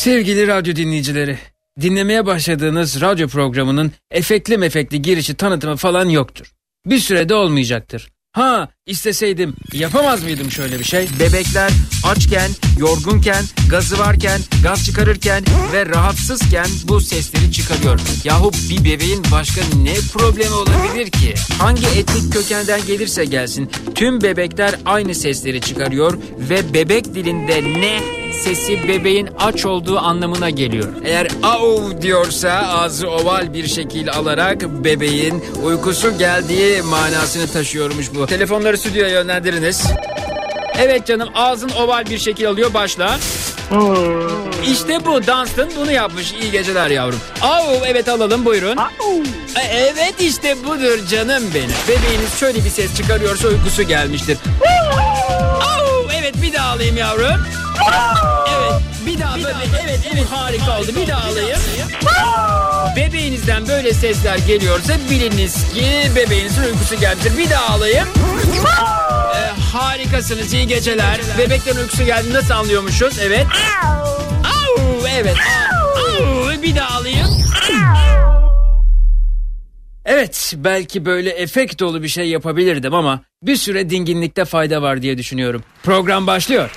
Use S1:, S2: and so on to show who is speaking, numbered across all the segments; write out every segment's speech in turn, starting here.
S1: Sevgili radyo dinleyicileri, dinlemeye başladığınız radyo programının efekli mefekli girişi tanıtımı falan yoktur. Bir sürede olmayacaktır. Ha isteseydim yapamaz mıydım şöyle bir şey? Bebekler açken, yorgunken, gazı varken, gaz çıkarırken ve rahatsızken bu sesleri çıkarıyor. Yahu bir bebeğin başka ne problemi olabilir ki? Hangi etnik kökenden gelirse gelsin tüm bebekler aynı sesleri çıkarıyor ve bebek dilinde ne sesi bebeğin aç olduğu anlamına geliyor. Eğer au diyorsa ağzı oval bir şekil alarak bebeğin uykusu geldiği manasını taşıyormuş bu. Telefonları stüdyoya yönlendiriniz. Evet canım ağzın oval bir şekil alıyor başla. İşte bu Dunstan bunu yapmış. İyi geceler yavrum. Au evet alalım buyurun. E, Evet işte budur canım benim. Bebeğiniz şöyle bir ses çıkarıyorsa uykusu gelmiştir. Au evet bir daha alayım yavrum. Evet bir daha böyle evet evet harika oldu bir daha alayım. Bebeğinizden böyle sesler geliyorsa biliniz ki bebeğinizin uykusu gelmiştir. Bir daha alayım. Ee, harikasınız iyi geceler. Bebeklerin uykusu geldi nasıl anlıyormuşuz? Evet. Au, evet. Au, bir daha alayım. Evet belki böyle efekt dolu bir şey yapabilirdim ama bir süre dinginlikte fayda var diye düşünüyorum. Program başlıyor.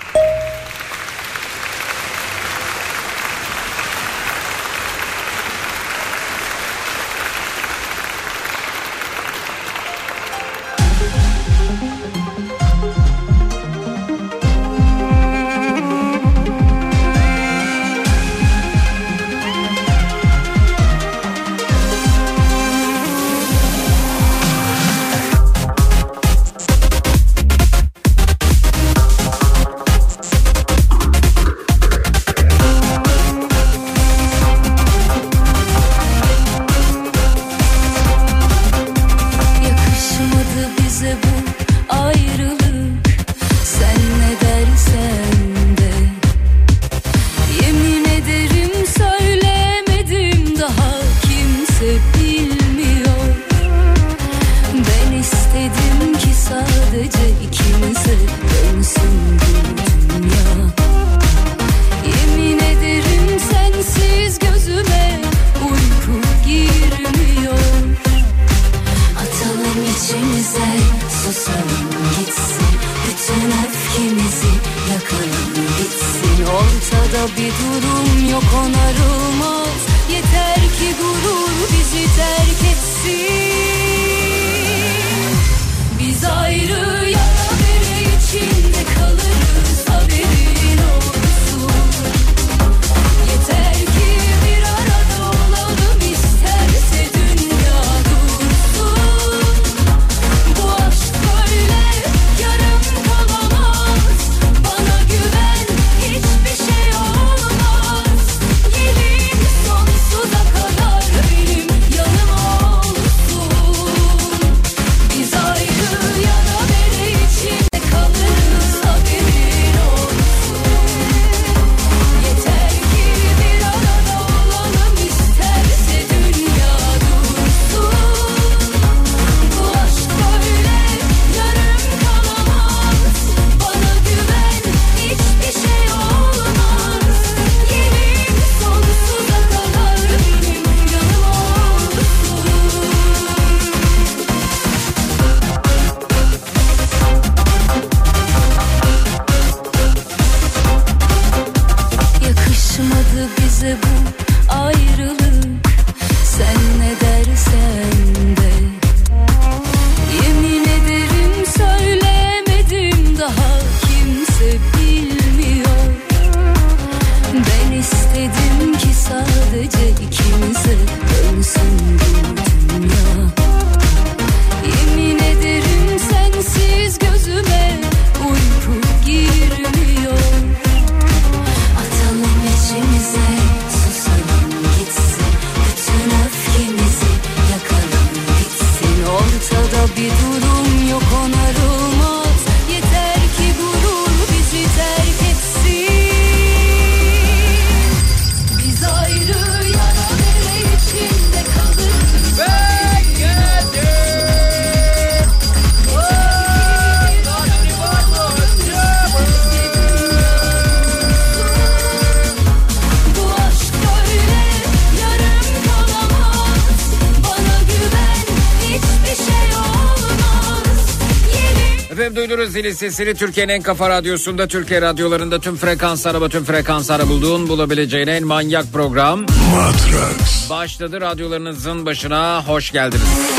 S2: Sesini Türkiye'nin en kafa radyosunda, Türkiye radyolarında tüm frekans araba tüm frekanslara bulduğun bulabileceğin en manyak program.
S3: Matrax.
S2: Başladı radyolarınızın başına hoş geldiniz.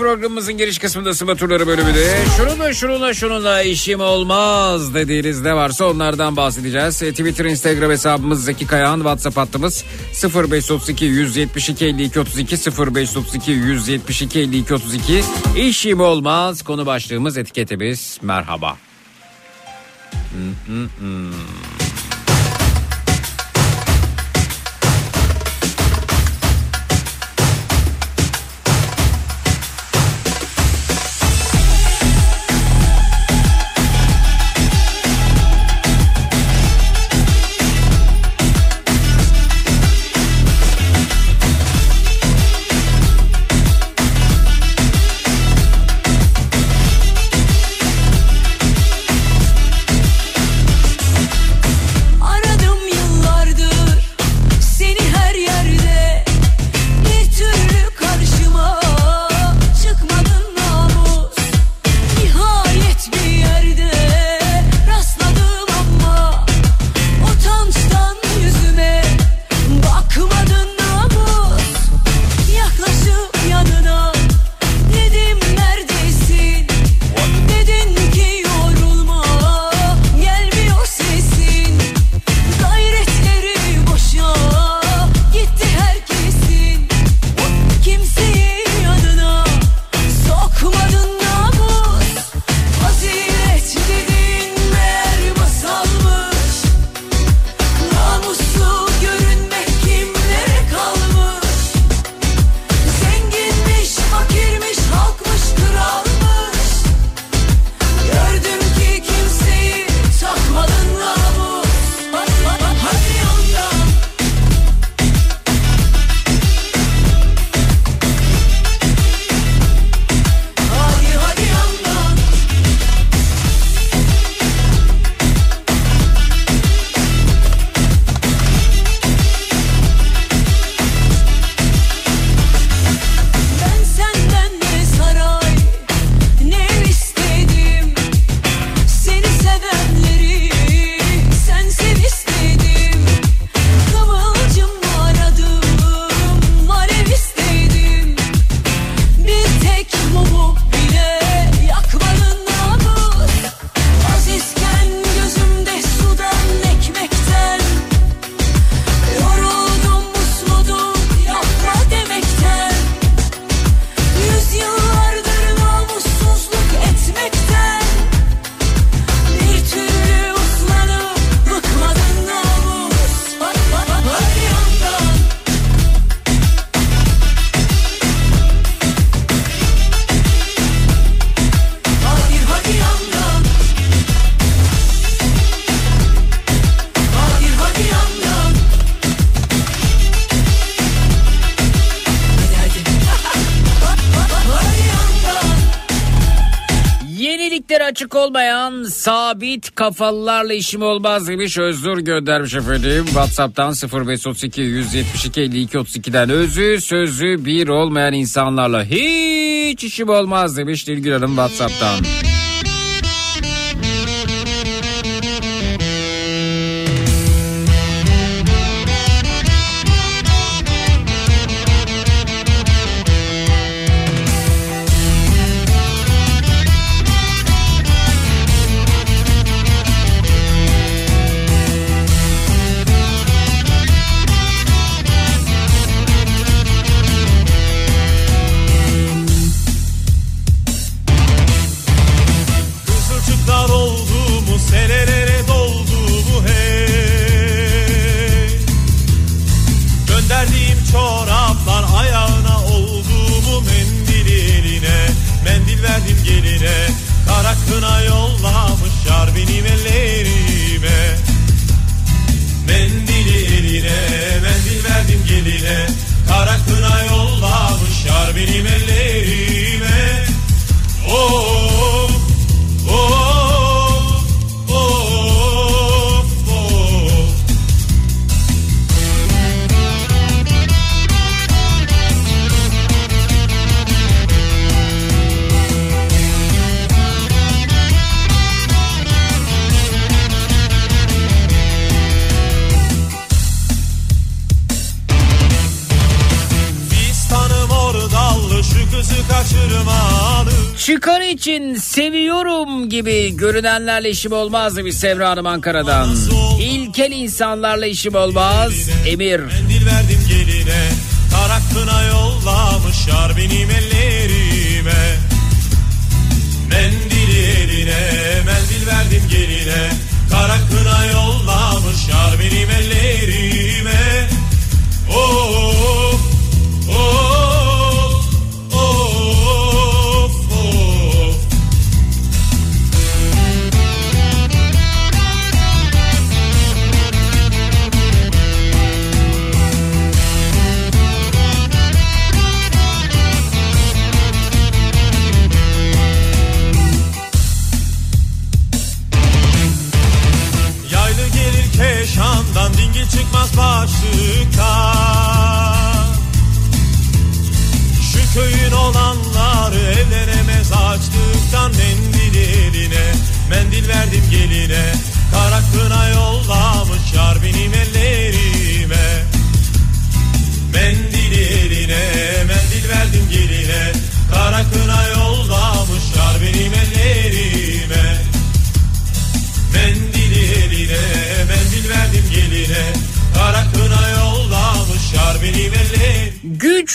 S2: Programımızın giriş kısmında sıva turları bölümünde şununla şununla şununla işim olmaz dediğiniz ne varsa onlardan bahsedeceğiz. E, Twitter, Instagram hesabımız Zeki Kayağan, WhatsApp hattımız 0532 172 52 32 0532 172 52 32 işim olmaz konu başlığımız etiketimiz merhaba.
S1: Aradım
S2: sabit kafalılarla işim olmaz demiş Özgür göndermiş efendim. Whatsapp'tan 0532 172 52 32'den özü sözü bir olmayan insanlarla hiç işim olmaz demiş Nilgün Hanım Whatsapp'tan. Gibi görünenlerle işim olmaz mı bir Sevra Hanım Ankara'dan? İlkel insanlarla işim olmaz. Emir.
S4: Mendil verdim geline Tarak kına yollamışlar benim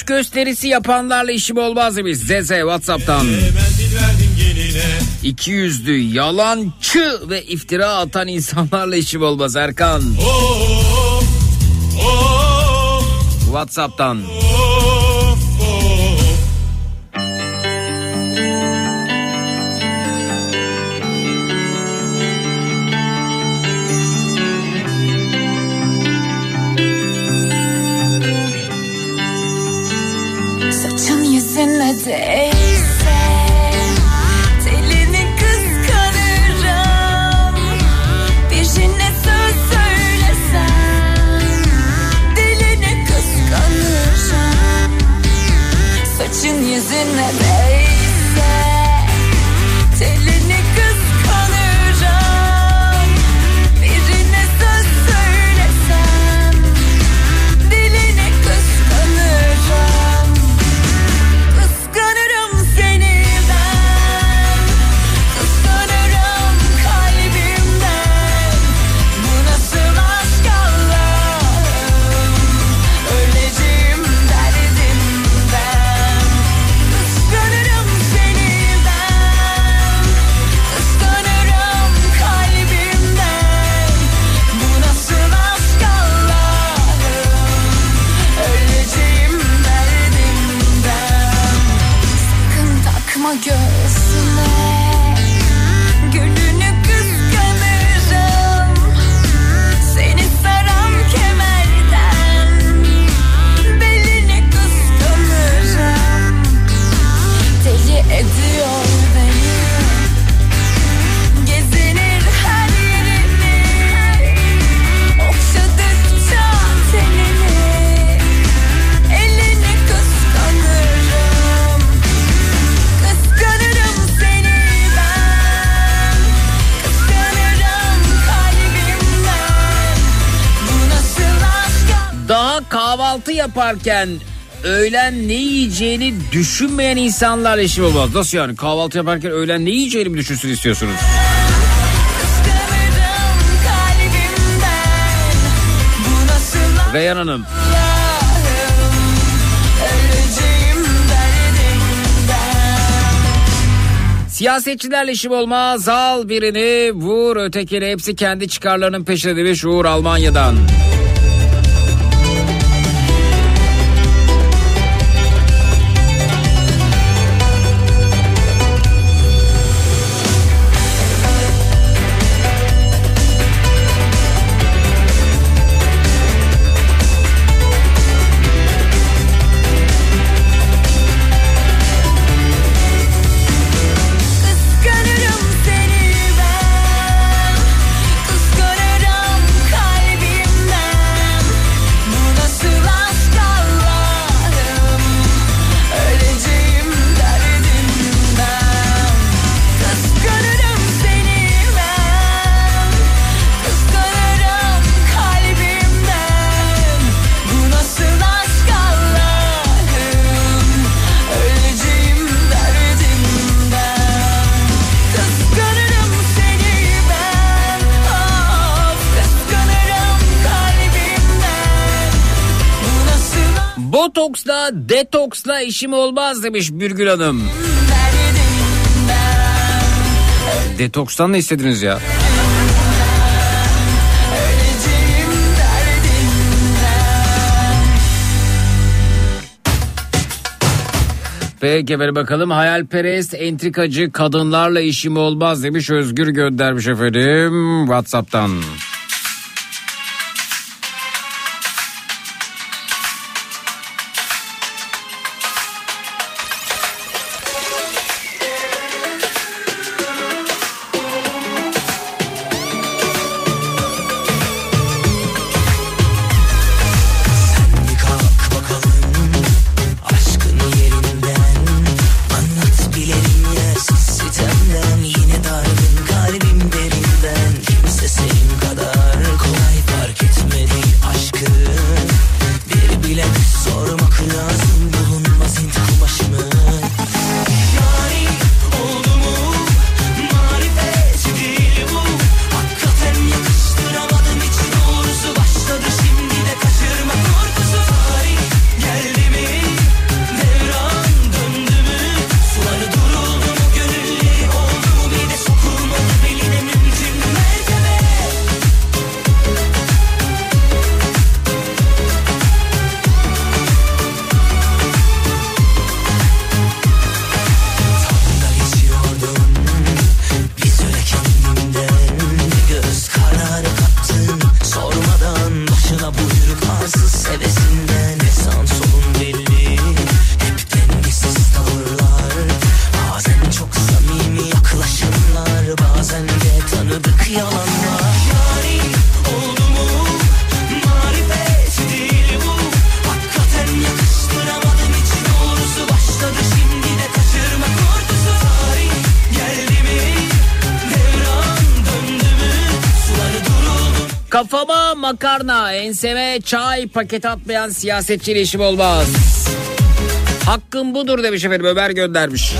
S2: gösterisi yapanlarla işim olmaz mı? Zeze Whatsapp'tan.
S4: Mendil verdim geline
S2: İki yüzlü, yalancı ve iftira atan insanlarla işim olmaz Erkan.
S4: Of of
S2: Whatsapp'tan.
S4: of
S2: yaparken öğlen ne yiyeceğini düşünmeyen insanlarla işim olmaz. Nasıl yani kahvaltı yaparken öğlen ne yiyeceğini mi düşünsün istiyorsunuz? Reyhan Hanım. Siyasetçilerle işim olmaz. Al birini vur ötekini hepsi kendi çıkarlarının peşinde demiş Uğur Almanya'dan.
S5: Botoksla, detoksla işim olmaz demiş Bürgül Hanım. Detokstan ne istediniz ya? Peki efendim bakalım hayalperest entrikacı kadınlarla işim olmaz demiş Özgür göndermiş efendim Whatsapp'tan. Makarna, enseme çay paket atmayan siyasetçiyle işim olmaz. Hakkım budur demiş efendim Ömer göndermiş.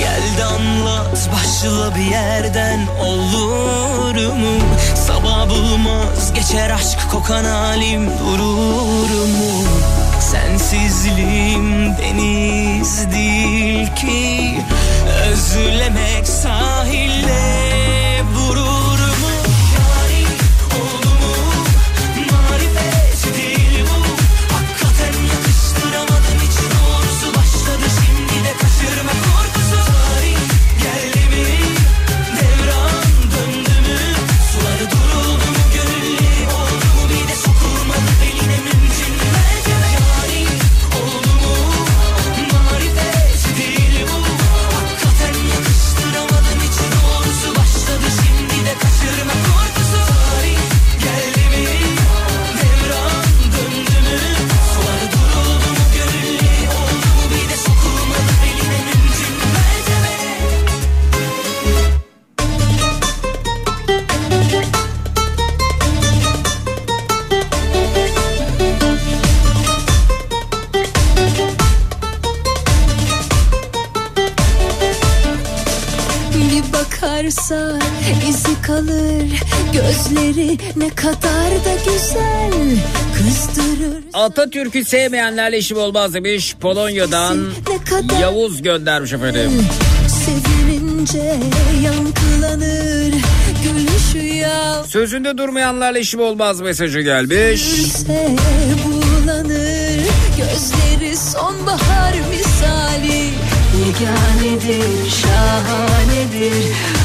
S6: Gel anlat başla bir yerden olur mu? Sabah bulmaz geçer aşk kokan halim durur mu? Sensizliğim deniz değil ki
S7: tu l'aimais. Kadar da güzel Kızdırır
S5: Atatürk'ü sevmeyenlerle işim olmaz demiş. Polonya'dan Yavuz göndermiş efendim.
S7: Sevinince yankılanır Gülüşü ya.
S5: Sözünde durmayanlarla işim olmaz mesajı gelmiş.
S7: Gülse bulanır Gözleri sonbahar misali. Yeganedir, şahanedir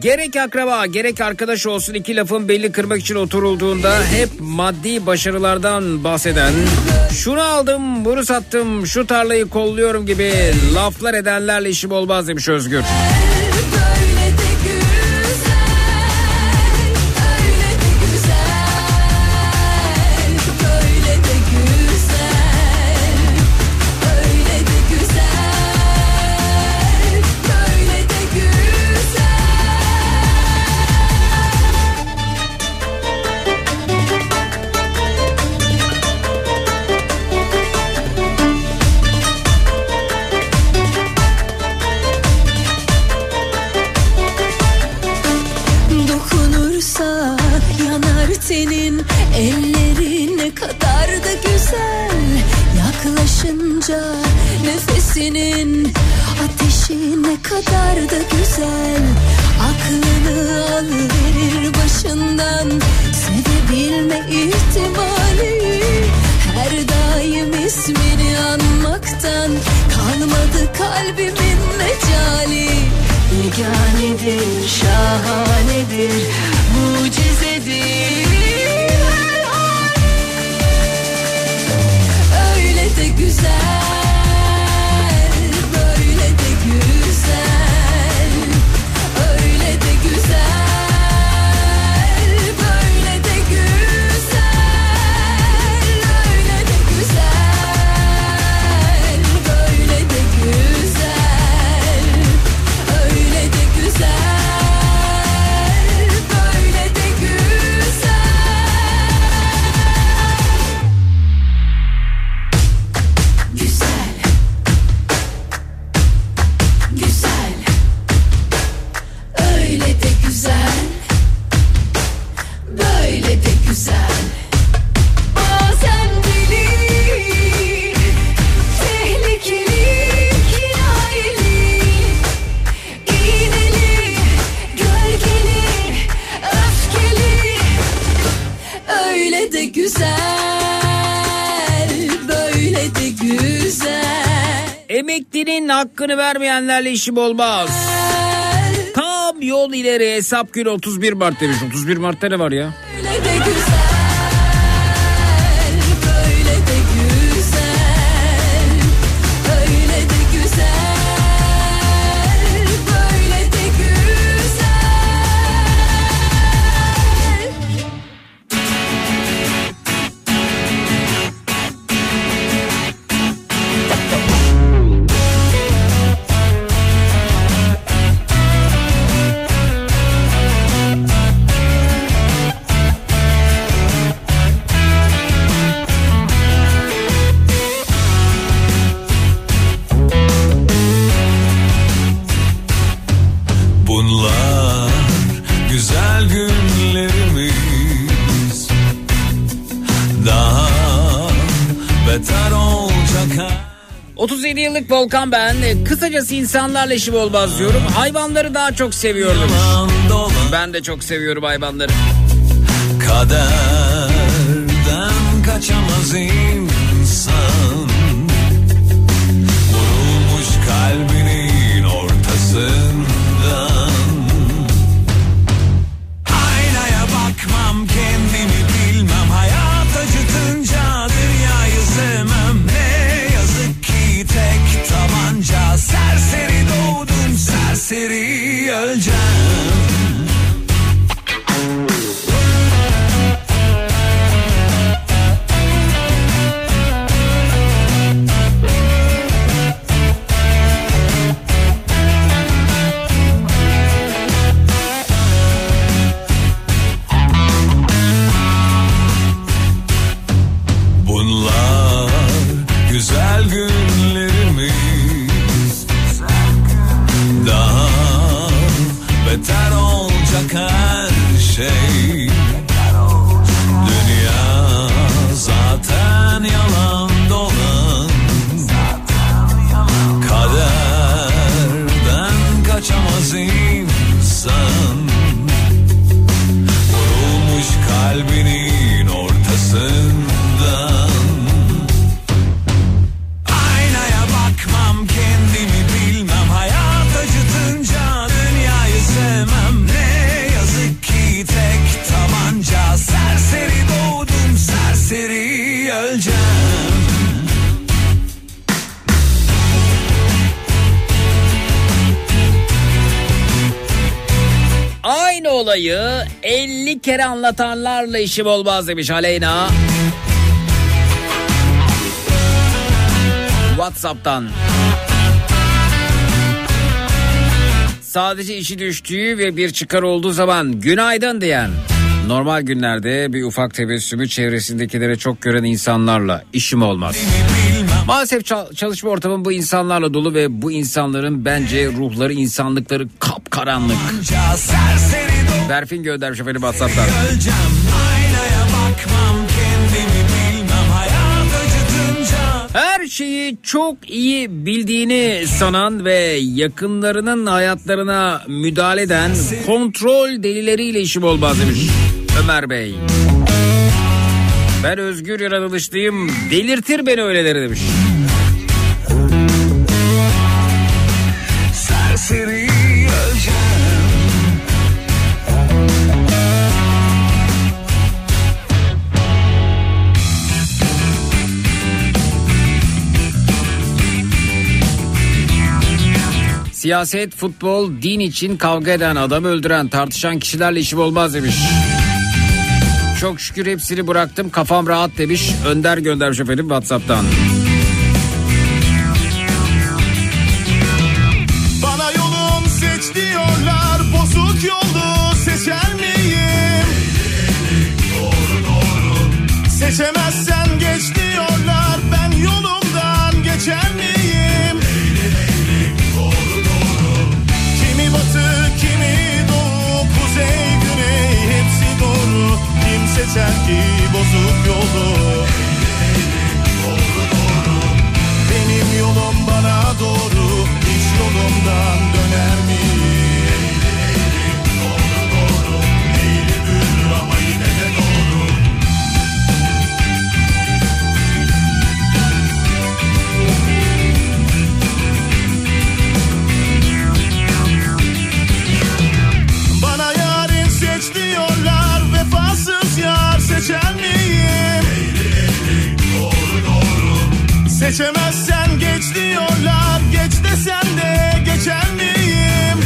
S5: Gerek akraba gerek arkadaş olsun iki lafın belli kırmak için oturulduğunda hep maddi başarılardan bahseden şunu aldım bunu sattım şu tarlayı kolluyorum gibi laflar edenlerle işim olmaz demiş Özgür.
S2: Erkeklerle işim olmaz. Tam yol ileri hesap günü 31 Mart demiş. 31 Mart'ta ne var ya? yıllık Volkan ben. E, kısacası insanlarla işim olmaz diyorum. Hayvanları daha çok seviyorum. Ben de çok seviyorum hayvanları.
S8: Kaderden kaçamaz
S2: kırk kere anlatanlarla işim olmaz demiş Aleyna. WhatsApp'tan. Sadece işi düştüğü ve bir çıkar olduğu zaman günaydın diyen. Normal günlerde bir ufak tebessümü çevresindekilere çok gören insanlarla işim olmaz. Benim Maalesef çalışma ortamı bu insanlarla dolu ve bu insanların bence ruhları, insanlıkları kapkaranlık. Berfin göndermiş efendim WhatsApp'tan. Her şeyi çok iyi bildiğini sanan ve yakınlarının hayatlarına müdahale eden kontrol delileriyle işim olmaz demiş Ömer Bey. Ben özgür yaratılışlıyım delirtir beni öyleleri demiş.
S8: serseri
S2: Siyaset, futbol, din için kavga eden, adam öldüren, tartışan kişilerle işim olmaz demiş. Çok şükür hepsini bıraktım kafam rahat demiş. Önder göndermiş efendim Whatsapp'tan.
S9: Seçer ki bozuk yolu? Benim yolum bana doğru Hiç yolumdan döner mi? Seçemezsen geç diyorlar Geç desen de geçer miyim?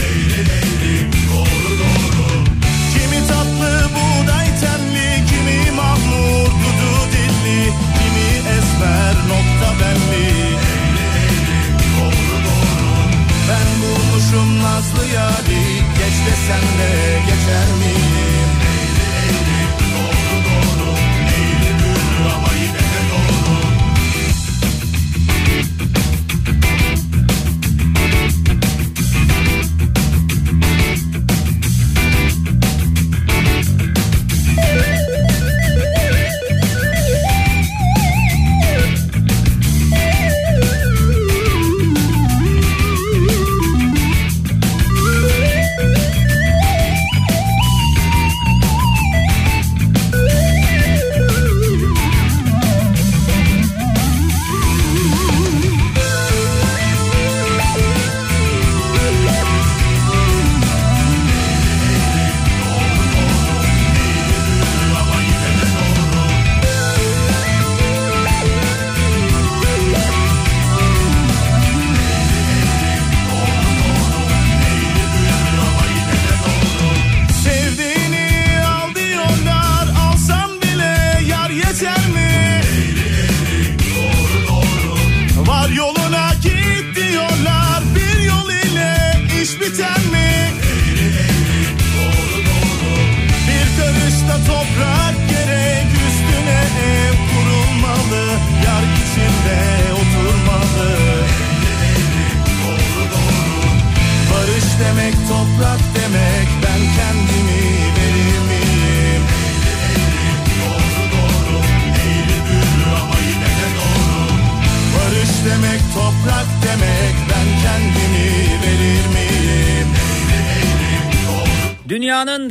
S9: Kimi tatlı buğday tenli Kimi mahmur dudu dilli Kimi esmer nokta belli Ben bulmuşum nazlı yari Geç desen de geçer miyim?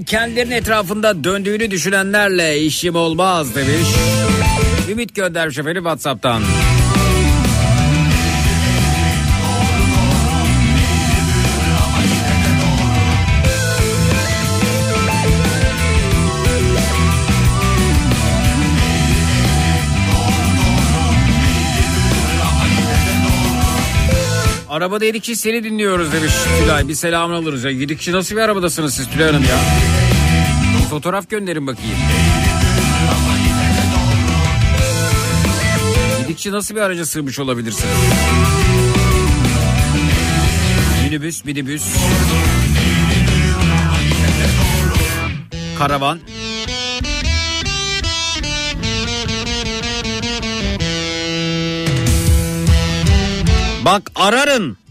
S2: Kendilerinin etrafında döndüğünü düşünenlerle işim olmaz demiş. Ümit göndermiş efendim Whatsapp'tan. Arabada yedi kişi seni dinliyoruz demiş Tülay. Bir selamını alırız ya. Yedi kişi nasıl bir arabadasınız siz Tülay Hanım ya? Fotoğraf gönderin bakayım. Yedi kişi nasıl bir araca sığmış olabilirsiniz? Minibüs, minibüs. Karavan. Bak ararın.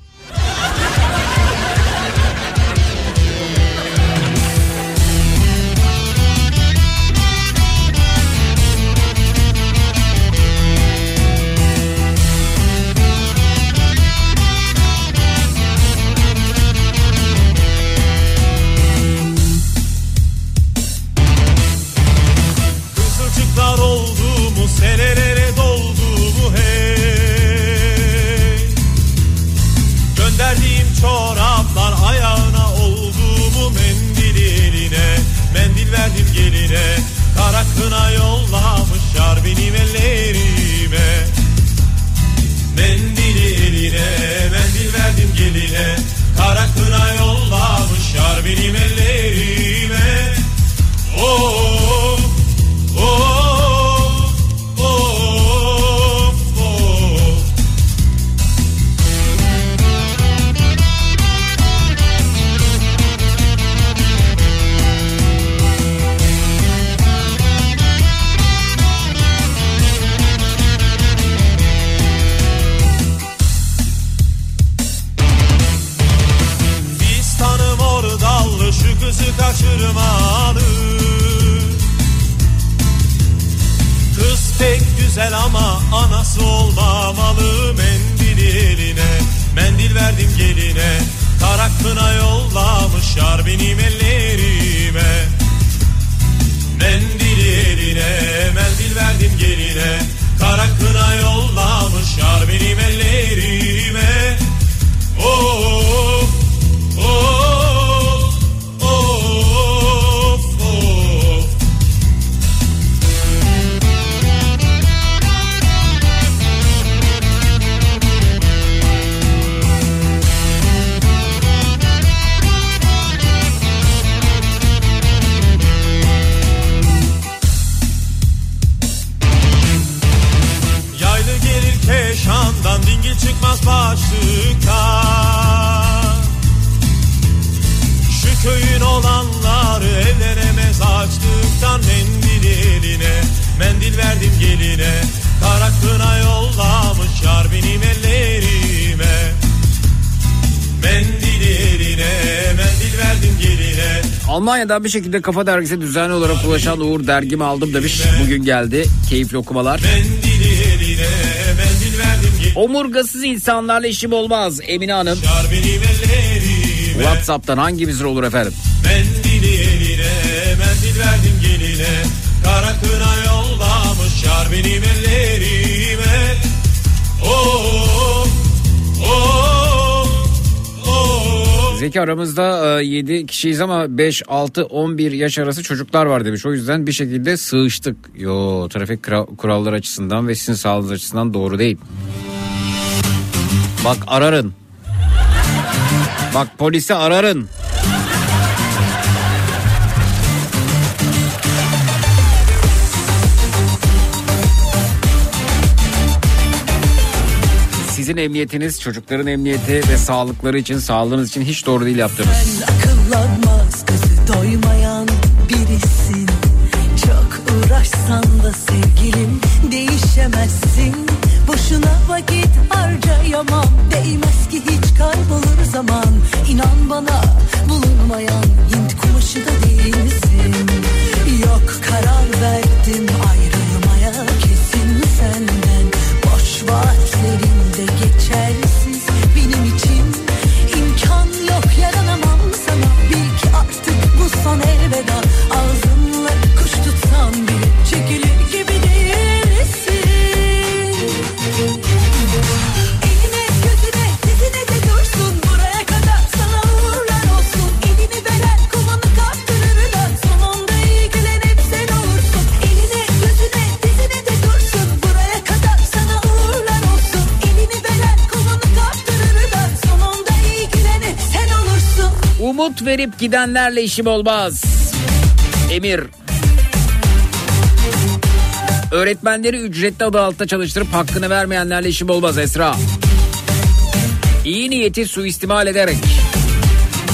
S4: Aşkına yollamış yar benim ellerime. Mendili eline mendil verdim geline. Kara kına yollamış yar benim ellerime. Olmamalı Mendili eline? Mendil verdim geline. Kara kına yollamış yar benim ellerime. Mendili eline mendil verdim geline. Kara kına yollamış yar benim ellerime eline mendil verdim geline Kara kına yollamış yar benim ellerime Mendil eline mendil verdim geline
S2: Almanya'dan bir şekilde Kafa Dergisi düzenli olarak ulaşan Uğur dergimi aldım demiş. Bugün geldi. Keyifli okumalar.
S4: Mendil eline mendil verdim geline
S2: Omurgasız insanlarla işim olmaz Emine Hanım. WhatsApp'tan hangimizin olur efendim?
S4: Mendili Kara kına yollamış yar benim ellerime Oh oh oh
S2: Zeki aramızda 7 kişiyiz ama 5, 6, 11 yaş arası çocuklar var demiş. O yüzden bir şekilde sığıştık. Yo trafik kura- kuralları açısından ve sizin sağlığınız açısından doğru değil. Bak ararın. Bak polisi ararın. Sizin emniyetiniz, çocukların emniyeti ve sağlıkları için, sağlığınız için hiç doğru değil yaptığınız.
S10: Akıllanmaz gözü doymayan birisin. Çok uğraşsan da sevgilim değişemezsin. Boşuna vakit harcayamam. Değmez ki hiç kaybolur zaman. İnan bana bulunmayan Hint
S2: Verip gidenlerle işim olmaz. Emir. Öğretmenleri ücretli adı altında çalıştırıp hakkını vermeyenlerle işim olmaz Esra. İyi niyeti suistimal ederek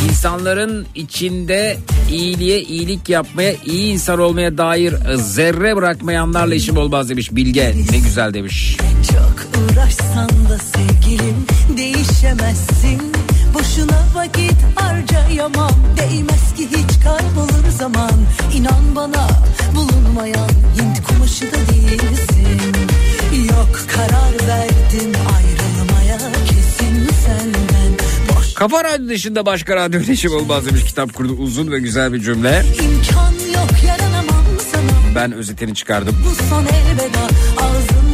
S2: insanların içinde iyiliğe iyilik yapmaya iyi insan olmaya dair zerre bırakmayanlarla işim olmaz demiş Bilge ne güzel demiş.
S10: Çok uğraşsan da sevgilim değişemezsin Boşuna vakit harcayamam. Değmez ki hiç kaybolur zaman. İnan bana bulunmayan Hint kumaşı da değilsin. Yok karar verdim ayrılmaya kesin senden. Boş
S2: Kafa Radyo dışında başka radyo işim olmaz demiş. Kitap kurdu uzun ve güzel bir cümle.
S10: imkan yok yaranamam sana.
S2: Ben özetini çıkardım.
S10: Bu son elveda ağzınla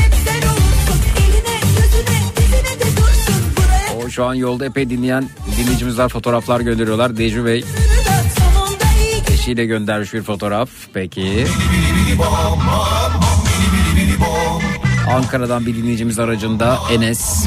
S1: hep sen olursun. Eline gözüne dizine de dursun. Buraya
S2: O şu an yolda epey dinleyen dinleyicimiz var. Fotoğraflar gönderiyorlar. Deju Bey eşiyle göndermiş bir fotoğraf. Peki. Ankara'dan bir dinleyicimiz aracında Enes.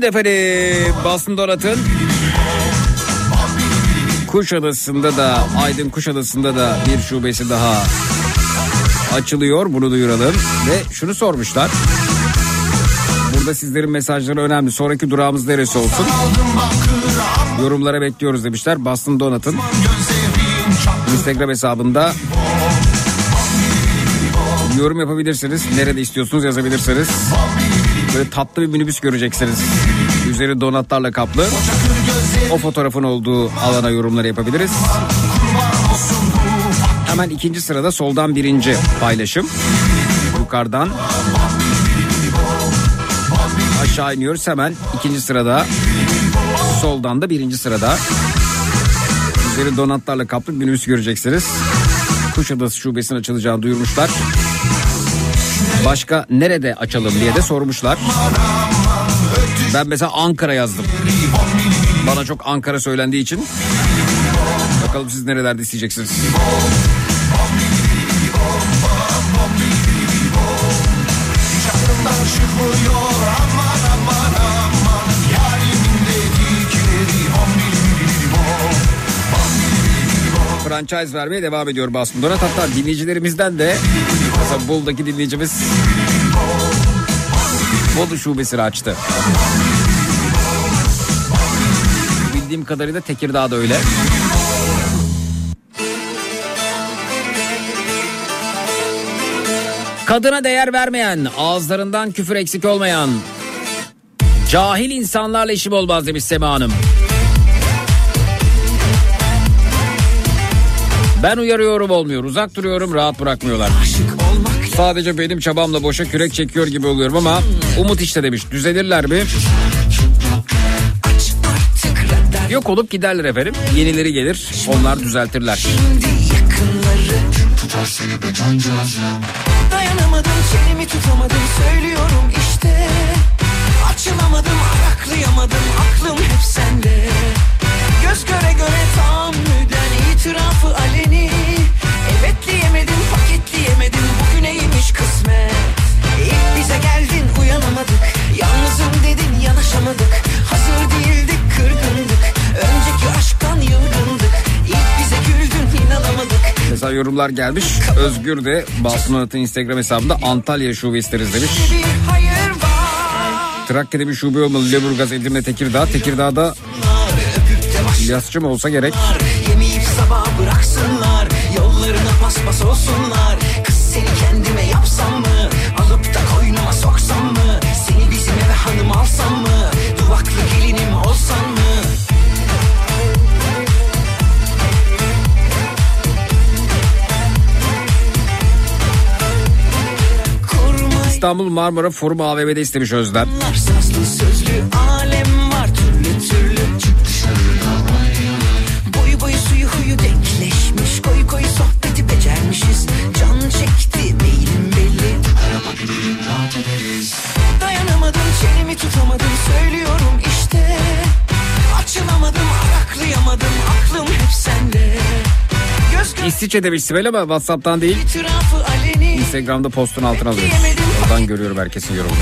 S2: Şimdi efendim Boston Donat'ın Kuşadası'nda da Aydın Kuşadası'nda da bir şubesi daha açılıyor. Bunu duyuralım. Ve şunu sormuşlar. Burada sizlerin mesajları önemli. Sonraki durağımız neresi olsun? Yorumlara bekliyoruz demişler. Boston Donat'ın Instagram hesabında yorum yapabilirsiniz. Nerede istiyorsunuz yazabilirsiniz. Böyle tatlı bir minibüs göreceksiniz. Üzeri donatlarla kaplı. O fotoğrafın olduğu alana yorumları yapabiliriz. Hemen ikinci sırada soldan birinci paylaşım. Yukarıdan aşağı iniyoruz hemen ikinci sırada. Soldan da birinci sırada. Üzeri donatlarla kaplı minibüs göreceksiniz. Kuşadası şubesinin açılacağını duyurmuşlar. Başka nerede açalım diye de sormuşlar. Ben mesela Ankara yazdım. Bana çok Ankara söylendiği için. Bakalım siz nerelerde isteyeceksiniz. franchise vermeye devam ediyor Basın Donat. Hatta dinleyicilerimizden de mesela Bolu'daki dinleyicimiz Bolu şubesini açtı. Bildiğim kadarıyla Tekirdağ'da öyle. Kadına değer vermeyen, ağızlarından küfür eksik olmayan, cahil insanlarla işim olmaz demiş Sema Hanım. Ben uyarıyorum olmuyor. Uzak duruyorum rahat bırakmıyorlar. Sadece benim çabamla boşa kürek çekiyor gibi oluyorum ama umut işte demiş. Düzelirler mi? Yok olup giderler efendim. Yenileri gelir. Onlar düzeltirler.
S10: Dayanamadım çenemi tutamadım söylüyorum işte Açılamadım araklayamadım aklım hep sende Göz göre göre tahammüden itirafı aleni Evet
S2: Mesela yorumlar gelmiş. Özgür de Basın Onat'ın Instagram hesabında Antalya şube isteriz demiş. Trakya'da bir şube olmalı. Lüleburgaz, Edirne, Tekirdağ. Tekirdağ'da İlyasçı mı olsa gerek.
S10: Yemeyip sabah bıraksınlar Yollarına paspas olsunlar
S2: İstanbul Marmara Forum AVM'de istemiş Özlem.
S10: Sazlı sözlü alem var türlü türlü Boyu boyu suyu huyu denkleşmiş Koyu koyu sohbeti becermişiz Can çekti beynim belli Dayanamadım çenemi tutamadım söylüyorum işte Açılamadım araklayamadım aklım hep sende Göz göz
S2: İsviçre demiş Sibel ama Whatsapp'tan değil. Instagram'da postun altına alıyoruz. Oradan görüyorum herkesin yorumunu.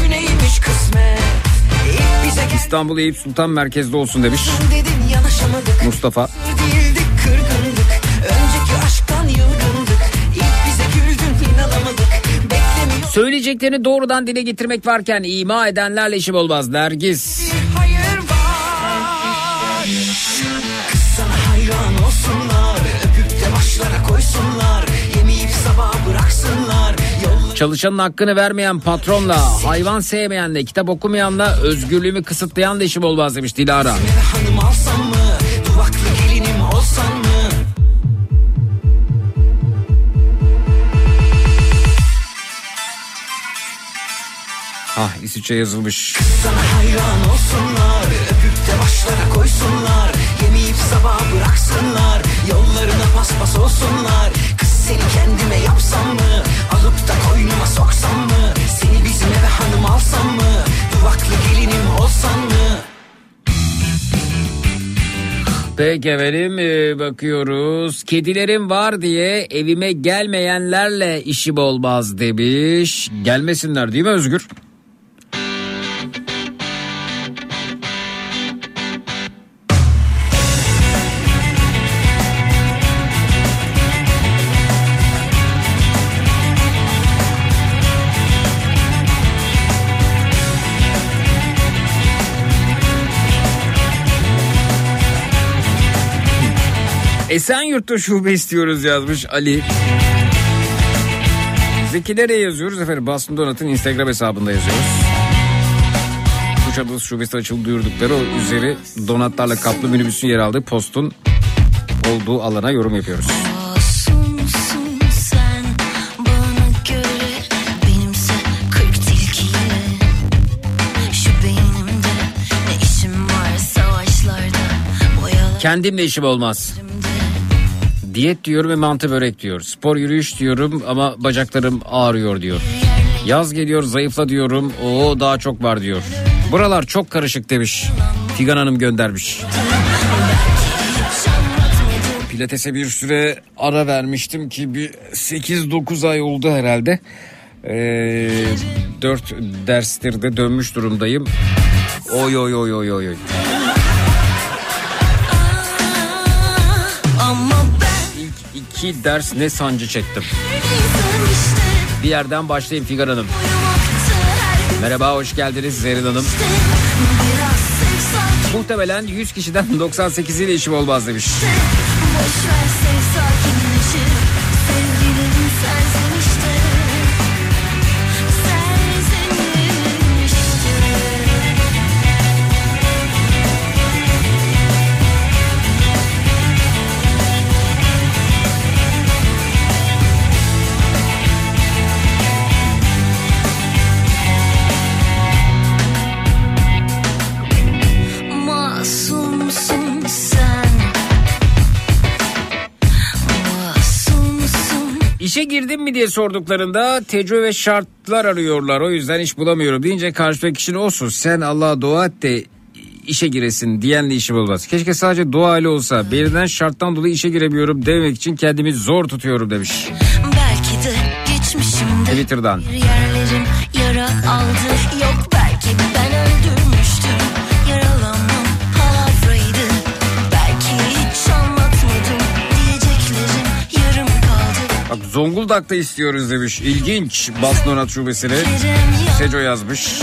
S2: İstanbul Eyüp Sultan merkezde olsun demiş.
S10: Dedin
S2: Mustafa.
S10: Değildik kırgındık. Önceki aşktan yılgındık. İlk bize güldün inanamadık. Beklemiyor
S2: Söyleyeceklerini doğrudan dile getirmek varken ima edenlerle işim olmaz Nergis. Çalışanın hakkını vermeyen patronla, hayvan sevmeyenle, kitap okumayanla, özgürlüğümü kısıtlayan da işim olmaz demiş Dilara.
S10: eve hanım alsam mı Duvaklı gelinim olsam mı
S2: Ah İsviçre yazılmış.
S10: Sana hayran olsunlar Öpüp de başlara koysunlar Yemeyip sabah bıraksınlar Yollarına paspas olsunlar seni kendime yapsam mı Alıp da koynuma soksam mı Seni bizim eve hanım alsam mı Duvaklı gelinim olsam mı
S2: Peki efendim e, bakıyoruz. Kedilerim var diye evime gelmeyenlerle işim olmaz demiş. Gelmesinler değil mi Özgür? Esenyurt'ta şube istiyoruz yazmış Ali. Zekilere yazıyoruz efendim. Basın Donat'ın Instagram hesabında yazıyoruz. Kuşadası şubesi açıldı duyurdukları o üzeri donatlarla kaplı minibüsün yer aldığı postun olduğu alana yorum yapıyoruz. Kendimle işim olmaz. Diyet diyorum ve mantı börek diyor. Spor yürüyüş diyorum ama bacaklarım ağrıyor diyor. Yaz geliyor zayıfla diyorum. Oo daha çok var diyor. Buralar çok karışık demiş. Figan Hanım göndermiş. Pilates'e bir süre ara vermiştim ki bir 8-9 ay oldu herhalde. Ee, 4 derstir de dönmüş durumdayım. Oy oy oy oy oy. oy. İki ders ne sancı çektim. Bir yerden başlayayım Figan Hanım. Merhaba hoş geldiniz Zerrin Hanım.
S1: sakin
S2: Muhtemelen 100 kişiden 98'iyle işim olmaz demiş.
S1: Boş ver sev sakinleşir
S2: İşe girdim mi diye sorduklarında tecrübe ve şartlar arıyorlar. O yüzden iş bulamıyorum deyince karşıdaki kişinin olsun sen Allah'a dua et de işe giresin diyenle işim olmaz. Keşke sadece dua ile olsa. Belirlenen şarttan dolayı işe giremiyorum demek için kendimi zor tutuyorum demiş.
S1: Belki de geçmişimde
S2: Twitter'dan.
S1: yerlerim yara aldı
S2: Zonguldak'ta istiyoruz demiş. İlginç Basın Onat Şubesi'ne. Seco yazmış.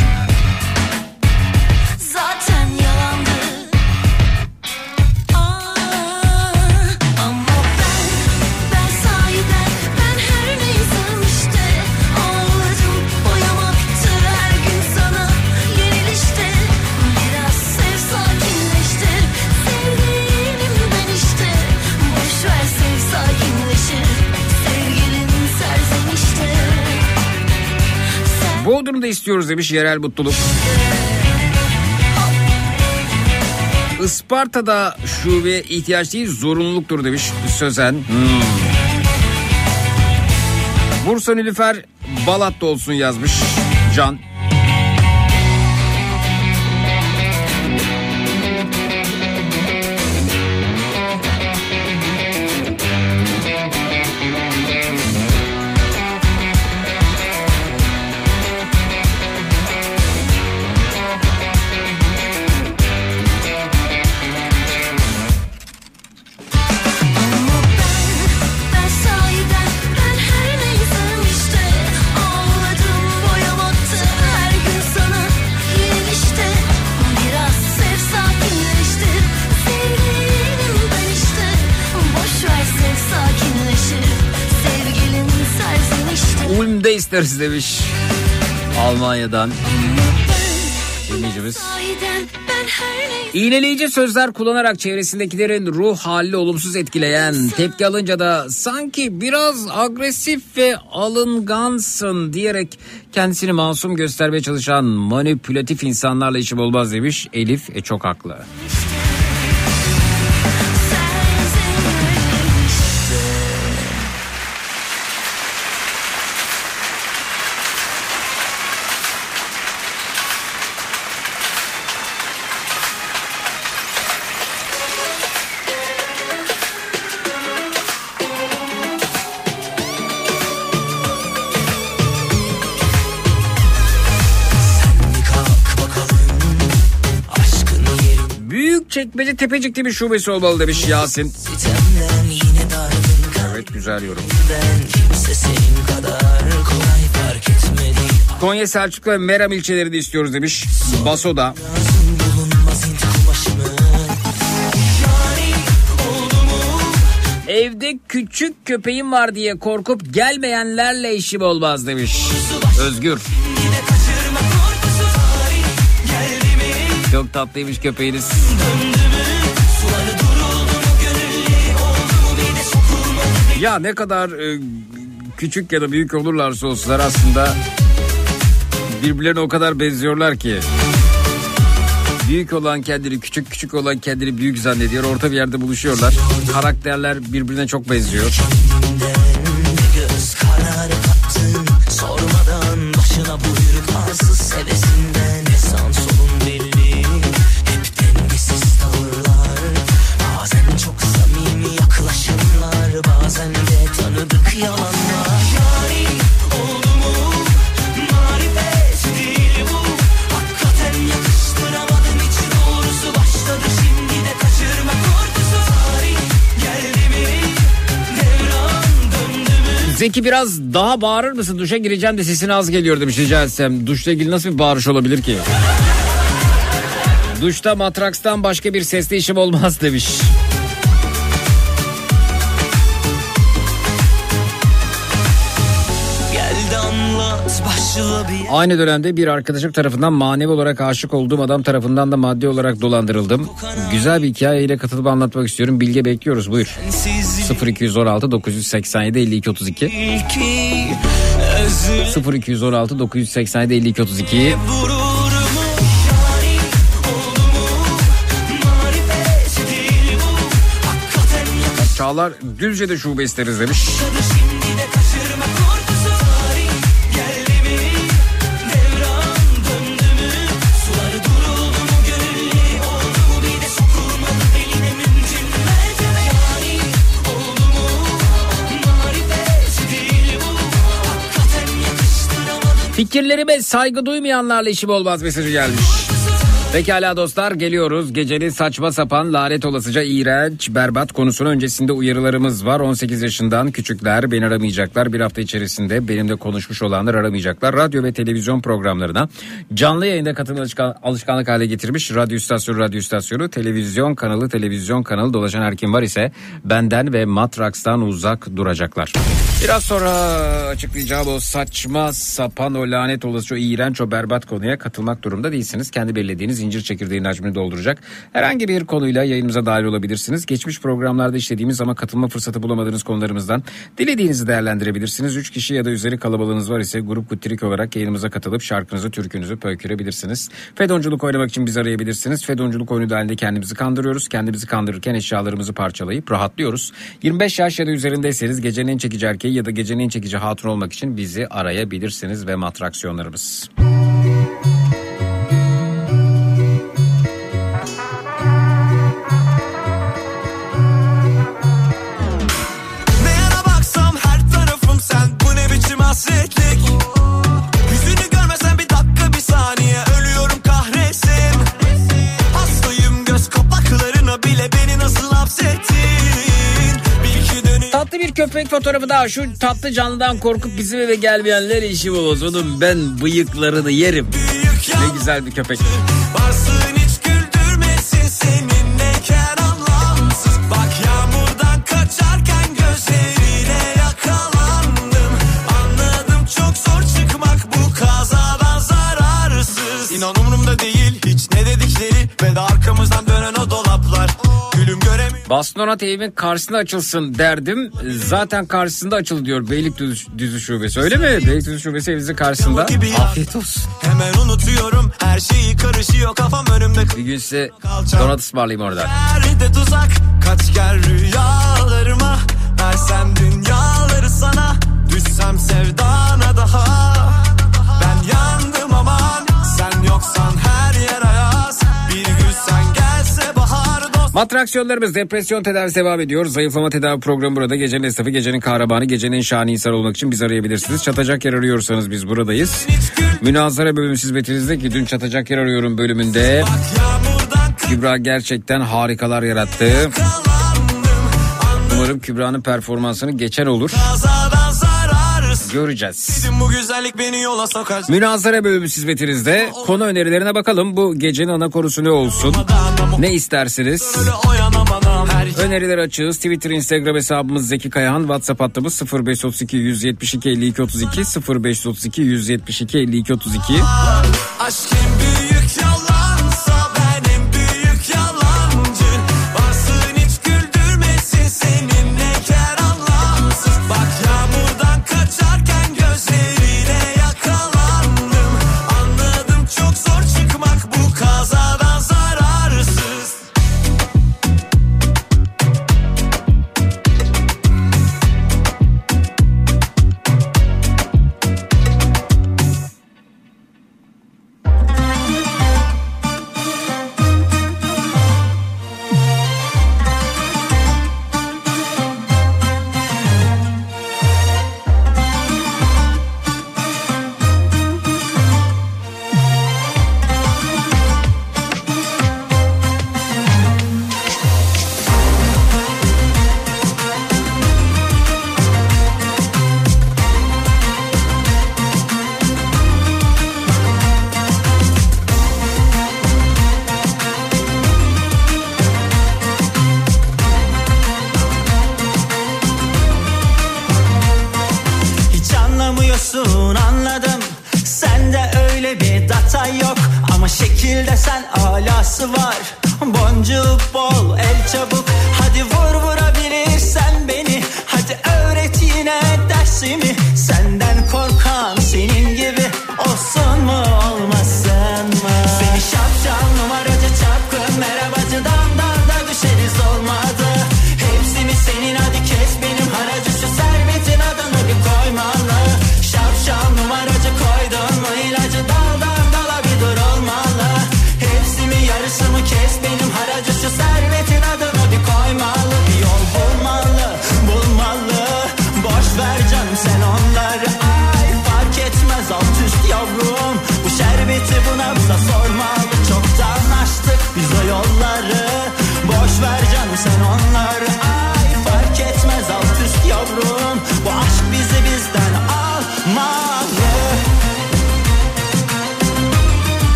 S1: Sen
S2: Bodrum'da istiyoruz demiş yerel mutluluk. Isparta'da şubeye ihtiyaç değil zorunluluktur demiş Sözen. Hmm. Bursa Nilüfer Balat'ta olsun yazmış Can. İsteriz demiş. Almanya'dan dinleyicimiz. İğneleyici sözler kullanarak çevresindekilerin ruh halini olumsuz etkileyen, tepki alınca da sanki biraz agresif ve alıngansın diyerek kendisini masum göstermeye çalışan manipülatif insanlarla işim olmaz demiş. Elif e, çok haklı.
S5: Bir
S2: çekmece tepecikte bir şubesi olmalı demiş Yasin. Evet güzel yorum. Konya Selçuk ve Meram ilçelerini istiyoruz demiş. Baso'da. Evde küçük köpeğim var diye korkup gelmeyenlerle işim olmaz demiş. Özgür. Çok tatlıymış köpeğiniz.
S5: döndü
S2: Ya ne kadar e, küçük ya da büyük olurlarsa olsunlar aslında birbirlerine o kadar benziyorlar ki. Büyük olan kendini küçük, küçük olan kendini büyük zannediyor. Orta bir yerde buluşuyorlar. Karakterler birbirine çok benziyor.
S5: Göz kararı kattın Sormadan başına buyruk arsız sevesinden mü
S2: Zeki biraz daha bağırır mısın? Duşa gireceğim de sesin az geliyor demiş rica etsem. Duşla ilgili nasıl bir bağırış olabilir ki? Duşta matrakstan başka bir sesli işim olmaz demiş. Aynı dönemde bir arkadaşım tarafından manevi olarak aşık olduğum adam tarafından da maddi olarak dolandırıldım. Güzel bir hikayeyle katılıp anlatmak istiyorum. Bilge bekliyoruz buyur.
S5: Sensiz
S2: 0216 987 52 32
S5: ilki Özür
S2: 0216 987 52 32
S5: vururumu Yani oldu mu Marifet değil bu Hakikaten yakıştı
S2: Çağlar Düzce'de şube isteriz demiş. Fikirlerime saygı duymayanlarla işim olmaz mesajı gelmiş. Pekala dostlar geliyoruz. Gecenin saçma sapan lanet olasıca iğrenç berbat konusunu öncesinde uyarılarımız var. 18 yaşından küçükler beni aramayacaklar. Bir hafta içerisinde benimle konuşmuş olanlar aramayacaklar. Radyo ve televizyon programlarına canlı yayında alışkan- alışkanlık hale getirmiş. Radyo istasyonu radyo istasyonu, televizyon kanalı televizyon kanalı dolaşan her kim var ise benden ve Matraks'tan uzak duracaklar. Biraz sonra açıklayacağım o saçma sapan o lanet olası o iğrenç o berbat konuya katılmak durumda değilsiniz. Kendi belirlediğiniz zincir çekirdeğinin hacmini dolduracak herhangi bir konuyla yayınımıza dahil olabilirsiniz. Geçmiş programlarda işlediğimiz ama katılma fırsatı bulamadığınız konularımızdan dilediğinizi değerlendirebilirsiniz. 3 kişi ya da üzeri kalabalığınız var ise grup kutrik olarak yayınımıza katılıp şarkınızı, türkünüzü pöykürebilirsiniz. Fedonculuk oynamak için bizi arayabilirsiniz. Fedonculuk oyunu dahilinde kendimizi kandırıyoruz. Kendimizi kandırırken eşyalarımızı parçalayıp rahatlıyoruz. 25 yaş ya da üzerindeyseniz gecenin en çekici erkeği ya da gecenin en çekici hatun olmak için bizi arayabilirsiniz ve matraksiyonlarımız.
S4: Ne
S2: Tatlı bir köpek fotoğrafı daha şu tatlı canlıdan korkup bizim eve gelmeyenler işi. Onun ben bıyıklarını yerim. Ne güzel bir köpek.
S4: Varsın
S2: Bastonat evimin karşısında açılsın derdim. Zaten karşısında açıl diyor Beylikdüzü şubesi. Öyle mi? Beylikdüzü şubesi evinizin karşısında. Afiyet olsun.
S5: Hemen unutuyorum her şeyi karışıyor kafam önümde
S2: Bir gün size donat ısmarlayayım oradan.
S5: Nerede tuzak kaç gel rüyalarıma Versem dünyaları sana Düşsem sevdana daha Ben yandım aman Sen yoksan
S2: Matraksiyonlarımız depresyon tedavisi devam ediyor. Zayıflama tedavi programı burada. Gecenin esnafı, gecenin kahramanı, gecenin şahane insan olmak için bizi arayabilirsiniz. Çatacak yer arıyorsanız biz buradayız. Münazara bölümü hizmetinizde ki dün çatacak yer arıyorum bölümünde. Kübra gerçekten harikalar yarattı. Umarım Kübra'nın performansını geçer olur.
S5: Kazadan
S2: Göreceğiz.
S5: Bu güzellik beni yola sokar
S2: Münazara bölümü hizmetinizde konu önerilerine bakalım. Bu gecenin ana konusu ne olsun? Ne istersiniz? Öneriler açığız. Twitter, Instagram hesabımız Zeki Kayahan. WhatsApp hattımız 0532 172 52 32 0532 172 52 32.
S5: Aşk en büyük yalansa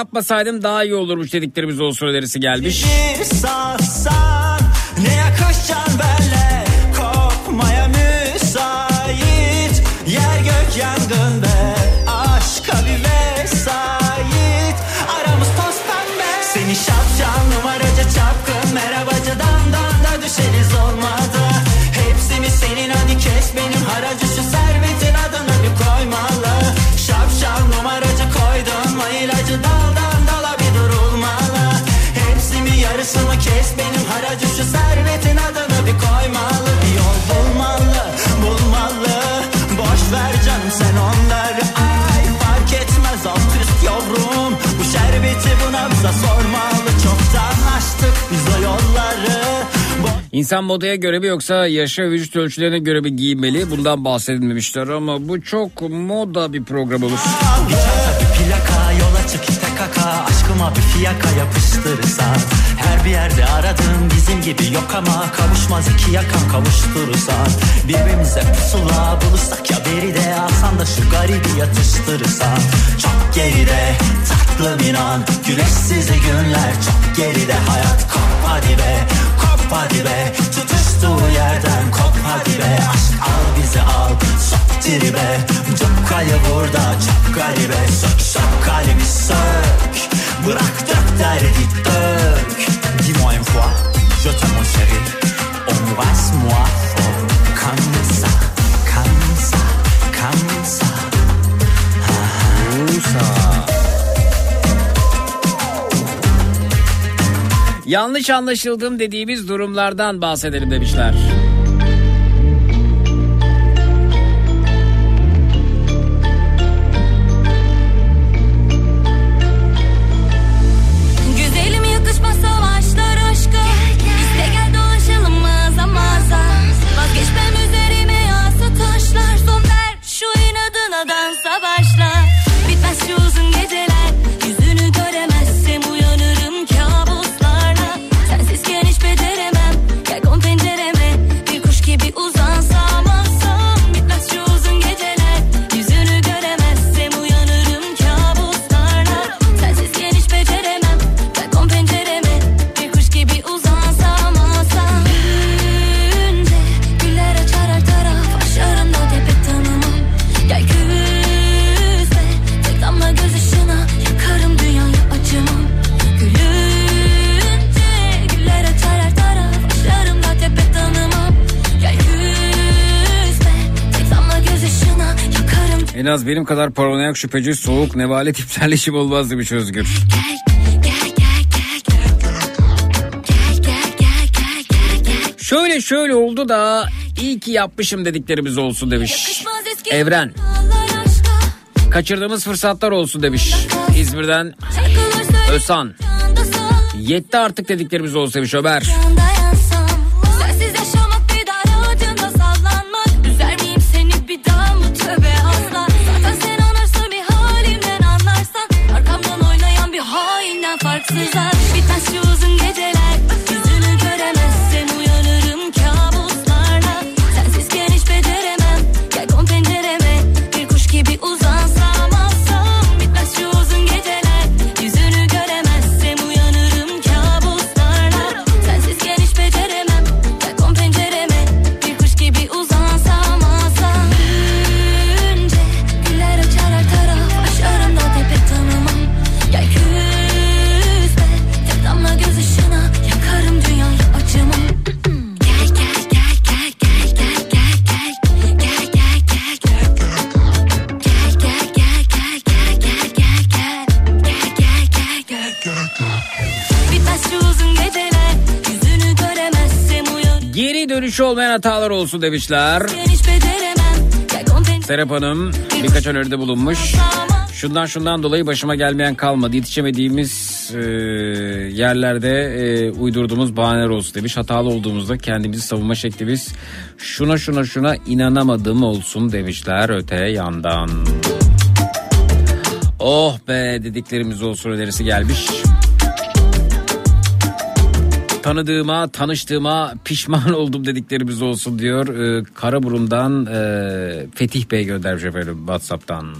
S2: yapmasaydım daha iyi olurmuş dediklerimiz olsun önerisi gelmiş.
S11: Satsan ne yakışacaksın benle
S2: İnsan modaya göre mi yoksa yaşa vücut ölçülerine göre mi giyinmeli? Bundan bahsedilmemişler ama bu çok moda bir program olur.
S11: Plaka yola çık tek
S12: kaka. Aşkıma bir fiyaka yapıştırırsa. Her bir yerde aradığım bizim gibi yok ama Kavuşmaz iki yakan kavuşturursa. Birbirimize pusula bulursak ya beri de Alsan da şu garibi yatıştırırsa. Çok geride tatlım inan. Güneşsiz günler çok geride. Hayat kop hadi be kop hadi be Tutuştuğu yerden kop hadi be. Aşk al bizi al sok tribe Cukkayı burada çok garibe Sök sök kalbi sök. Bırak dök derdi dök. Dis-moi une fois Je t'aime
S1: Yanlış anlaşıldım dediğimiz durumlardan bahsedelim demişler.
S13: Yakarım
S1: En az benim kadar paranoyak şüpheci soğuk nevale tiplerle işim olmaz demiş Özgür. Şöyle şöyle oldu da iyi ki yapmışım dediklerimiz olsun demiş. Evren. Kaçırdığımız fırsatlar olsun demiş. İzmir'den
S13: sal
S1: Yetti artık dediklerimiz olsun demiş Ömer. desire olmayan hatalar olsun demişler. Serap Hanım birkaç öneride bulunmuş. Şundan şundan dolayı başıma gelmeyen kalmadı. Yetişemediğimiz e, yerlerde e, uydurduğumuz bahaneler olsun demiş. Hatalı olduğumuzda kendimizi savunma şeklimiz şuna şuna şuna inanamadım olsun demişler öte yandan. Oh be dediklerimiz olsun önerisi gelmiş. Tanıdığıma, tanıştığıma pişman oldum dediklerimiz olsun diyor. Ee, Karaburun'dan e, Fetih Bey göndermiş efendim WhatsApp'tan.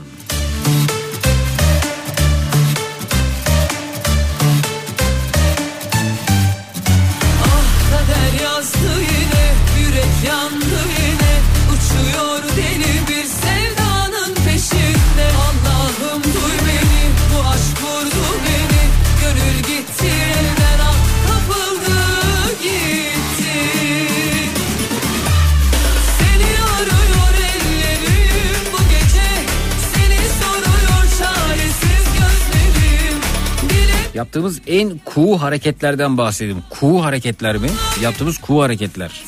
S1: Yaptığımız en kuğu hareketlerden bahsedelim. Kuğu hareketler mi? Yaptığımız kuğu hareketler.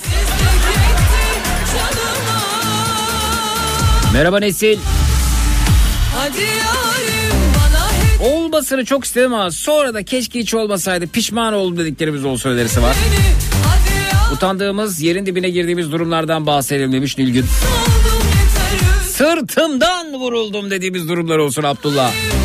S1: Merhaba Nesil.
S14: Hadi yarim
S1: Olmasını çok istedim ama sonra da keşke hiç olmasaydı pişman oldum dediklerimiz olsun önerisi var.
S14: beni Hadi
S1: Utandığımız yerin dibine girdiğimiz durumlardan bahsedelim demiş Nilgün. Sırtımdan vuruldum dediğimiz durumlar olsun Abdullah.
S14: Bana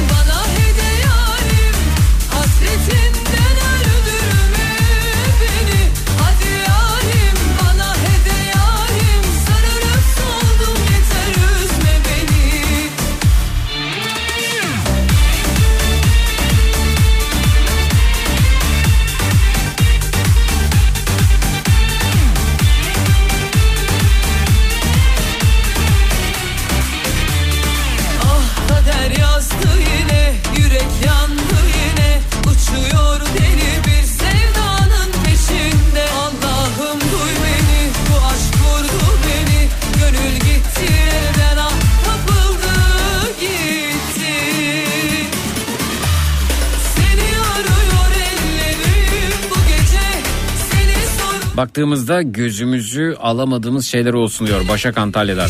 S1: Baktığımızda gözümüzü alamadığımız şeyler olsun diyor Başak Antalya'dan.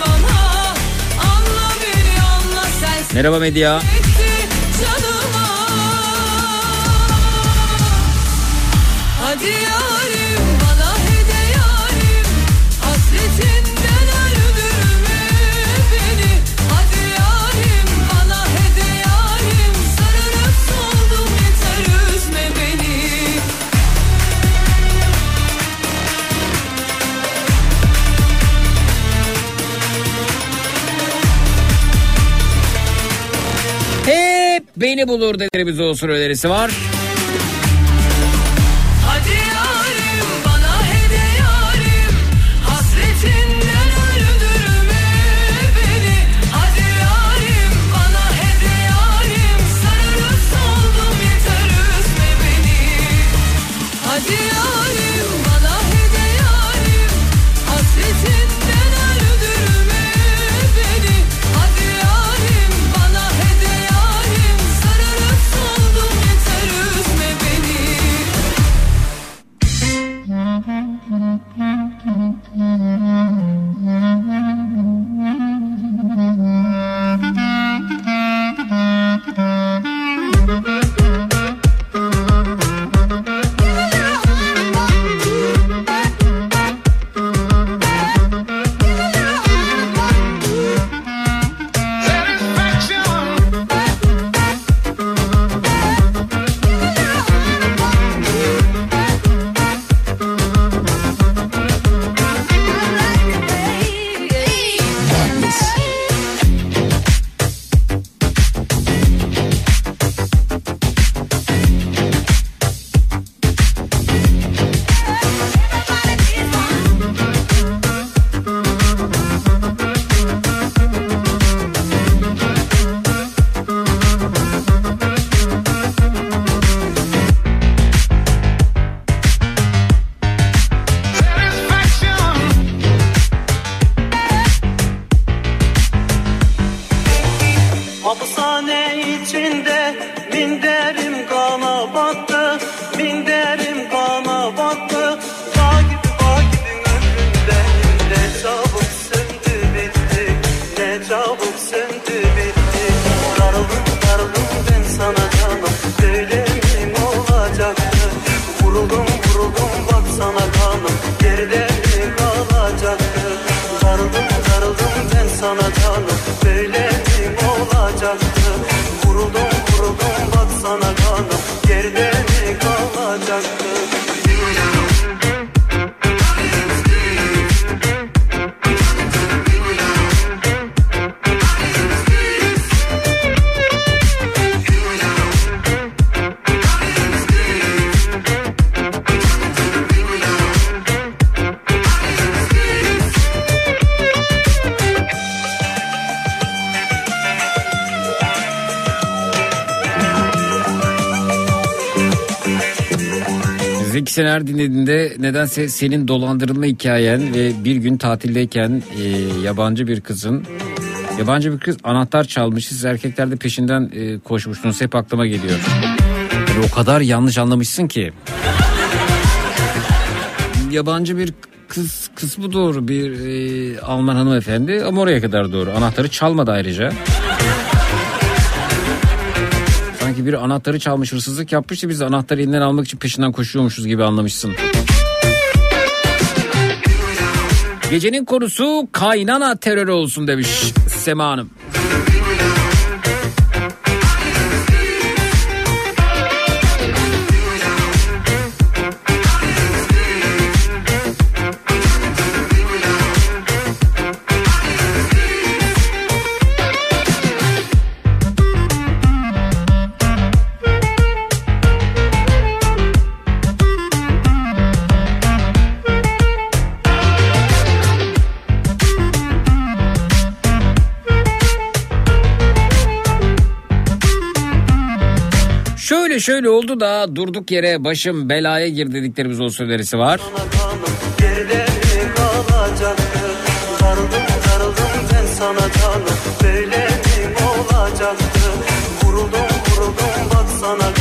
S14: Bana Anla beni anla
S1: Merhaba Medya.
S14: Beni
S1: bulur dediğimiz o önerisi var. Nedense senin dolandırılma hikayen ve bir gün tatildeyken e, yabancı bir kızın yabancı bir kız anahtar çalmış siz erkekler de peşinden e, koşmuşsunuz hep aklıma geliyor. Yani o kadar yanlış anlamışsın ki. Yabancı bir kız kısmı doğru bir e, Alman hanımefendi ama oraya kadar doğru. Anahtarı çalmadı ayrıca. Sanki biri anahtarı çalmış hırsızlık yapmıştı biz de anahtarı elinden almak için peşinden koşuyormuşuz gibi anlamışsın. Gecenin konusu kaynana terörü olsun demiş Sema Hanım. Şöyle oldu da durduk yere başım belaya gir dediklerimiz o önerisi var.
S5: sana canım Böyle mi olacaktı Vuruldum vuruldum bak sana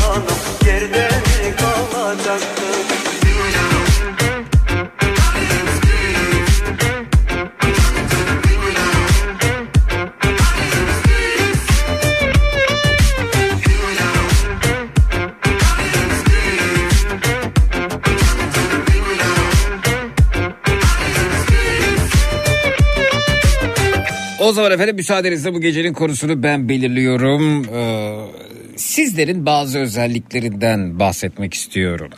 S2: O zaman efendim müsaadenizle bu gecenin konusunu ben belirliyorum. Ee, sizlerin bazı özelliklerinden bahsetmek istiyorum.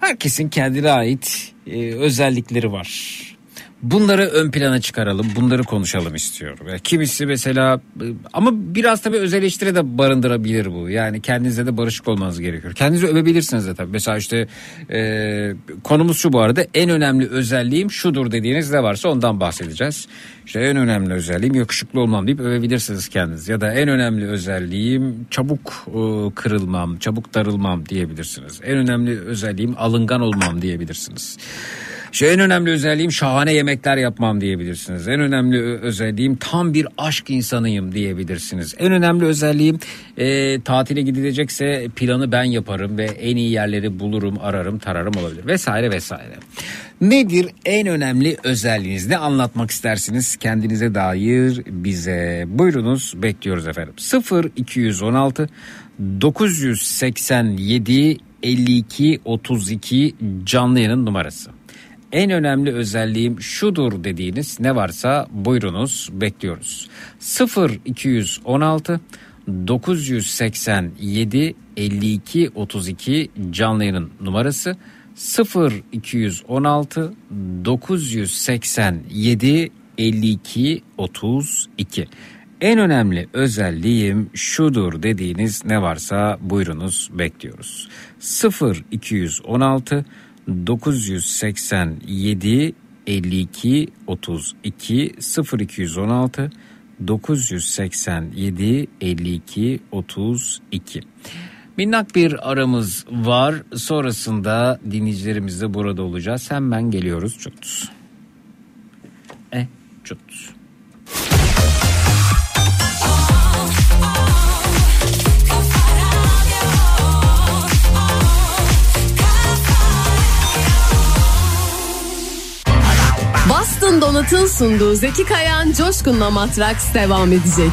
S2: Herkesin kendine ait e, özellikleri var. Bunları ön plana çıkaralım, bunları konuşalım istiyorum. Kimisi mesela ama biraz tabii öz eleştiri de barındırabilir bu. Yani kendinize de barışık olmanız gerekiyor. Kendinizi övebilirsiniz de tabii. Mesela işte e, konumuz şu bu arada en önemli özelliğim şudur dediğiniz ne varsa ondan bahsedeceğiz. İşte en önemli özelliğim yakışıklı olmam deyip övebilirsiniz kendiniz. Ya da en önemli özelliğim çabuk e, kırılmam, çabuk darılmam diyebilirsiniz. En önemli özelliğim alıngan olmam diyebilirsiniz. İşte en önemli özelliğim şahane yemekler yapmam diyebilirsiniz. En önemli özelliğim tam bir aşk insanıyım diyebilirsiniz. En önemli özelliğim e, tatile gidilecekse planı ben yaparım ve en iyi yerleri bulurum, ararım, tararım olabilir vesaire vesaire. Nedir en önemli özelliğiniz? Ne anlatmak istersiniz kendinize dair bize? Buyurunuz bekliyoruz efendim. 0 216 987 52 32 canlı yayının numarası. En önemli özelliğim şudur dediğiniz ne varsa buyurunuz bekliyoruz. 0 216 987 52 32 canlı yayının numarası 0 216 987 52 32 en önemli özelliğim şudur dediğiniz ne varsa buyurunuz bekliyoruz. 0 216 987 52 32 0216 987 52 32 Minnak bir aramız var. Sonrasında dinleyicilerimizle burada olacağız. Hemen geliyoruz. Çutuz. E, çutuz.
S7: Boston Donut'un sunduğu Zeki Kayan Coşkun'la Matraks devam edecek.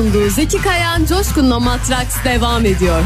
S1: sunduğu Zeki Kayan Coşkun'la Matraks devam ediyor.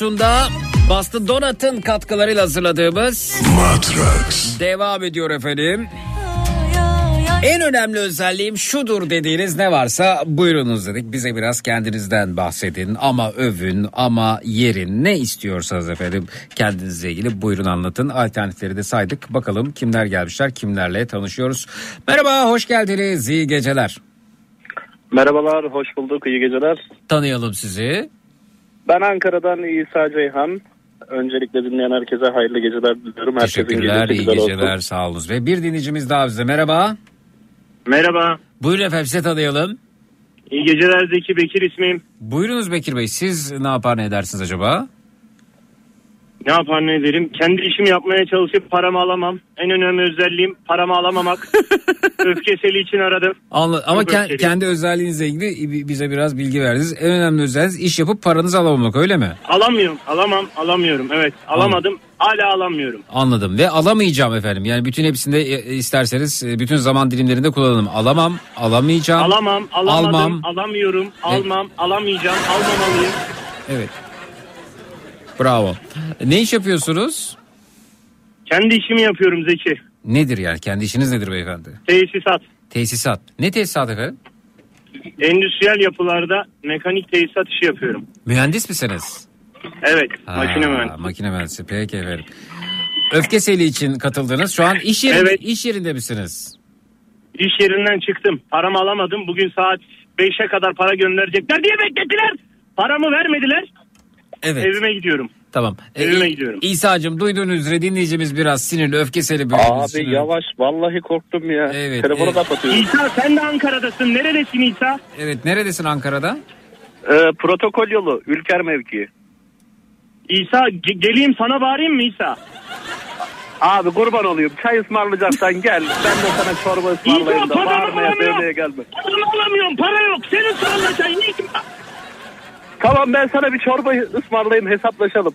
S2: Radyosunda Bastı Donat'ın katkılarıyla hazırladığımız
S3: Matrax.
S2: devam ediyor efendim. En önemli özelliğim şudur dediğiniz ne varsa buyurunuz dedik. Bize biraz kendinizden bahsedin ama övün ama yerin ne istiyorsanız efendim kendinizle ilgili buyurun anlatın. Alternatifleri de saydık. Bakalım kimler gelmişler kimlerle tanışıyoruz. Merhaba hoş geldiniz iyi geceler.
S15: Merhabalar, hoş bulduk, iyi geceler.
S2: Tanıyalım sizi.
S15: Ben Ankara'dan İsa Ceyhan. Öncelikle dinleyen herkese hayırlı geceler diliyorum. Herkesin
S2: Teşekkürler iyi
S15: güzel
S2: geceler
S15: olsun.
S2: sağ olunuz. Ve bir dinleyicimiz daha bize merhaba.
S16: Merhaba.
S2: Buyurun efendim size tanıyalım.
S16: İyi geceler Zeki Bekir ismim.
S2: Buyurunuz Bekir Bey siz ne yapar ne edersiniz acaba?
S16: Ne yapar ne ederim? Kendi işimi yapmaya çalışıp paramı alamam. En önemli özelliğim paramı alamamak. Öfkeseli için aradım.
S2: Anla- ama ke-
S16: öfkeliyim.
S2: kendi özelliğinizle ilgili bi- bize biraz bilgi verdiniz. En önemli özelliğiniz iş yapıp paranızı alamamak öyle mi?
S16: Alamıyorum. Alamam. Alamıyorum. Evet. Alamadım. Hala alamıyorum.
S2: Anladım ve alamayacağım efendim. Yani bütün hepsinde e, isterseniz e, bütün zaman dilimlerinde kullanalım. Alamam, alamayacağım.
S16: Alamam. Alamadım.
S2: Almam.
S16: Alamıyorum. Almam. Alamayacağım. Almamalıyım.
S2: Evet. Bravo. Ne iş yapıyorsunuz?
S16: Kendi işimi yapıyorum Zeki.
S2: Nedir yani? Kendi işiniz nedir beyefendi?
S16: Tesisat.
S2: Tesisat. Ne tesisat efendim?
S16: Endüstriyel yapılarda mekanik tesisat işi yapıyorum.
S2: Mühendis misiniz?
S16: Evet.
S2: Ha,
S16: makine mühendisi.
S2: Makine mühendisi. Peki efendim. Öfke seli için katıldınız. Şu an iş yerinde,
S16: Evet.
S2: iş yerinde misiniz?
S16: İş yerinden çıktım. Paramı alamadım. Bugün saat 5'e kadar para gönderecekler diye beklediler. Paramı vermediler.
S2: Evet.
S16: Evime gidiyorum.
S2: Tamam. Ee,
S16: Evime
S2: İ-
S16: gidiyorum.
S2: İsa'cığım duyduğunuz üzere dinleyicimiz biraz sinirli, öfkeseli bir
S15: Abi yavaş vallahi korktum ya.
S2: Evet,
S15: Telefonu
S2: evet.
S15: kapatıyorum.
S16: İsa sen de Ankara'dasın. Neredesin İsa?
S2: Evet, neredesin Ankara'da?
S15: Ee, protokol yolu Ülker mevkii.
S16: İsa ge- geleyim sana bağırayım mı İsa?
S15: Abi kurban olayım. Çay ısmarlayacaksan gel. Ben de sana çorba ısmarlayayım da bağırmaya dövmeye gelme.
S16: Paramı alamıyorum. Para yok. Sen ısmarlayacaksın.
S15: Tamam ben sana bir çorba ısmarlayayım hesaplaşalım.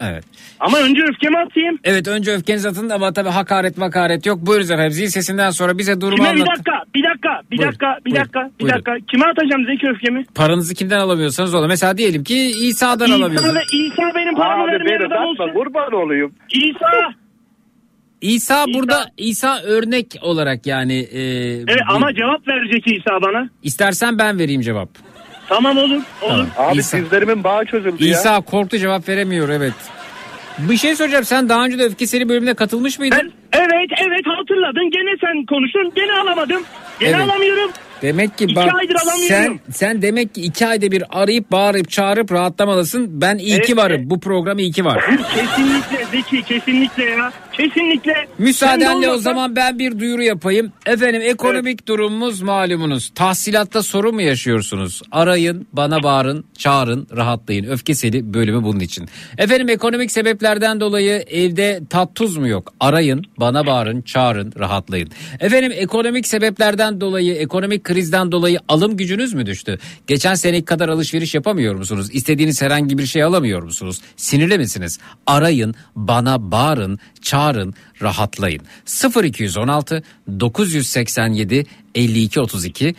S2: Evet.
S16: Ama önce öfkemi atayım.
S2: Evet önce öfkenizi atın ama tabii hakaret makaret yok. Buyurun efendim zil sesinden sonra bize durumu
S16: Kime bir
S2: anlatın.
S16: dakika, bir dakika, bir
S2: Buyurun,
S16: dakika, bir
S2: buyurun,
S16: dakika, bir dakika. Kime atacağım Zeki öfkemi?
S2: Paranızı kimden alamıyorsanız olur. Mesela diyelim ki İsa'dan
S16: İsa,
S2: alamıyorsunuz.
S16: İsa benim paramı
S15: Abi
S16: vermeyen
S15: beni
S16: adam
S15: atma
S16: olsun.
S15: kurban olayım.
S16: İsa.
S2: İsa burada İsa örnek olarak yani. e,
S16: Evet
S2: bu-
S16: ama cevap verecek İsa bana.
S2: İstersen ben vereyim cevap.
S16: Tamam olur, olur.
S15: Abi
S2: İsa.
S15: dizlerimin bağı çözüldü ya.
S2: İsa korktu cevap veremiyor evet. Bir şey soracağım sen daha önce de öfkeseli bölümüne katılmış mıydın?
S16: Ben, evet, evet hatırladın. Gene sen konuştun. Gene alamadım. Gene
S2: Evet.
S16: alamıyorum.
S2: Demek ki bak
S16: aydır
S2: sen sen demek ki iki ayda bir arayıp bağırıp çağırıp rahatlamalısın. Ben iyi ki
S16: Evet,
S2: varım.
S16: evet.
S2: Bu program iyi ki var.
S16: Kesinlikle Zeki, kesinlikle ya. Kesinlikle.
S2: Müsaadenle o zaman ben bir duyuru yapayım. Efendim ekonomik durumumuz malumunuz. Tahsilatta sorun mu yaşıyorsunuz? Arayın, bana bağırın, çağırın, rahatlayın. Öfkeseli bölümü bunun için. Efendim ekonomik sebeplerden dolayı evde tat tuz mu yok? Arayın, bana bağırın, çağırın, rahatlayın. Efendim ekonomik sebeplerden dolayı, ekonomik krizden dolayı alım gücünüz mü düştü? Geçen seneki kadar alışveriş yapamıyor musunuz? İstediğiniz herhangi bir şey alamıyor musunuz? Sinirli misiniz? Arayın, bana bağırın, çağırın, rahatlayın. 0216 987 52 32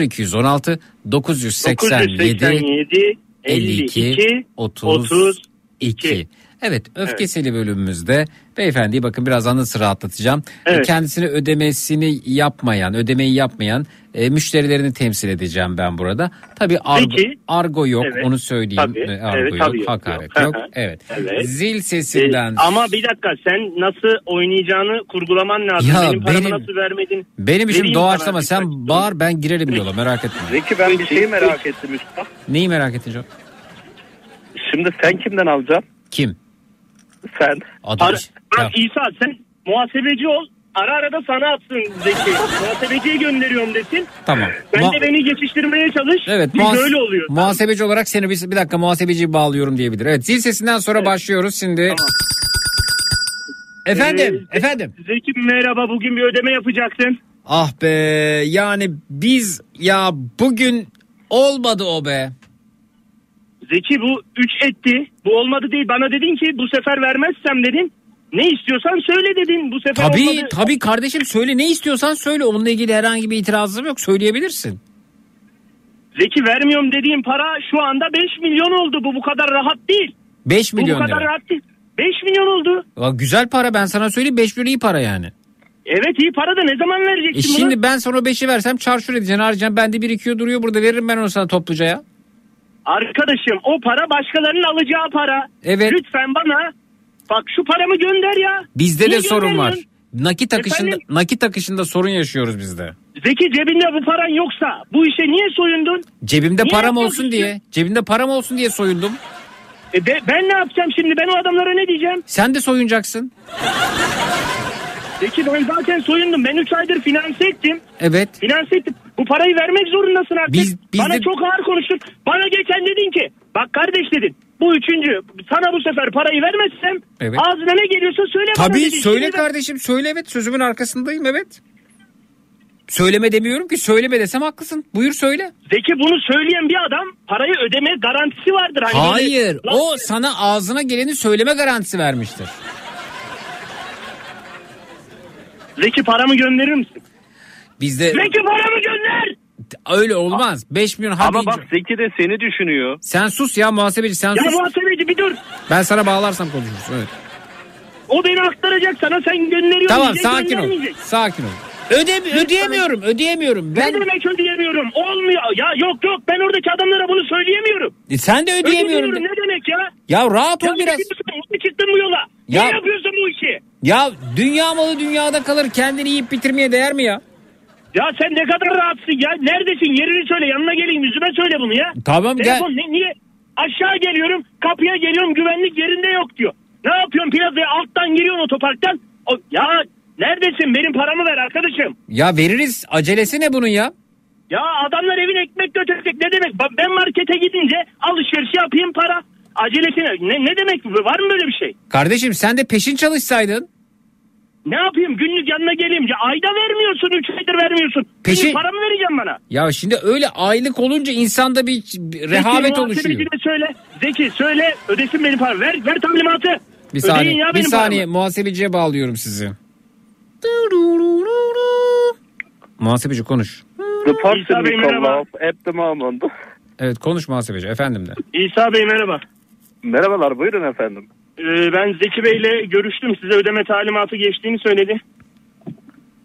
S2: 0216 987
S16: 987
S2: 52 32.
S16: 32.
S2: Evet öfkeseli bölümümüzde beyefendi bakın birazdan nasıl rahatlatacağım.
S16: Evet.
S2: E, Kendisini ödemesini yapmayan, ödemeyi yapmayan e, müşterilerini temsil edeceğim ben burada. Tabii argo,
S16: Peki.
S2: argo yok
S16: Evet.
S2: onu söyleyeyim.
S16: Tabii.
S2: E, Argo
S16: Evet,
S2: yok,
S16: tabii
S2: hakaret
S16: Yok.
S2: yok. Evet.
S16: Evet.
S2: Zil sesinden.
S16: Ee, ama bir dakika sen nasıl oynayacağını kurgulaman lazım.
S2: Ya
S16: benim paramı
S2: benim-
S16: nasıl vermedin?
S2: benim işim doğaçlama sen bağır ben girerim yola merak etme.
S15: Zeki ben bir şeyi merak ettim usta.
S2: Neyi merak ettin canım?
S15: Şimdi sen kimden alacaksın?
S2: Kim?
S15: Sen.
S2: Adam.
S16: Ara,
S2: Ya,
S16: bak İsa sen muhasebeci ol. Ara ara da sana atsın Zeki. Muhasebeciye gönderiyorum desin.
S2: tamam.
S16: Sen
S2: Ma-
S16: de beni geçiştirmeye çalış.
S2: Evet muhas-
S16: böyle oluyor.
S2: muhasebeci olarak seni bir, bir dakika muhasebeciyi bağlıyorum diyebilir. Evet zil sesinden sonra başlıyoruz şimdi. Efendim
S16: Ee,
S2: efendim.
S16: Zeki merhaba bugün bir ödeme yapacaksın.
S2: Ah be yani biz ya bugün olmadı o be.
S16: Zeki bu 3 etti. Bu olmadı değil. Bana dedin ki bu sefer vermezsem dedin. Ne istiyorsan söyle dedin. Bu sefer
S2: Tabii
S16: olmadı.
S2: tabii kardeşim söyle ne istiyorsan söyle onunla ilgili herhangi bir itirazım yok söyleyebilirsin.
S16: Zeki vermiyorum dediğim para şu anda 5 milyon oldu. Bu bu kadar rahat değil.
S2: 5
S16: Bu bu
S2: milyon
S16: kadar
S2: lira.
S16: rahat değil. 5 milyon oldu.
S2: Aa, Güzel para ben sana söyleyeyim 5 milyon iyi para yani.
S16: Evet iyi para da ne zaman
S2: E
S16: vereceksin
S2: şimdi
S16: bunu?
S2: ben sana o 5'i versem çarşur edeceksin harcayacaksın. Bende birikiyor duruyor burada veririm ben onu sana topluca ya.
S16: Arkadaşım o para başkalarının alacağı para.
S2: Evet.
S16: Lütfen bana bak şu paramı gönder ya.
S2: Bizde
S16: Niye
S2: de sorun var. Nakit akışında
S16: Efendim?
S2: nakit akışında sorun yaşıyoruz bizde.
S16: Zeki cebinde bu paran yoksa bu işe niye soyundun?
S2: Cebimde
S16: Niye
S2: param olsun diye. Cebimde param olsun diye soyundum.
S16: E be- ben ne yapacağım şimdi? Ben o adamlara ne diyeceğim?
S2: Sen de soyunacaksın.
S16: Zeki ben zaten soyundum. Ben 3 aydır finanse ettim.
S2: Evet.
S16: Finanse ettim. Bu parayı vermek zorundasın artık.
S2: Biz- biz
S16: Bana
S2: de-
S16: çok ağır konuştun. Bana geçen dedin ki bak kardeş dedin. Bu üçüncü. Sana bu sefer parayı vermezsem
S2: Evet.
S16: ağzına ne geliyorsa söyle bana
S2: Tabii
S16: dedin.
S2: söyle
S16: ben-
S2: kardeşim söyle evet sözümün arkasındayım evet. Söyleme demiyorum ki söyleme desem haklısın. Buyur söyle.
S16: Zeki bunu söyleyen bir adam parayı ödeme garantisi vardır. Hani böyle-
S2: Hayır
S16: Lan-
S2: o sana ağzına geleni söyleme garantisi vermiştir.
S16: Zeki paramı gönderir misin?
S2: Bizde
S16: Zeki paramı gönder.
S2: öyle olmaz. 5 milyon hadi.
S15: Ama bak Zeki de seni düşünüyor.
S2: Sen sus ya muhasebeci sen
S16: Ya
S2: sus.
S16: muhasebeci bir dur.
S2: Ben sana bağlarsam konuşuruz. Evet.
S16: O beni aktaracak sana sen gönderiyorsun.
S2: Tamam sakin ol.
S16: göndermeyecek.
S2: Sakin ol. Öde, ödeyemiyorum ödeyemiyorum.
S16: Ne
S2: Ben,
S16: demek ödeyemiyorum? Olmuyor. Ya yok yok ben oradaki adamlara bunu söyleyemiyorum.
S2: E, sen de ödeyemiyorum.
S16: Ödeyemiyorum ne demek ya?
S2: Ya rahat
S16: Ya
S2: ol biraz.
S16: ne çıktın, bu yola?
S2: Ya-
S16: Ne yapıyorsun bu işi?
S2: Ya dünya malı dünyada kalır kendini yiyip bitirmeye değer mi ya?
S16: Ya sen ne kadar rahatsın ya. Neredesin? Yerini söyle. Yanına geleyim. Yüzüme söyle bunu ya.
S2: Tamam gel.
S16: Telefon ne, niye? Aşağı geliyorum. Kapıya geliyorum. Güvenlik yerinde yok diyor. Ne yapıyorsun plazaya? Alttan giriyorsun otoparktan. O, ya neredesin? Benim paramı ver arkadaşım.
S2: Ya veririz. Acelesi ne bunun ya?
S16: Ya adamlar evin ekmek götürecek. Ne demek? Ben markete gidince alışveriş yapayım para. Acelesine. Ne, ne demek? Var mı böyle bir şey?
S2: Kardeşim sen de peşin çalışsaydın.
S16: Ne yapayım? Günlük yanına geleyim. Ya ayda vermiyorsun. Üç aydır vermiyorsun.
S2: Peşin-
S16: Benim paramı vereceğim bana.
S2: Ya şimdi öyle aylık olunca insanda bir, rehavet
S16: Zeki,
S2: oluşuyor.
S16: muhasebecine söyle. Zeki söyle ödesin benim paramı. Ver, ver talimatı.
S2: Bir saniye. Bir saniye
S16: paramı.
S2: muhasebeciye bağlıyorum sizi. Muhasebeci konuş.
S15: The person
S16: İsa Bey,
S15: we call
S16: merhaba.
S15: at the moment.
S2: Evet konuş muhasebeci efendim de.
S16: İsa Bey merhaba.
S15: Merhabalar buyurun efendim.
S16: Ee, ben Zeki Bey'le görüştüm. Size ödeme talimatı geçtiğini söyledi.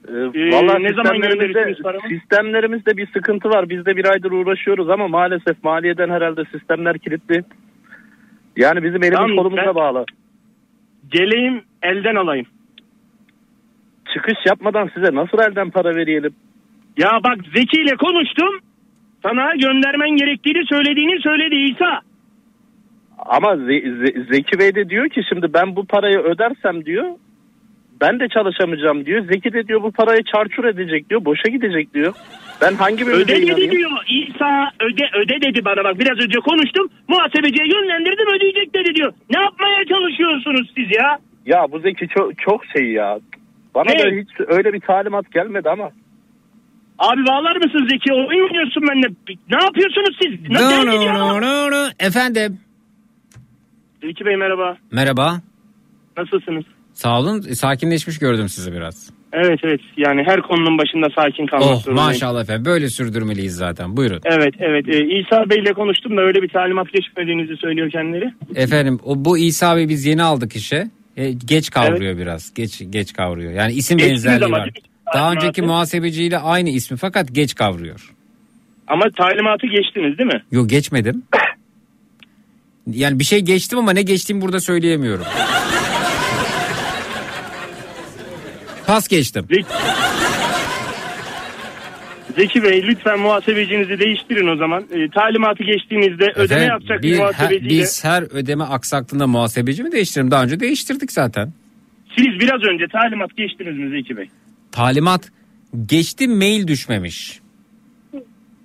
S15: Ee,
S16: Ee,
S15: Vallahi
S16: ne zaman
S15: sistemlerimizde,
S16: gönderirsiniz paramı?
S15: sistemlerimizde bir sıkıntı var. Biz de bir aydır uğraşıyoruz ama maalesef maliyeden herhalde sistemler kilitli. Yani bizim elimiz
S16: Tamam,
S15: kolumuza
S16: ben-
S15: bağlı.
S16: Geleyim elden alayım.
S15: Çıkış yapmadan size nasıl elden para verelim?
S16: Ya bak Zeki ile konuştum. Sana göndermen gerektiğini söylediğini söyledi İsa.
S15: Ama Ze- Ze- Zeki Bey de diyor ki şimdi ben bu parayı ödersem diyor ben de çalışamayacağım diyor. Zeki de diyor bu parayı çarçur edecek diyor. Boşa gidecek diyor. Ben hangi birinize
S16: Öde dedi
S15: inanayım?
S16: diyor. İsa öde öde dedi bana bak biraz önce konuştum. Muhasebeciye yönlendirdim ödeyecek dedi diyor. Ne yapmaya çalışıyorsunuz siz ya?
S15: Ya bu Zeki çok, çok şey ya. Bana
S16: Ne?
S15: da hiç öyle bir talimat gelmedi ama.
S16: Abi bağlar mısın Zeki? Oyun oynuyorsun benimle? Ne yapıyorsunuz siz? Ne,
S2: No, no, no, no, no. Efendim.
S16: Zeki Bey merhaba.
S2: Merhaba.
S16: Nasılsınız?
S2: Sağ olun. Sakinleşmiş gördüm sizi biraz.
S16: Evet evet yani her konunun başında sakin kalmak
S2: Oh
S16: zorundayım.
S2: maşallah efendim. Böyle sürdürmeliyiz zaten. Buyurun.
S16: Evet evet Ee, İsa Bey ile konuştum da öyle bir talimat geçmediğinizi söylüyor kendileri.
S2: Efendim o bu İsa Bey biz yeni aldık işe. E, geç kavruyor biraz. Geç geç kavruyor. Yani isim
S16: Geçtiniz
S2: benzerliği var. Daha önceki muhasebeciyle aynı ismi fakat geç kavruyor.
S16: Ama talimatı geçtiniz değil mi?
S2: Yok geçmedim. Yani bir şey geçtim ama ne geçtiğimi burada söyleyemiyorum. Pas geçtim.
S16: Zeki, Zeki Bey lütfen muhasebecinizi değiştirin o zaman. Ee, talimatı geçtiğinizde ödeme
S2: Efendim,
S16: yapacak
S2: bir-
S16: muhasebeciyle.
S2: biz her ödeme aksaklığında muhasebeci mi değiştirelim? Daha önce değiştirdik zaten.
S16: Siz biraz önce talimat geçtiniz mi Zeki Bey?
S2: Talimat geçti mail düşmemiş.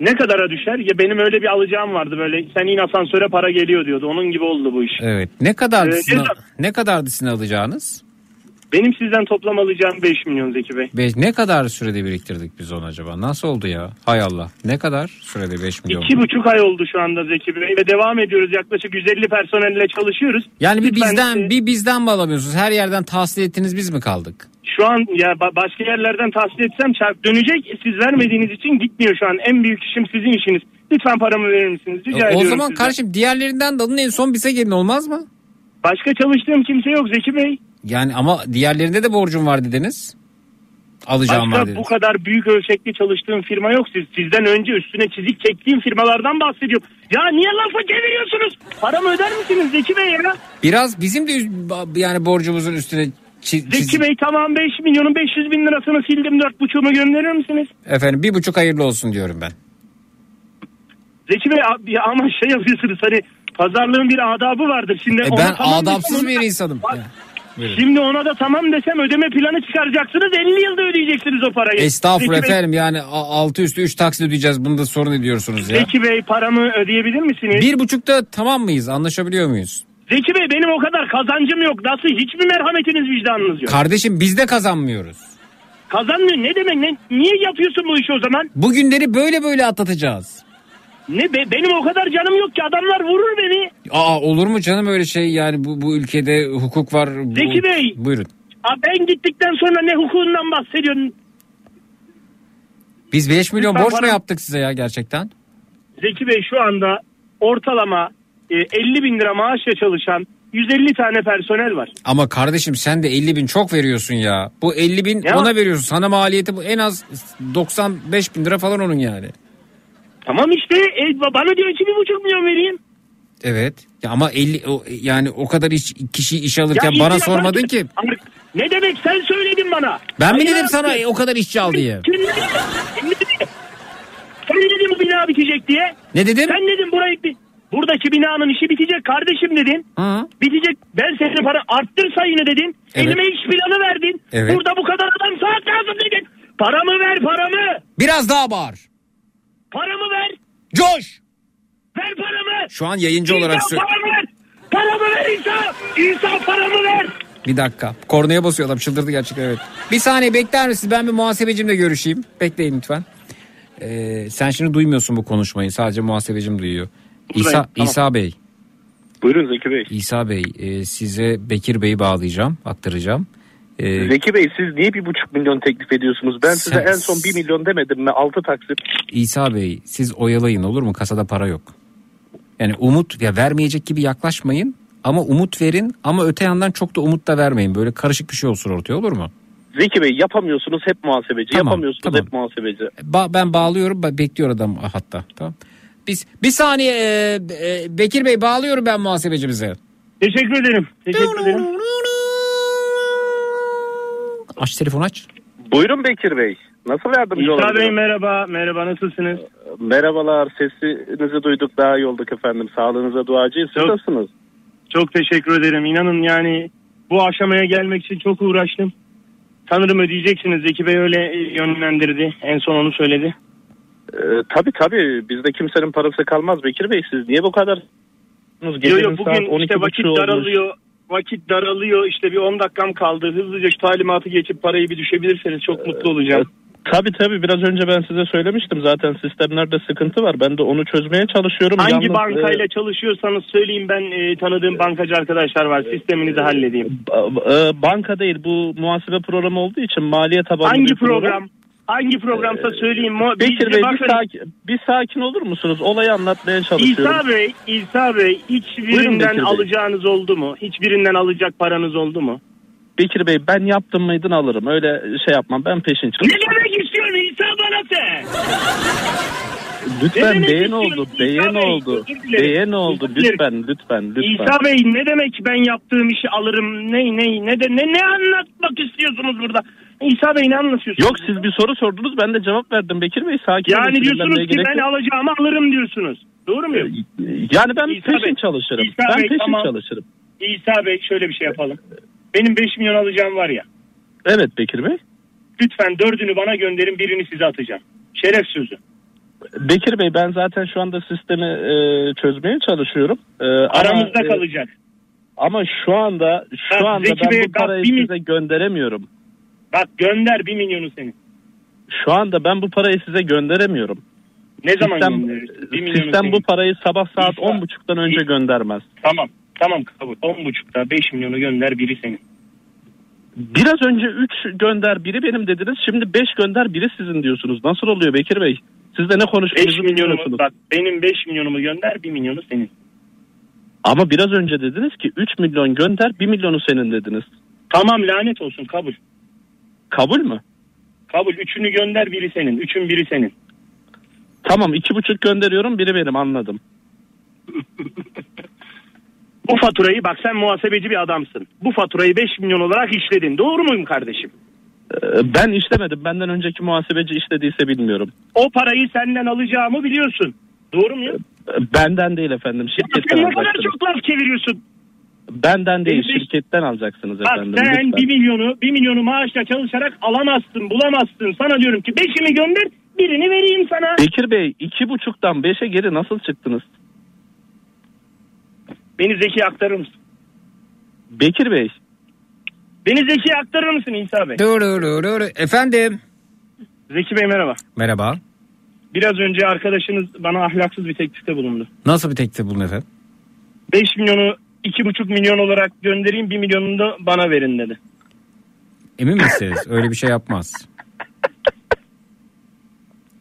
S16: Ne kadara düşer? Ya benim öyle bir alacağım vardı böyle. Sen in asansöre para geliyor diyordu. Onun gibi oldu bu iş.
S2: Evet. Ne kadardı
S16: Ee, ne
S2: kadardı sizin alacağınız?
S16: Benim sizden toplam alacağım 5 milyon Zeki Bey.
S2: Be- ne kadar sürede biriktirdik biz onu acaba? Nasıl oldu ya? Hay Allah. Ne kadar sürede 5 milyon?
S16: İki buçuk ay oldu şu anda Zeki Bey ve devam ediyoruz. Yaklaşık 150 personelle çalışıyoruz.
S2: Yani bir
S16: Lütfen,
S2: bizden
S16: e,
S2: bir bizden mi alamıyorsunuz? Her yerden tahsil ettiniz biz mi kaldık?
S16: Şu an ya ba- başka yerlerden tahsil etsem çarp dönecek. Siz vermediğiniz için gitmiyor şu an. En büyük işim sizin işiniz. Lütfen paramı verir misiniz? Rica
S2: o
S16: ediyorum
S2: zaman
S16: sizden.
S2: kardeşim diğerlerinden de alın en son bize gelin olmaz mı?
S16: Başka çalıştığım kimse yok Zeki Bey.
S2: Yani ama diğerlerinde de borcum var dediniz. Alacağım var
S16: Başka
S2: dediniz.
S16: bu kadar büyük ölçekli çalıştığım firma yok. Siz sizden önce üstüne çizik çektiğim firmalardan bahsediyorum. Ya niye lafı çeviriyorsunuz? Paramı öder misiniz Zeki Bey ya?
S2: Biraz bizim de üz- yani borcumuzun üstüne çi-
S16: Zeki Bey tamam 5 milyonun 500 bin lirasını sildim 4,5'umu gönderir misiniz?
S2: Efendim bir buçuk hayırlı olsun diyorum ben.
S16: Zeki Bey a- ya ama şey yapıyorsunuz hani pazarlığın bir adabı vardır. Şimdi
S2: E
S16: ona
S2: ben
S16: tamam
S2: adapsız bir insanım. Ya, buyurun.
S16: Şimdi ona da tamam desem ödeme planı çıkaracaksınız 50 yılda ödeyeceksiniz o parayı.
S2: Estağfurullah
S16: Bey-
S2: efendim yani a- altı üstü üç taksit ödeyeceğiz. Bunda sorun ediyorsunuz ya.
S16: Zeki Bey paramı ödeyebilir misiniz?
S2: Bir buçukta tamam mıyız? Anlaşabiliyor muyuz?
S16: Zeki Bey benim o kadar kazancım yok. Nasıl hiç mi merhametiniz vicdanınız yok?
S2: Kardeşim biz de kazanmıyoruz.
S16: Kazanmıyor ne demek ne? Niye yapıyorsun bu işi o zaman?
S2: Bu günleri böyle böyle atlatacağız.
S16: Ne be, benim o kadar canım yok ki adamlar vurur beni.
S2: Aa olur mu canım öyle şey yani bu, bu ülkede hukuk var. Bu...
S16: Zeki Bey.
S2: Buyurun.
S16: Aa, ben gittikten sonra ne hukukundan bahsediyorsun?
S2: Biz 5 milyon
S16: Lütfen
S2: borç mu yaptık size ya gerçekten?
S16: Zeki Bey şu anda ortalama e, 50 bin lira maaşla çalışan 150 tane personel var.
S2: Ama kardeşim sen de 50 bin çok veriyorsun ya. Bu 50 bin
S16: Ya-
S2: ona veriyorsun. Sana maliyeti bu en az 95 bin lira falan onun yani.
S16: Tamam işte e, bana diyor ki bir buçuk milyon vereyim.
S2: Evet. Ya ama 50 o, yani o kadar iş, kişi iş alırken
S16: Ya
S2: bana sormadın ki.
S16: Ne demek sen söyledin bana.
S2: Ben mi dedim sana e, o kadar işçi al diye?
S16: Sen dedin bu bina bitecek diye.
S2: Ne dedim?
S16: Sen dedin burayı buradaki binanın işi bitecek kardeşim dedin.
S2: Hı.
S16: Bitecek. Ben senin para arttır sayını dedin.
S2: Evet.
S16: Elime iş planı verdin.
S2: Evet.
S16: Burada bu kadar adam saat lazım dedin. Paramı ver paramı.
S2: Biraz daha bağır.
S16: Paramı ver.
S2: Coş.
S16: Ver paramı.
S2: Şu an yayıncı
S16: İsa
S2: olarak
S16: paramı ver. Paramı ver İsa. İsa paramı ver.
S2: Bir dakika. Kornaya basıyor adam çıldırdı gerçekten evet. Bir saniye bekler misiniz? Ben bir muhasebecimle görüşeyim. Bekleyin lütfen. Ee, sen şimdi duymuyorsun bu konuşmayı. Sadece muhasebecim duyuyor. İsa,
S15: Tamam.
S2: İsa Bey.
S15: Buyurun Zeki Bey.
S2: İsa Bey e, size Bekir Bey'i bağlayacağım. Aktaracağım. Ee,
S15: Zeki Bey siz niye bir buçuk milyon teklif ediyorsunuz? Ben size
S2: Sen-
S15: en son bir milyon demedim mi? Altı taksit.
S2: İsa Bey siz oyalayın olur mu? Kasada para yok. Yani umut ya vermeyecek gibi yaklaşmayın. Ama umut verin ama öte yandan çok da umut da vermeyin. Böyle karışık bir şey olsun ortaya olur mu?
S15: Zeki Bey yapamıyorsunuz hep muhasebeci.
S2: Tamam,
S15: yapamıyorsunuz
S2: tamam.
S15: hep muhasebeci.
S2: Ba- ben bağlıyorum ba- bekliyor adam hatta. Tamam. Biz bir saniye e, e, Bekir Bey bağlıyorum ben muhasebecimize.
S16: Teşekkür ederim. Teşekkür ederim.
S2: Aç telefon aç.
S15: Buyurun Bekir Bey. Nasıl yardımcı
S16: İsa Bey
S15: olabilirim?
S16: merhaba. Merhaba nasılsınız?
S15: Merhabalar sesinizi duyduk daha iyi olduk efendim. Sağlığınıza duacıyız. Siz
S16: Çok-
S15: nasılsınız?
S16: Çok teşekkür ederim. İnanın yani bu aşamaya gelmek için çok uğraştım. Sanırım ödeyeceksiniz. Zeki Bey öyle yönlendirdi. En son onu söyledi.
S15: Ee, tabii tabii bizde kimsenin parası kalmaz Bekir Bey. Siz niye bu kadar
S16: Yo, yo, bugün işte
S15: 12.30
S16: vakit
S15: olmuş.
S16: Vakit daralıyor. İşte bir 10 dakikam kaldı. Hızlıca şu talimatı geçip parayı bir düşebilirseniz çok mutlu olacağım.
S15: Tabii tabii biraz önce ben size söylemiştim zaten sistemlerde sıkıntı var. Ben de onu çözmeye çalışıyorum.
S16: Hangi
S15: Yalnız,
S16: bankayla
S15: e,
S16: çalışıyorsanız söyleyin ben e, tanıdığım bankacı arkadaşlar var. Sisteminizi halledeyim.
S15: ba- e, banka değil bu muhasebe programı olduğu için maliye tabanlı
S16: Hangi
S15: bir program.
S16: program? Hangi programsa söyleyin. Mu-
S15: Bekir
S16: Biz-
S15: Bey
S16: bakın,
S15: bir sakin, bir sakin olur musunuz? Olayı anlatmaya çalışıyorum.
S16: İsa Bey, İsa Bey
S15: Buyurun
S16: hiçbirinden
S15: Bekir Bey.
S16: alacağınız oldu mu? Hiçbirinden alacak paranız oldu mu?
S15: Bekir Bey ben yaptım mıydın alırım. Öyle şey yapmam. Ben peşin
S16: Ne
S15: çalışırım.
S16: demek istiyorsun İsa bana sen?
S15: Lütfen
S16: demek
S15: beğen oldu. Beğen
S16: Bey?
S15: oldu. Beğen oldu. Lütfen lütfen lütfen.
S16: İsa Bey ne demek ben yaptığım işi alırım? Ne ne ne de ne ne anlatmak istiyorsunuz burada? İsa Bey ne anlatıyorsunuz?
S15: Yok siz bir soru sordunuz ben de cevap verdim Bekir Bey sakin olun,
S16: Yani diyorsunuz ki ben
S15: yok.
S16: alacağımı alırım diyorsunuz. Doğru mu?
S15: Yani ben
S16: İsa
S15: peşin
S16: Bey,
S15: çalışırım.
S16: İsa
S15: ben
S16: Bey,
S15: peşin
S16: tamam.
S15: çalışırım.
S16: İsa Bey şöyle bir şey yapalım. Benim 5 milyon alacağım var ya.
S15: Evet Bekir Bey.
S16: Lütfen dördünü bana gönderin birini size atacağım. Şeref sözü.
S15: Bekir Bey ben zaten şu anda sistemi e, çözmeye çalışıyorum. E,
S16: Aramızda
S15: ama, e,
S16: kalacak.
S15: ama şu anda şu
S16: Ha,
S15: anda
S16: Zeki
S15: ben
S16: Bey,
S15: bu parayı
S16: mi-
S15: size gönderemiyorum.
S16: Bak gönder bir milyonu senin.
S15: Şu anda ben bu parayı size gönderemiyorum.
S16: Ne zaman
S15: Sistem,
S16: gönderirsin? Bir milyonu
S15: sistem
S16: senin.
S15: bu parayı sabah saat
S16: İsa-
S15: 10.30'dan önce
S16: İsa-
S15: göndermez.
S16: Tamam. Tamam kabul. 10.30'da 5 milyonu gönder biri senin.
S15: Biraz önce 3 gönder biri benim dediniz. Şimdi 5 gönder biri sizin diyorsunuz. Nasıl oluyor Bekir Bey? Siz de ne
S16: 5
S15: konuştuğunuzu bilmiyorsunuz.
S16: bak benim 5 milyonumu gönder 1 milyonu senin.
S15: Ama biraz önce dediniz ki 3 milyon gönder 1 milyonu senin dediniz.
S16: Tamam lanet olsun kabul.
S15: Kabul mü?
S16: Kabul. Üçünü gönder biri senin. Üçün biri senin.
S15: Tamam iki buçuk gönderiyorum biri benim anladım.
S16: Bu faturayı bak sen muhasebeci bir adamsın. Bu faturayı 5 milyon olarak işledin. Doğru muyum kardeşim?
S15: Ee, Ben işlemedim. Benden önceki muhasebeci işlediyse bilmiyorum.
S16: O parayı senden alacağımı biliyorsun. Doğru muyum?
S15: Ee, Benden değil efendim. Şirketten
S16: Sen ne kadar
S15: alacaksınız.
S16: çok laf çeviriyorsun.
S15: Benden değil
S16: Benim-
S15: şirketten alacaksınız
S16: Bak
S15: efendim.
S16: sen
S15: lütfen.
S16: 1 milyonu 1 milyonu maaşla çalışarak alamazsın, bulamazsın. Sana diyorum ki 5'imi gönder, birini vereyim sana.
S15: Bekir Bey iki buçuktan beşe geri nasıl çıktınız?
S16: Beni Zeki'ye aktarır mısın?
S15: Bekir Bey
S16: Beni Zeki'ye aktarır mısın İsa Bey?
S2: Dur, dur, dur, dur. Efendim.
S16: Zeki Bey merhaba.
S2: Merhaba.
S16: Biraz önce arkadaşınız bana ahlaksız bir teklifte bulundu.
S2: Nasıl bir teklif bulun efendim?
S16: 5 milyonu 2,5 milyon olarak göndereyim 1 milyonunu da bana verin dedi.
S2: Emin misiniz? Öyle bir şey yapmaz.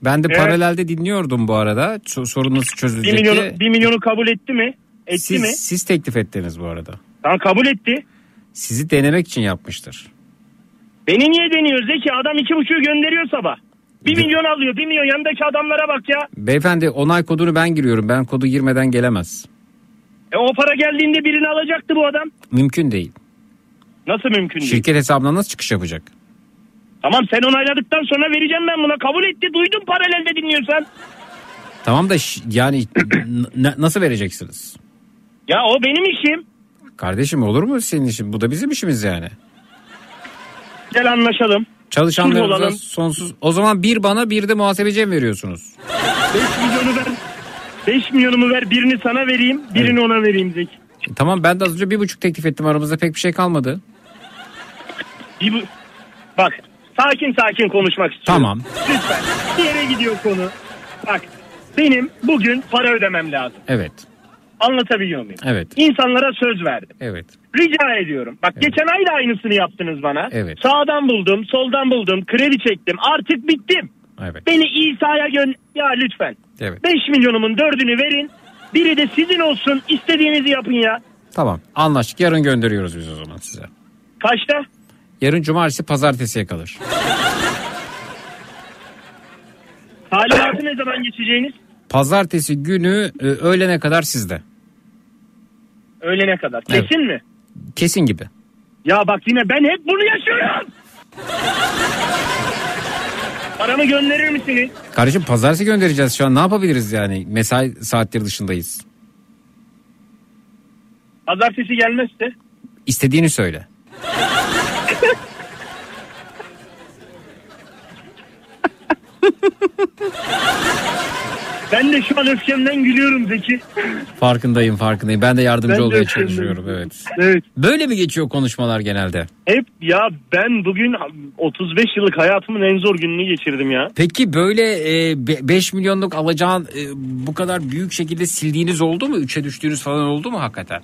S2: Ben de
S16: Evet.
S2: paralelde dinliyordum bu arada. So- Sorun nasıl
S16: 1
S2: çözülecek
S16: milyonu,
S2: diye.
S16: 1 milyonu kabul etti mi? Etti
S2: Siz,
S16: mi?
S2: siz teklif ettiniz bu arada.
S16: Tamam kabul etti.
S2: Sizi denemek için yapmıştır.
S16: Beni niye deniyor Zeki? Adam 2,5'u gönderiyor sabah. 1 milyon alıyor. 1 milyon yanındaki adamlara bak ya.
S2: Beyefendi onay kodunu ben giriyorum. Ben kodu girmeden gelemez.
S16: E o para geldiğinde birini alacaktı bu adam.
S2: Mümkün değil.
S16: Nasıl mümkün değil?
S2: Şirket hesabına nasıl çıkış yapacak?
S16: Tamam sen onayladıktan sonra vereceğim ben buna. Kabul etti. Duydum paralelde dinliyorsan.
S2: Tamam da ş- yani n- nasıl vereceksiniz?
S16: Ya o benim işim.
S2: Kardeşim olur mu senin işin? Bu da bizim işimiz yani.
S16: Gel anlaşalım.
S2: Çalışanlarınıza
S16: olalım.
S2: sonsuz. O zaman bir bana bir de muhasebeciye mi veriyorsunuz?
S16: 5 milyonu ver. 5 milyonumu ver birini sana vereyim birini ona vereyim Zeki.
S2: Tamam ben de az önce bir buçuk teklif ettim aramızda pek bir şey kalmadı.
S16: Bir bu... Bak sakin sakin konuşmak istiyorum.
S2: Tamam.
S16: Lütfen bir yere gidiyor konu. Bak benim bugün para ödemem lazım.
S2: Evet.
S16: Anlatabiliyor muyum?
S2: Evet.
S16: İnsanlara söz verdim.
S2: Evet.
S16: Rica ediyorum. Bak geçen ay da aynısını yaptınız bana.
S2: Evet.
S16: Sağdan buldum, soldan buldum, kredi çektim. Artık bittim.
S2: Evet.
S16: Beni İsa'ya gön... Ya lütfen.
S2: Evet.
S16: 5 milyonumun dördünü verin. Biri de sizin olsun. İstediğinizi yapın ya.
S2: Tamam anlaştık yarın gönderiyoruz biz o zaman size.
S16: Kaçta?
S2: Yarın cumartesi pazartesiye kalır.
S16: Talimatı ne zaman geçeceğiniz?
S2: Pazartesi günü e, öğlene kadar sizde.
S16: Öğlene kadar.
S2: Evet.
S16: Kesin mi?
S2: Kesin gibi.
S16: Ya bak yine ben hep bunu yaşıyorum. Paramı gönderir misiniz?
S2: Kardeşim pazartesi göndereceğiz şu an ne yapabiliriz yani mesai saatleri dışındayız.
S16: Pazartesi gelmezse.
S2: İstediğini söyle.
S16: Ben de şu an öfkemden gülüyorum Zeki.
S2: Farkındayım farkındayım ben de yardımcı
S16: Ben de
S2: olmaya
S16: öfkemden-
S2: çalışıyorum evet.
S16: Evet.
S2: Böyle mi geçiyor konuşmalar genelde?
S16: Hep ya ben bugün 35 yıllık hayatımın en zor gününü geçirdim ya.
S2: Peki böyle 5 milyonluk alacağın e, bu kadar büyük şekilde sildiğiniz oldu mu? 3'e düştüğünüz falan oldu mu hakikaten?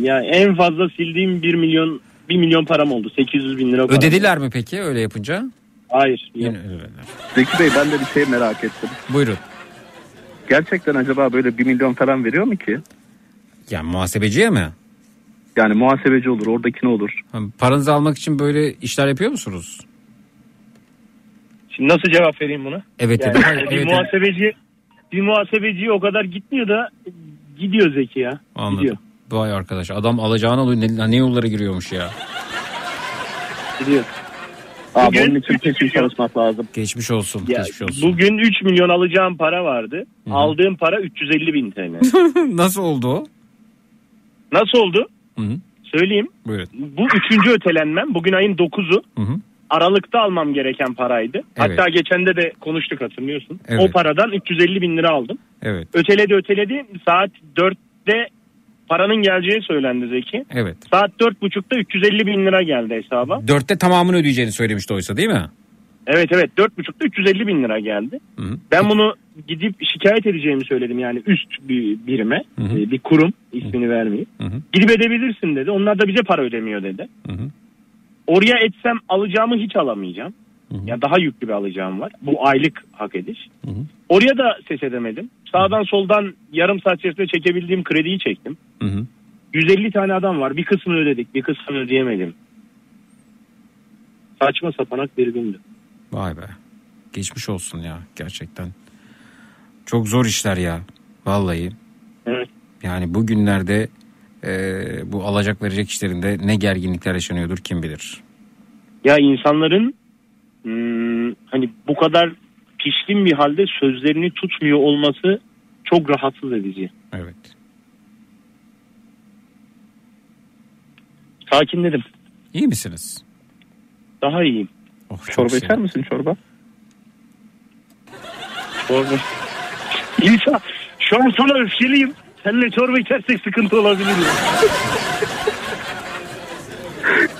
S16: Ya en fazla sildiğim 1 milyon 1 milyon param oldu. 800 bin lira param.
S2: Ödediler mi peki öyle yapınca?
S16: Hayır.
S2: Yine ödediler.
S15: Zeki Bey ben de bir şey merak ettim.
S2: Buyurun.
S15: Gerçekten acaba böyle 1 milyon falan veriyor mu ki?
S2: Yani muhasebeciye mi?
S15: Yani muhasebeci olur, oradaki ne olur?
S2: Ha, Paranızı almak için böyle işler yapıyor musunuz?
S16: Şimdi nasıl cevap vereyim buna?
S2: Evet
S16: Yani.
S2: Hayır,
S16: bir
S2: evet,
S16: muhasebeci bir muhasebeci o kadar gitmiyor da gidiyor Zeki ya.
S2: Anladım.
S16: Gidiyor.
S2: Vay arkadaş adam alacağını alıyor ne, ne yollara giriyormuş ya.
S16: Gidiyor.
S15: Abi
S16: Bugün
S15: onun için peşin çalışmak lazım.
S2: Geçmiş olsun.
S16: Ya,
S2: Geçmiş olsun.
S16: bugün 3 milyon alacağım para vardı. Aldığım para 350 bin TL.
S2: Nasıl oldu o?
S16: Nasıl oldu?
S2: Hı hı.
S16: Söyleyeyim.
S2: Buyurun.
S16: Bu üçüncü ötelenmem. Bugün ayın 9'u.
S2: Hı.
S16: Aralıkta almam gereken paraydı. Hatta geçende de konuştuk hatırlıyorsun.
S2: Evet.
S16: O paradan 350 bin lira aldım.
S2: Evet.
S16: Öteledi öteledi. Saat 4'te paranın geleceği söylendi Zeki.
S2: Evet.
S16: Saat 4.30'da 350 bin lira geldi hesaba.
S2: Dörtte tamamını ödeyeceğini söylemişti oysa değil mi?
S16: Evet evet 4.30'da 350 bin lira geldi.
S2: Hı hı.
S16: Ben bunu gidip şikayet edeceğimi söyledim yani üst bir birime
S2: Hı hı.
S16: e, bir kurum ismini vermeyeyim.
S2: Hı hı.
S16: Gidip edebilirsin dedi. Onlar da bize para ödemiyor dedi.
S2: Hı hı.
S16: Oraya etsem alacağımı hiç alamayacağım.
S2: Hı hı.
S16: Ya daha yüklü bir alacağım var. Bu aylık hak ediş.
S2: Hı hı.
S16: Oraya da ses edemedim. Sağdan soldan yarım saat içerisinde çekebildiğim krediyi çektim.
S2: Hı hı.
S16: 150 tane adam var. Bir kısmını ödedik, bir kısmını ödeyemedim. Saçma sapanak bir gündü.
S2: Vay be. Geçmiş olsun ya gerçekten. Çok zor işler ya. Vallahi.
S16: Evet.
S2: Yani bugünlerde e, bu alacak verecek işlerinde ne gerginlikler yaşanıyordur kim bilir.
S16: Ya insanların hmm, hani bu kadar pişkin bir halde sözlerini tutmuyor olması çok rahatsız edici.
S2: Evet.
S16: Sakinledim.
S2: İyi misiniz?
S16: Daha iyiyim.
S2: Oh,
S15: Çorba
S2: sevindim.
S15: içer misin çorba?
S16: Çorba. İsa şu an sana öfkeliyim. Seninle çorba içersek sıkıntı olabilir.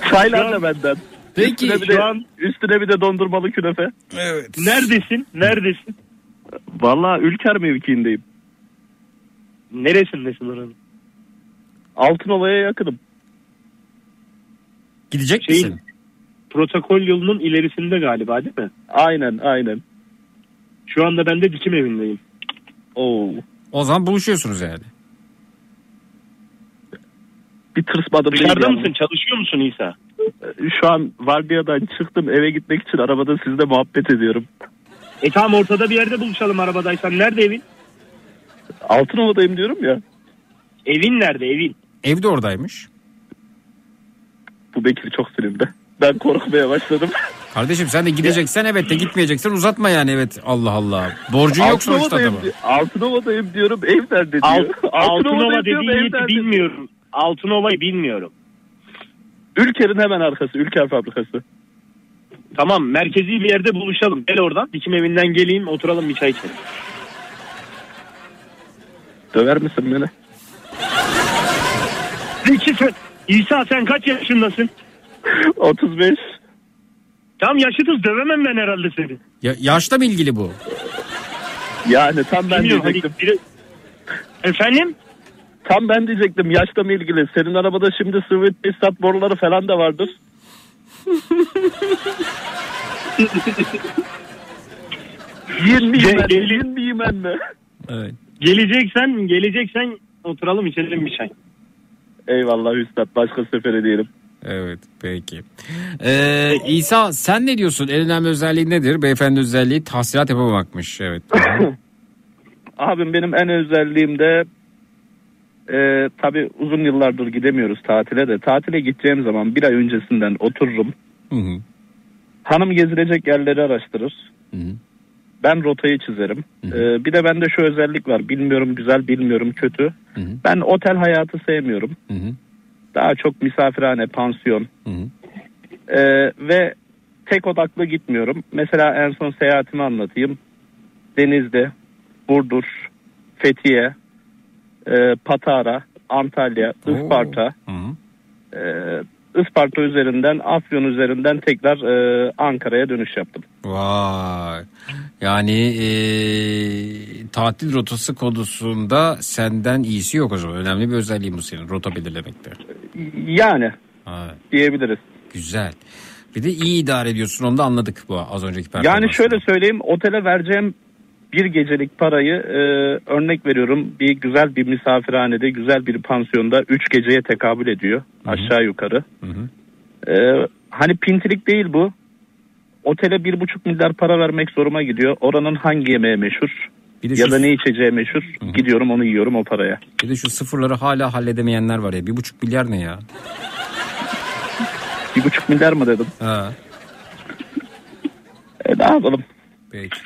S15: Çaylar da benden.
S2: Peki
S15: üstüne bir de,
S16: şu an-
S15: üstüne bir de dondurmalı künefe.
S2: Evet.
S16: Neredesin? Neredesin?
S15: Vallahi Ülker mevkiindeyim.
S16: Neresindesin oranın?
S15: Altınova'ya yakınım.
S2: Gidecek
S16: Şeyin-
S2: misin?
S16: Protokol yolunun ilerisinde galiba değil mi?
S15: Aynen aynen.
S16: Şu anda ben de dikim evindeyim.
S15: Oo.
S2: O zaman buluşuyorsunuz yani.
S15: Bir tırsmadım. değil
S16: Dışarıda
S15: yalnız.
S16: mısın? Çalışıyor musun İsa?
S15: Şu an vardiyadan çıktım eve gitmek için arabada sizle muhabbet ediyorum.
S16: E tamam ortada bir yerde buluşalım arabadaysan. Nerede evin?
S15: Altınova'dayım diyorum ya.
S16: Evin nerede evin?
S2: Evde oradaymış.
S15: bu Bekir çok sinirli. Ben korkmaya başladım.
S2: Kardeşim sen de gideceksen evet de gitmeyeceksen uzatma yani evet Allah Allah. Borcun yok sonuçta
S15: di- Altınova'dayım diyorum ev nerede diyor.
S16: Alt, Altınova
S15: diyorum,
S16: dediğin
S15: ev
S16: yeri bilmiyorum. Altınova'yı bilmiyorum.
S15: Ülker'in hemen arkası Ülker fabrikası.
S16: Tamam merkezi bir yerde buluşalım. Gel oradan. Dikim evinden geleyim oturalım bir çay içelim.
S15: Döver misin beni?
S16: Zeki sen, İsa sen kaç yaşındasın?
S15: 35.
S16: Tam yaşıtız dövemem ben herhalde seni.
S2: Ya, yaşla mı ilgili bu?
S15: Yani tam ben
S16: Bilmiyorum, hani
S15: diyecektim.
S16: biri- Efendim?
S15: Tam ben diyecektim yaşla mı ilgili. Senin arabada şimdi sıvı tesisat boruları falan da vardır. Yin miyim
S16: Ge-
S15: ben?
S16: geli-
S15: Yin miyim ben mi?
S2: Evet.
S16: Geleceksen geleceksen oturalım içelim bir çay.
S15: Eyvallah Üstad. Başka sefere diyelim.
S2: Evet peki. Ee, İsa sen ne diyorsun? En önemli özelliği nedir? Beyefendi özelliği tahsilat yapamamakmış. Evet.
S15: Abim benim en özelliğim de e, tabii uzun yıllardır gidemiyoruz tatile de. Tatile gideceğim zaman bir ay öncesinden otururum.
S2: Hı hı.
S15: Hanım gezilecek yerleri araştırır.
S2: Hı hı.
S15: Ben rotayı çizerim. E, bir de bende şu özellik var. Bilmiyorum güzel, bilmiyorum kötü.
S2: Hı hı.
S15: Ben otel hayatı sevmiyorum.
S2: Hı hı.
S15: Daha çok misafirhane, pansiyon.
S2: Hı hı.
S15: E, ve tek odaklı gitmiyorum. Mesela en son seyahatimi anlatayım. Denizli, Burdur, Fethiye, e, Patara, Antalya, Isparta. E, Isparta üzerinden, Afyon üzerinden tekrar e, Ankara'ya dönüş yaptım.
S2: Vay. Yani ee, tatil rotası konusunda senden iyisi yok o zaman. Önemli bir özelliğin bu senin rota belirlemekte.
S15: Yani
S2: Ha,
S15: diyebiliriz.
S2: güzel. Bir de iyi idare ediyorsun onu da anladık bu az önceki
S15: Yani
S2: performansından.
S15: şöyle söyleyeyim otele vereceğim bir gecelik parayı e, örnek veriyorum bir güzel bir misafirhanede güzel bir pansiyonda 3 geceye tekabül ediyor aşağı yukarı. E, hani pintilik değil bu. Otele bir buçuk milyar para vermek zoruma gidiyor. Oranın hangi yemeği meşhur
S2: Bir de
S15: ya
S2: şu-
S15: da ne içeceği meşhur. Gidiyorum onu yiyorum o paraya.
S2: Bir de şu sıfırları hala halledemeyenler var ya. Bir buçuk milyar ne ya?
S15: Bir buçuk milyar mı dedim.
S2: Ha.
S15: E, ne yapalım?
S2: Peki.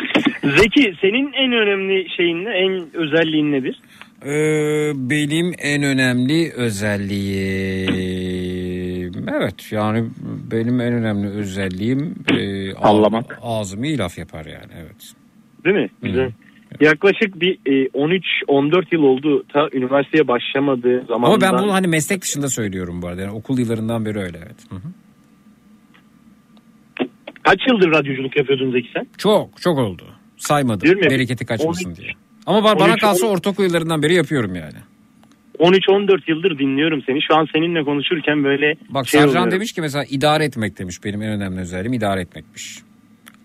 S16: Zeki senin en önemli şeyin ne? En özelliğin nedir?
S2: Ee, benim en önemli özelliğim evet yani benim en önemli özelliğim e,
S15: Sallamak.
S2: ağzımı iyi laf yapar yani evet.
S16: Değil mi? Güzel. Yaklaşık bir e, 13-14 yıl oldu ta üniversiteye başlamadığı zamandan.
S2: Ama ben bunu hani meslek dışında söylüyorum bu arada yani okul yıllarından beri öyle evet. Hı hı.
S16: Kaç yıldır radyoculuk yapıyordun Zeki sen?
S2: Çok çok oldu saymadım
S16: Değil mi?
S2: bereketi kaçmasın
S16: 13
S2: diye. Ama var, bana
S16: 13
S2: kalsa ortaokul yıllarından beri yapıyorum yani.
S16: 13-14 yıldır dinliyorum seni. Şu an seninle konuşurken böyle
S2: Bak
S16: şey
S2: Sercan
S16: oluyorum.
S2: demiş ki mesela idare etmek demiş benim en önemli özelliğim idare etmekmiş.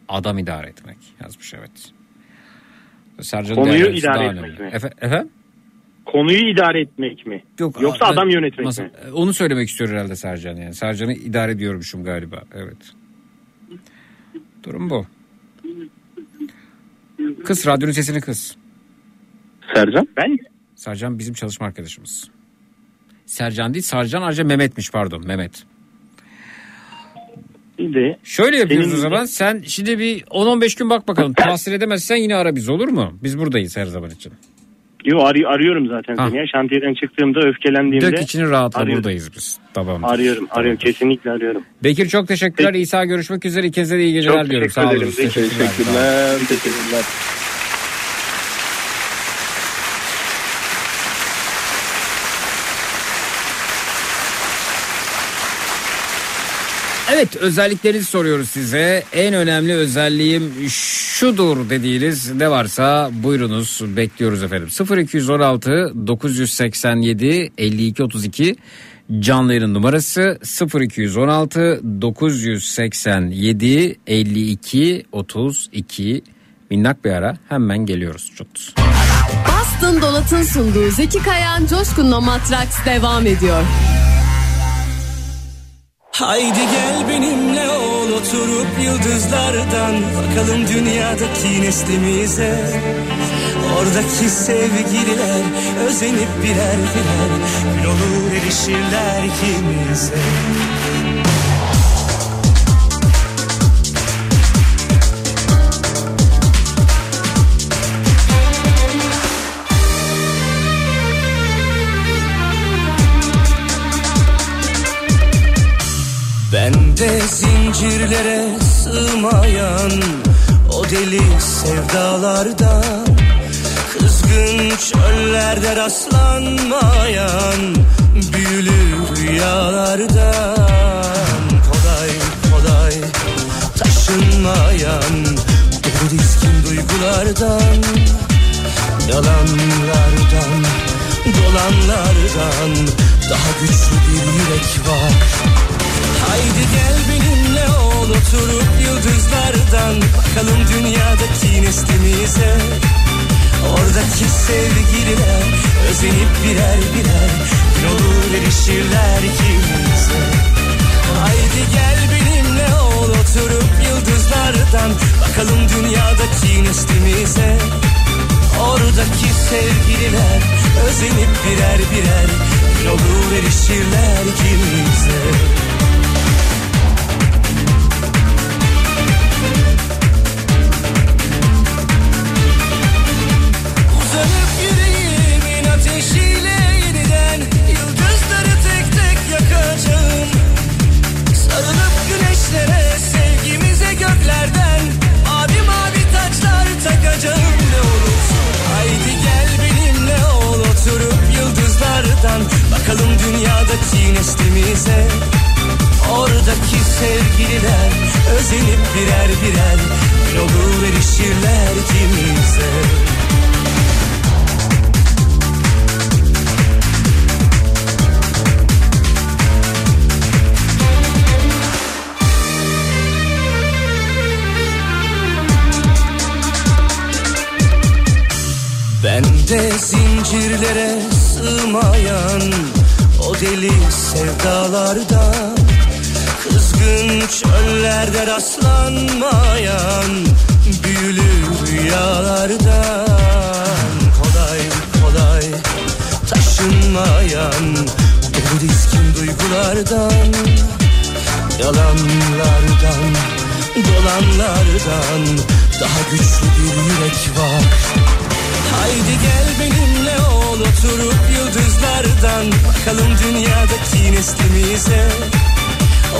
S2: Adam idare etmek yazmış evet. Sercan'ın
S16: Konuyu idare etmek
S2: önemli.
S16: mi?
S2: Efe- efendim?
S16: Konuyu idare etmek mi?
S2: Yok,
S16: Yoksa adam yönetmek
S2: Nasıl-
S16: mi?
S2: Onu söylemek istiyor herhalde Sercan yani. Sercan'ı idare ediyormuşum galiba. Evet. Durum bu. Kız radyonun sesini kız.
S15: Sercan?
S16: Ben
S2: Sercan bizim çalışma arkadaşımız. Sercan değil Sercan ayrıca Mehmet'miş pardon Mehmet.
S16: de
S2: Şöyle yapıyoruz
S16: Senin-
S2: o zaman. Sen şimdi bir 10-15 gün bak bakalım. Tahsil edemezsen yine ara biz olur mu? Biz buradayız her zaman için.
S16: Yo arı- arıyorum zaten
S2: Ha.
S16: seni ya. Şantiyeden çıktığımda öfkelendiğimde
S2: Dök içini rahatla
S16: arıyorum.
S2: buradayız biz. Tamam.
S16: arıyorum arıyorum kesinlikle arıyorum.
S2: Bekir çok teşekkürler. İsa görüşmek üzere. İkinize de iyi geceler
S16: Çok
S2: diyorum. Sağ olun. Teşekkürler.
S15: Teşekkürler. Teşekkürler.
S2: Evet özelliklerinizi soruyoruz size. En önemli özelliğim şudur dediğiniz ne varsa buyurunuz bekliyoruz efendim. 0216 987 52 32 canlı yayın numarası 0216 987 52 32 minnak bir ara hemen geliyoruz. Çok
S17: Boston Donat'ın sunduğu Zeki Kayan Coşkun'la Matraks devam ediyor.
S18: Haydi gel benimle ol oturup yıldızlardan Bakalım dünyadaki neslimize. Oradaki sevgililer özenip birer birer Gül olur erişirler ikimize Bende zincirlere sığmayan o deli sevdalardan Kızgın çöllerde rastlanmayan büyülü rüyalardan Kolay kolay taşınmayan dolu dizgin duygulardan Yalanlardan, dolanlardan daha güçlü bir yürek var Haydi gel benimle ol oturup yıldızlardan Bakalım dünyadaki neslimize. Oradaki sevgililer özenip birer birer Gün olur erişirler ikimize. Haydi gel benimle ol oturup yıldızlardan Bakalım dünyadaki neslimize. Oradaki sevgililer özenip birer birer Gün olur erişirler ikimize Sarılıp güneşlere sevgimize göklerden. Mavi mavi taçlar takacağım ne olursun. Haydi gel benimle ol oturup yıldızlardan. Bakalım dünyadaki neslimize. Oradaki sevgililer özenip birer birer. Gün olur erişirler ikimize Bende zincirlere sığmayan o deli sevdalardan Kızgın çöllerde rastlanmayan büyülü rüyalardan Kolay kolay taşınmayan dolu dizgin duygulardan Yalanlardan, dolanlardan daha güçlü bir yürek var Haydi gel benimle ol oturup yıldızlardan Bakalım dünyadaki neslimize.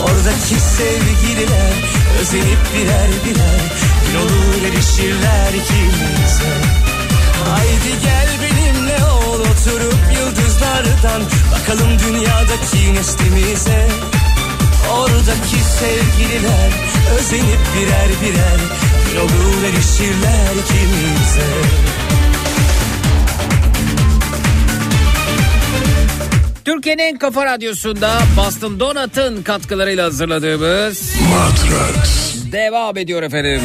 S18: Oradaki sevgililer özenip birer birer Gün olur erişirler ikimize. Haydi gel benimle ol oturup yıldızlardan Bakalım dünyadaki neslimize. Oradaki sevgililer özenip birer birer Gün olur erişirler ikimize
S2: Türkiye'nin en kafa radyosunda Boston Donut'ın katkılarıyla hazırladığımız
S3: Matrax.
S2: devam ediyor efendim.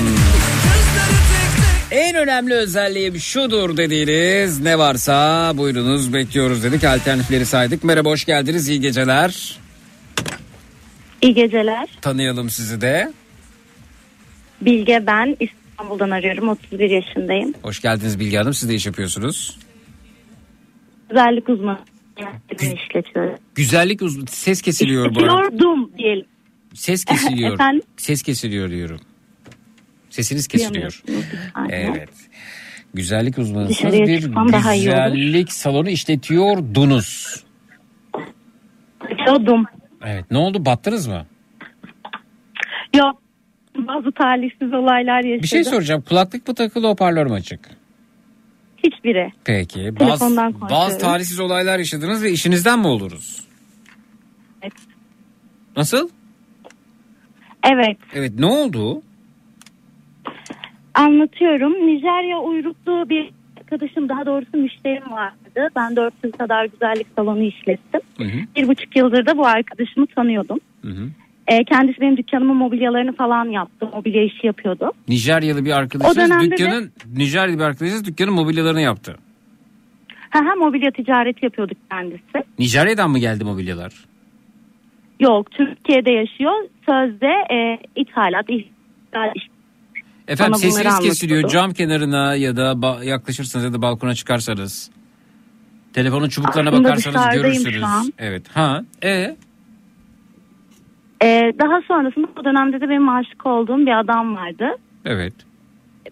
S2: En önemli özelliğim şudur dediğiniz ne varsa buyurunuz bekliyoruz dedik. Alternatifleri saydık. Merhaba hoş geldiniz iyi geceler.
S19: İyi geceler.
S2: Tanıyalım sizi de.
S19: Bilge ben İstanbul'dan arıyorum. 31 yaşındayım.
S2: Hoş geldiniz Bilge Hanım siz de iş yapıyorsunuz.
S19: Güzellik uzmanı. İşletiyorum.
S2: Güzellik uz- ses kesiliyor bu arada.
S19: İşletiyordum diyelim.
S2: Ses kesiliyor.
S19: Efendim?
S2: Ses kesiliyor diyorum. Sesiniz kesiliyor. Evet. Güzellik uzmanısınız.
S19: Dışarıya
S2: Bir
S19: çıkmam daha iyi olur.
S2: güzellik salonu işletiyordunuz.
S19: İşletiyordum.
S2: Evet. Ne oldu? Battınız mı?
S19: Yok. Bazı talihsiz olaylar yaşadım.
S2: Bir şey soracağım. Kulaklık mı takılı hoparlör mü açık?
S19: Hiçbiri.
S2: Peki. Bazı, bazı talihsiz olaylar yaşadınız ve işinizden mi oluruz?
S19: Evet.
S2: Nasıl?
S19: Evet.
S2: Evet. Ne oldu?
S19: Anlatıyorum. Nijerya uyruklu bir arkadaşım daha doğrusu müşterim vardı. Ben 4 yıl kadar güzellik salonu işlettim.
S2: Hı hı.
S19: Bir buçuk yıldır da bu arkadaşımı tanıyordum.
S2: Hı hı.
S19: Ee, kendisi benim dükkanımın mobilyalarını falan yaptı. Mobilya işi yapıyordu.
S2: Nijeryalı bir arkadaşınız
S19: dönemde de-
S2: dükkanın Nijeryalı bir arkadaşınız dükkanın mobilyalarını yaptı.
S19: Ha ha mobilya ticareti yapıyorduk kendisi.
S2: Nijerya'dan mı geldi mobilyalar?
S19: Yok Türkiye'de yaşıyor. Sözde e, ithalat, ihracat iş-
S2: Efendim
S19: Bana
S2: sesiniz kesiliyor. Cam kenarına ya da ba- yaklaşırsanız ya da balkona çıkarsanız. Telefonun çubuklarına
S19: Aslında
S2: bakarsanız görürsünüz. Evet. Ha. E
S19: E, daha sonrasında o dönemde de benim aşık olduğum bir adam vardı.
S2: evet.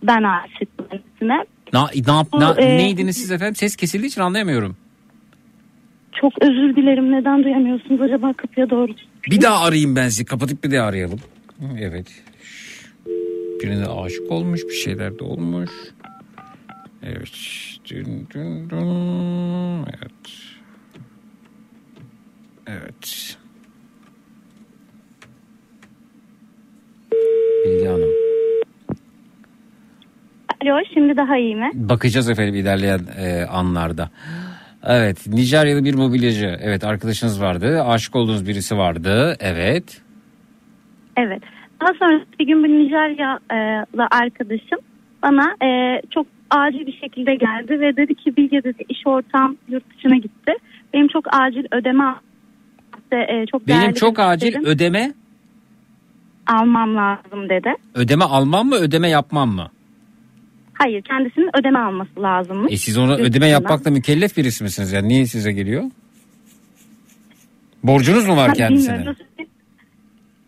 S19: Ben aşıktım kendisine.
S2: Na, yap,
S19: Bu,
S2: na-
S19: e,
S2: neydiniz siz efendim? Ses kesildiği için anlayamıyorum.
S19: Çok özür dilerim. Neden duyamıyorsunuz acaba kapıya doğru?
S2: Bir daha arayayım ben sizi. Kapatıp bir daha arayalım. Evet. Birine aşık olmuş. Bir şeyler de olmuş. Evet. Dün, dün, dün. Evet. Evet. Bilge Hanım.
S19: Alo şimdi daha iyi mi?
S2: Bakacağız efendim ilerleyen e, anlarda. Evet Nijeryalı bir mobilyacı. Evet arkadaşınız vardı. Aşık olduğunuz birisi vardı. Evet.
S19: Evet. Daha sonra bir gün bir Nijeryalı arkadaşım bana e, çok acil bir şekilde geldi ve dedi ki Bilge dedi iş ortağım yurt dışına gitti. Benim çok acil ödeme e, çok
S2: Benim çok acil
S19: müşterim.
S2: ödeme.
S19: Almam lazım dedi.
S2: Ödeme almam mı ödeme yapmam mı?
S19: Hayır kendisinin ödeme alması lazımmış.
S2: E siz ona ödeme yapmakla mükellef birisi misiniz? Yani niye size geliyor? Borcunuz mu var kendisine?
S19: bilmiyorum.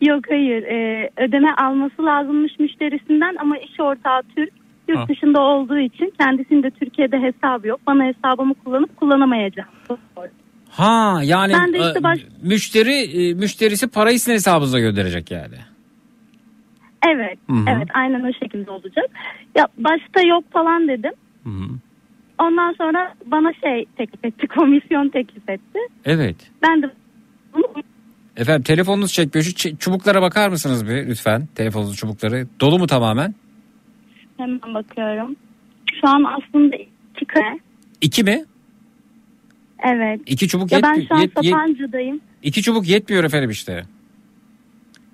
S19: Yok hayır e, ödeme alması lazımmış müşterisinden ama iş ortağı Türk yurt
S2: Ha.
S19: dışında olduğu için kendisinde Türkiye'de hesabı yok. Bana hesabımı kullanıp kullanamayacağım.
S2: Ha yani
S19: Ben de işte
S2: e,
S19: baş-
S2: müşteri e, müşterisi parayı sizin hesabınıza gönderecek yani.
S19: Evet,
S2: Hı hı.
S19: evet aynen o şekilde olacak. Ya başta yok falan dedim.
S2: Hı hı.
S19: Ondan sonra bana şey teklif etti, komisyon teklif etti.
S2: Evet.
S19: Ben de bunu
S2: Efendim telefonunuz çekmiyor. Şu çubuklara bakar mısınız bir lütfen? Telefonunuzun çubukları. Dolu mu tamamen?
S19: hemen bakıyorum. Şu an aslında iki kare.
S2: İki mi?
S19: Evet.
S2: İki çubuk
S19: Ya ben
S2: yetmi-
S19: şu an
S2: yet- yet-
S19: Sapanca'dayım.
S2: İki çubuk yetmiyor efendim işte.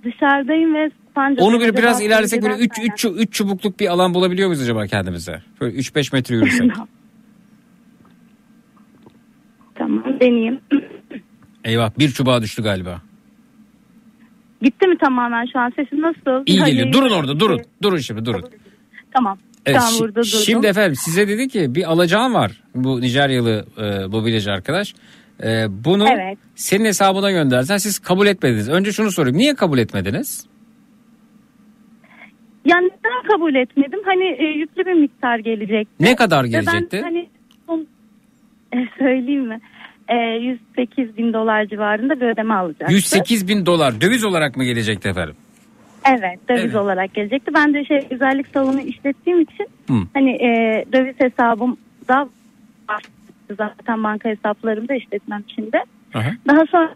S19: Dışarıdayım ve Sapanca'dayım.
S2: Onu bir biraz ilerlesek böyle
S19: bölgeden
S2: 3 üç, üç çubukluk bir alan bulabiliyor muyuz acaba kendimize? Böyle 3-5 metre yürüsek.
S19: Tamam deneyeyim.
S2: Eyvah bir çubuğa düştü galiba.
S19: Gitti mi tamamen şu an sesim nasıl?
S2: İyi geliyor. Durun orada durun. Durun şimdi durun.
S19: Tamam.
S2: Evet,
S19: burada durdum.
S2: şimdi efendim size dedi ki bir alacağım var bu Nijeryalı e, mobilyacı arkadaş. E, bunu
S19: Evet.
S2: senin hesabına göndersen siz kabul etmediniz. Önce şunu sorayım. Niye kabul etmediniz?
S19: Yani neden kabul etmedim? Hani e, yüklü bir miktar gelecek.
S2: Ne kadar
S19: Ve
S2: gelecekti?
S19: Ben hani son, e, söyleyeyim mi? E, 108 bin dolar civarında bir ödeme alacaktı.
S2: 108 bin dolar döviz olarak mı gelecekti efendim?
S19: Evet döviz
S2: Evet.
S19: olarak gelecekti. Ben de şey güzellik salonu işlettiğim için
S2: Hı.
S19: hani e, döviz hesabım da zaten banka hesaplarımda işletmem içinde.
S2: Aha.
S19: Daha sonra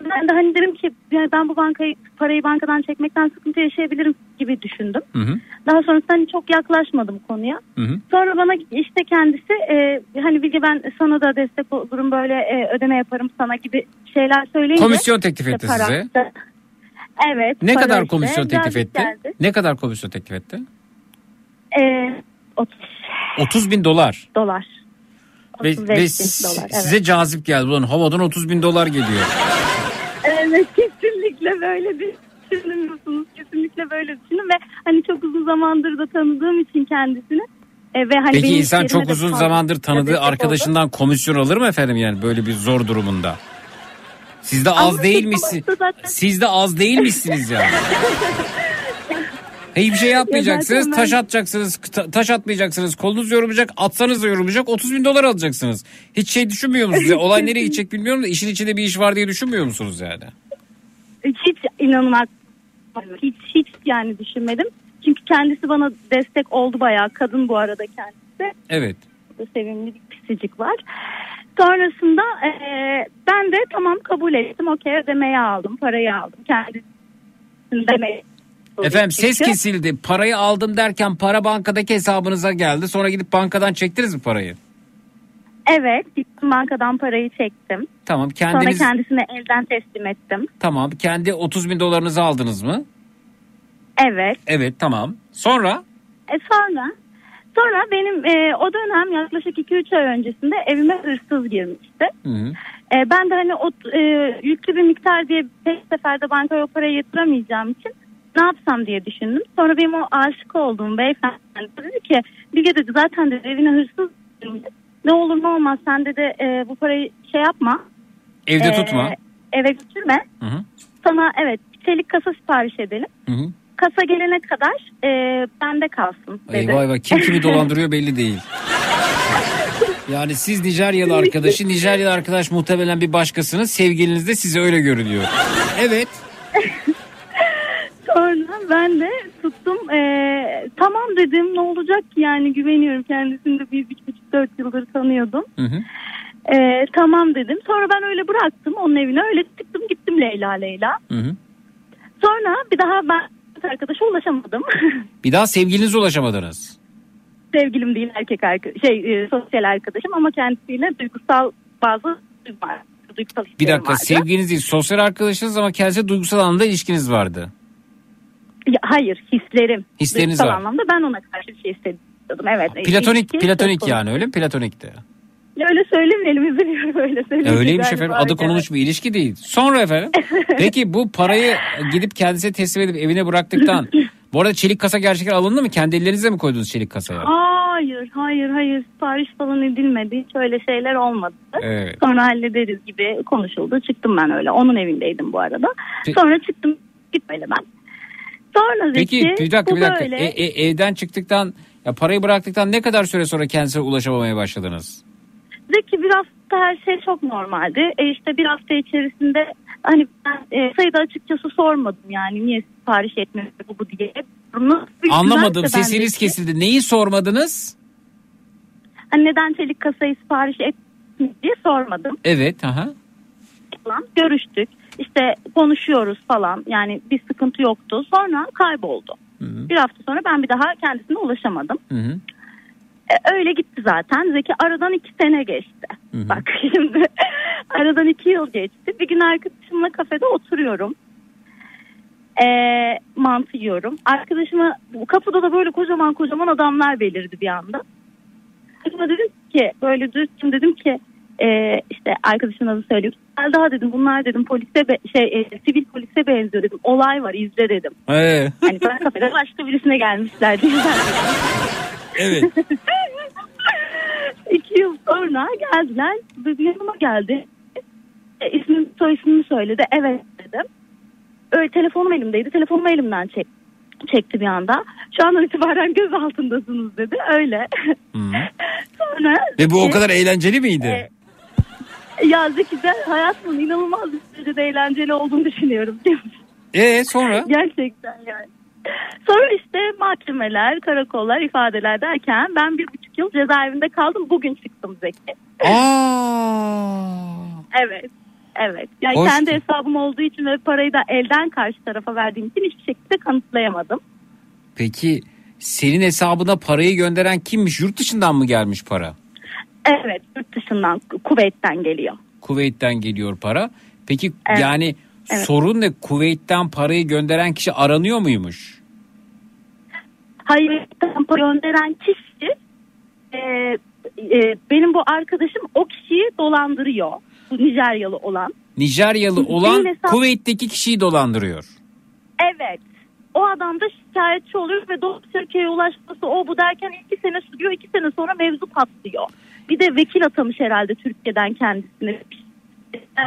S19: ben de hani dedim ki yani ben bu bankayı parayı bankadan çekmekten sıkıntı yaşayabilirim gibi düşündüm.
S2: Hı hı.
S19: Daha sonrasında hani çok yaklaşmadım konuya.
S2: Hı hı.
S19: Sonra bana işte kendisi e, hani Bilge ben sana da destek olurum böyle e, ödeme yaparım sana gibi şeyler söyleyince.
S2: Komisyon teklif
S19: işte
S2: etti
S19: para
S2: size.
S19: işte- Evet.
S2: Ne kadar
S19: işte
S2: komisyon teklif etti?
S19: geldi.
S2: Ne kadar komisyon teklif etti?
S19: E, 30
S2: 30 bin dolar.
S19: dolar.
S2: Ve,
S19: 35
S2: ve
S19: dolar, evet.
S2: size cazip geldi. Ulan havadan 30 bin dolar geliyor.
S19: Evet kesinlikle böyle düşünmüyorsunuz. Kesinlikle böyle düşünün ve hani çok uzun zamandır da tanıdığım için kendisini. E, ve hani
S2: Peki insan çok uzun zamandır tanıdığı
S19: destek oldu.
S2: arkadaşından komisyon alır mı efendim yani böyle bir zor durumunda? Siz de az
S19: Ama
S2: değil
S19: çok
S2: misin?
S19: olsa zaten-
S2: Siz de az değil misiniz yani? Hiçbir şey yapmayacaksınız,
S19: Ya ben-
S2: taş atacaksınız, ta- taş atmayacaksınız, kolunuz yorulmayacak, atsanız da yorulmayacak, 30 bin dolar alacaksınız. Hiç şey düşünmüyor musunuz? ya? Olay nereye gidecek bilmiyorum da işin içinde bir iş var diye düşünmüyor musunuz yani?
S19: Hiç inanılmaz. Hiç hiç yani düşünmedim. Çünkü kendisi bana destek oldu bayağı. Kadın bu arada kendisi.
S2: Evet.
S19: Sevimli bir pisicik var. Sonrasında e, ben de tamam kabul ettim. Okey ödemeyi aldım. Parayı aldım. Kendisinin demeyi.
S2: Efendim ses kesildi. Parayı aldım derken para bankadaki hesabınıza geldi. Sonra gidip bankadan çektiniz mi parayı?
S19: Evet. Gittim bankadan parayı çektim.
S2: Tamam kendiniz
S19: Sonra kendisine elden teslim ettim.
S2: tamam kendi 30 bin dolarınızı aldınız mı?
S19: Evet.
S2: Evet tamam. Sonra
S19: E sonra Sonra benim e, o dönem yaklaşık 2-3 ay öncesinde evime hırsız girmişti.
S2: Hı hı.
S19: E, ben de hani o e, yüklü bir miktar diye tek seferde bankaya o parayı yatıramayacağım için ne yapsam diye düşündüm. Sonra benim o aşık olduğum beyefendi dedi ki Bilge dedi zaten dedi evine hırsız. Ne olur ne olmaz sen dedi e, bu parayı şey yapma.
S2: Evde
S19: e,
S2: tutma.
S19: Eve götürme.
S2: Hı hı.
S19: Sana evet çelik kasa sipariş edelim.
S2: Hı hı.
S19: Kasa gelene kadar e, bende kalsın dedi.
S2: Eyvah eyvah kim kimi dolandırıyor belli değil. Yani siz Nijeryalı arkadaşı, Nijeryalı arkadaş muhtemelen bir başkasınız. Sevgiliniz de size öyle görünüyor. Evet.
S19: Sonra ben de tuttum e, tamam dedim ne olacak ki yani güveniyorum kendisini de bir, bir buçuk dört yıldır tanıyordum.
S2: Hı hı.
S19: E, tamam dedim sonra ben öyle bıraktım onun evine öyle çıktım gittim Leyla Leyla.
S2: Hı hı.
S19: Sonra bir daha ben arkadaşa ulaşamadım.
S2: Bir daha sevgilinize ulaşamadınız.
S19: Sevgilim değil erkek arkadaş şey e, sosyal arkadaşım ama kendisiyle duygusal bazı. Duygusal
S2: Bir dakika
S19: vardı.
S2: sevgiliniz değil sosyal arkadaşınız ama kendisi duygusal anlamda ilişkiniz vardı.
S19: Ya, hayır hislerim.
S2: Hisleriniz
S19: Duygusal
S2: var.
S19: anlamda ben ona karşı bir şey hissediyordum. Evet.
S2: Platonik
S19: İlişki
S2: platonik
S19: söz
S2: yani öyle mi? Platonikti.
S19: Öyle söylemeyelim üzülüyorum öyle söylemeyelim.
S2: Öyleymiş efendim adı konulmuş bir ilişki değil. Sonra efendim peki bu parayı gidip kendisine teslim edip evine bıraktıktan bu arada çelik kasa gerçekten alındı mı? Kendi ellerinizle mi koydunuz çelik kasaya?
S19: Hayır hayır hayır sipariş falan edilmedi. Hiç öyle şeyler olmadı.
S2: Evet.
S19: Sonra hallederiz gibi konuşuldu. Çıktım ben öyle. Onun evindeydim bu arada.
S2: Pe-
S19: Sonra çıktım gitmeli ben. Sonra
S2: Peki
S19: Zeki
S2: bir dakika bir dakika
S19: böyle-
S2: E- e- evden çıktıktan ya parayı bıraktıktan ne kadar süre sonra kendisine ulaşamamaya başladınız?
S19: Zeki bir hafta her şey çok normaldi. E işte bir hafta içerisinde hani ben e, sayıda açıkçası sormadım yani niye sipariş etmiyor bu, bu diye.
S2: Anlamadım sesiniz
S19: Zeki,
S2: kesildi. Neyi sormadınız?
S19: Hani neden çelik kasayı sipariş etmiyor diye sormadım.
S2: Evet aha.
S19: görüştük. İşte konuşuyoruz falan. Yani bir sıkıntı yoktu. Sonra kayboldu. Bir hafta sonra ben bir daha kendisine ulaşamadım.
S2: Hı hı.
S19: E, öyle gitti zaten. Zeki aradan iki sene geçti. Bak şimdi aradan iki yıl geçti. Bir gün arkadaşımla kafede oturuyorum. E, mantı yiyorum. Arkadaşıma kapıda da böyle kocaman kocaman adamlar belirdi bir anda. Arkadaşıma dedim ki böyle dürttüm dedim ki e, işte arkadaşımın adı söylüyor. Gel daha dedim bunlar dedim polise be- şey e, sivil polise benziyor dedim. Olay var izle dedim.
S2: Ee,
S19: Hani ben kafede başka birisine gelmişler diye.
S2: evet.
S19: İki yıl sonra geldiler. Bir yanıma geldi. E, ismini soy ismini söyledi. Evet dedim. Öyle telefonum elimdeydi. Telefonumu elimden çek, çekti bir anda. Şu andan itibaren göz altındasınız dedi. Öyle. sonra
S2: Ve bu o
S19: Zeki-
S2: kadar eğlenceli miydi?
S19: Ya Zeki de hayatımın inanılmaz bir derecede eğlenceli olduğunu düşünüyorum.
S2: Ee sonra?
S19: Gerçekten yani. Sonra işte mahkemeler, karakollar, ifadeler derken ben bir buçuk yıl cezaevinde kaldım. Bugün çıktım Zeki.
S2: Aa.
S19: Evet. Evet. Yani
S2: Hoş.
S19: kendi hesabım olduğu için ve parayı da elden karşı tarafa verdiğim için hiçbir şekilde kanıtlayamadım.
S2: Peki senin hesabına parayı gönderen kimmiş? Yurt dışından mı gelmiş para?
S19: Evet, yurt dışından, Kuveyt'ten geliyor.
S2: Kuveyt'ten geliyor para. Peki
S19: Evet.
S2: yani
S19: Evet.
S2: sorun ne? Kuveyt'ten parayı gönderen kişi aranıyor muymuş?
S19: Hayır, para gönderen kişi e, e, benim bu arkadaşım o kişiyi dolandırıyor. Nijeryalı olan.
S2: Nijeryalı olan
S19: hesap-
S2: Kuveyt'teki kişiyi dolandırıyor.
S19: Evet. O adam da şikayetçi oluyor ve doğru Türkiye'ye ulaşması o bu derken iki sene sürüyor. iki sene sonra mevzu patlıyor. Bir de vekil atamış herhalde Türkiye'den kendisine.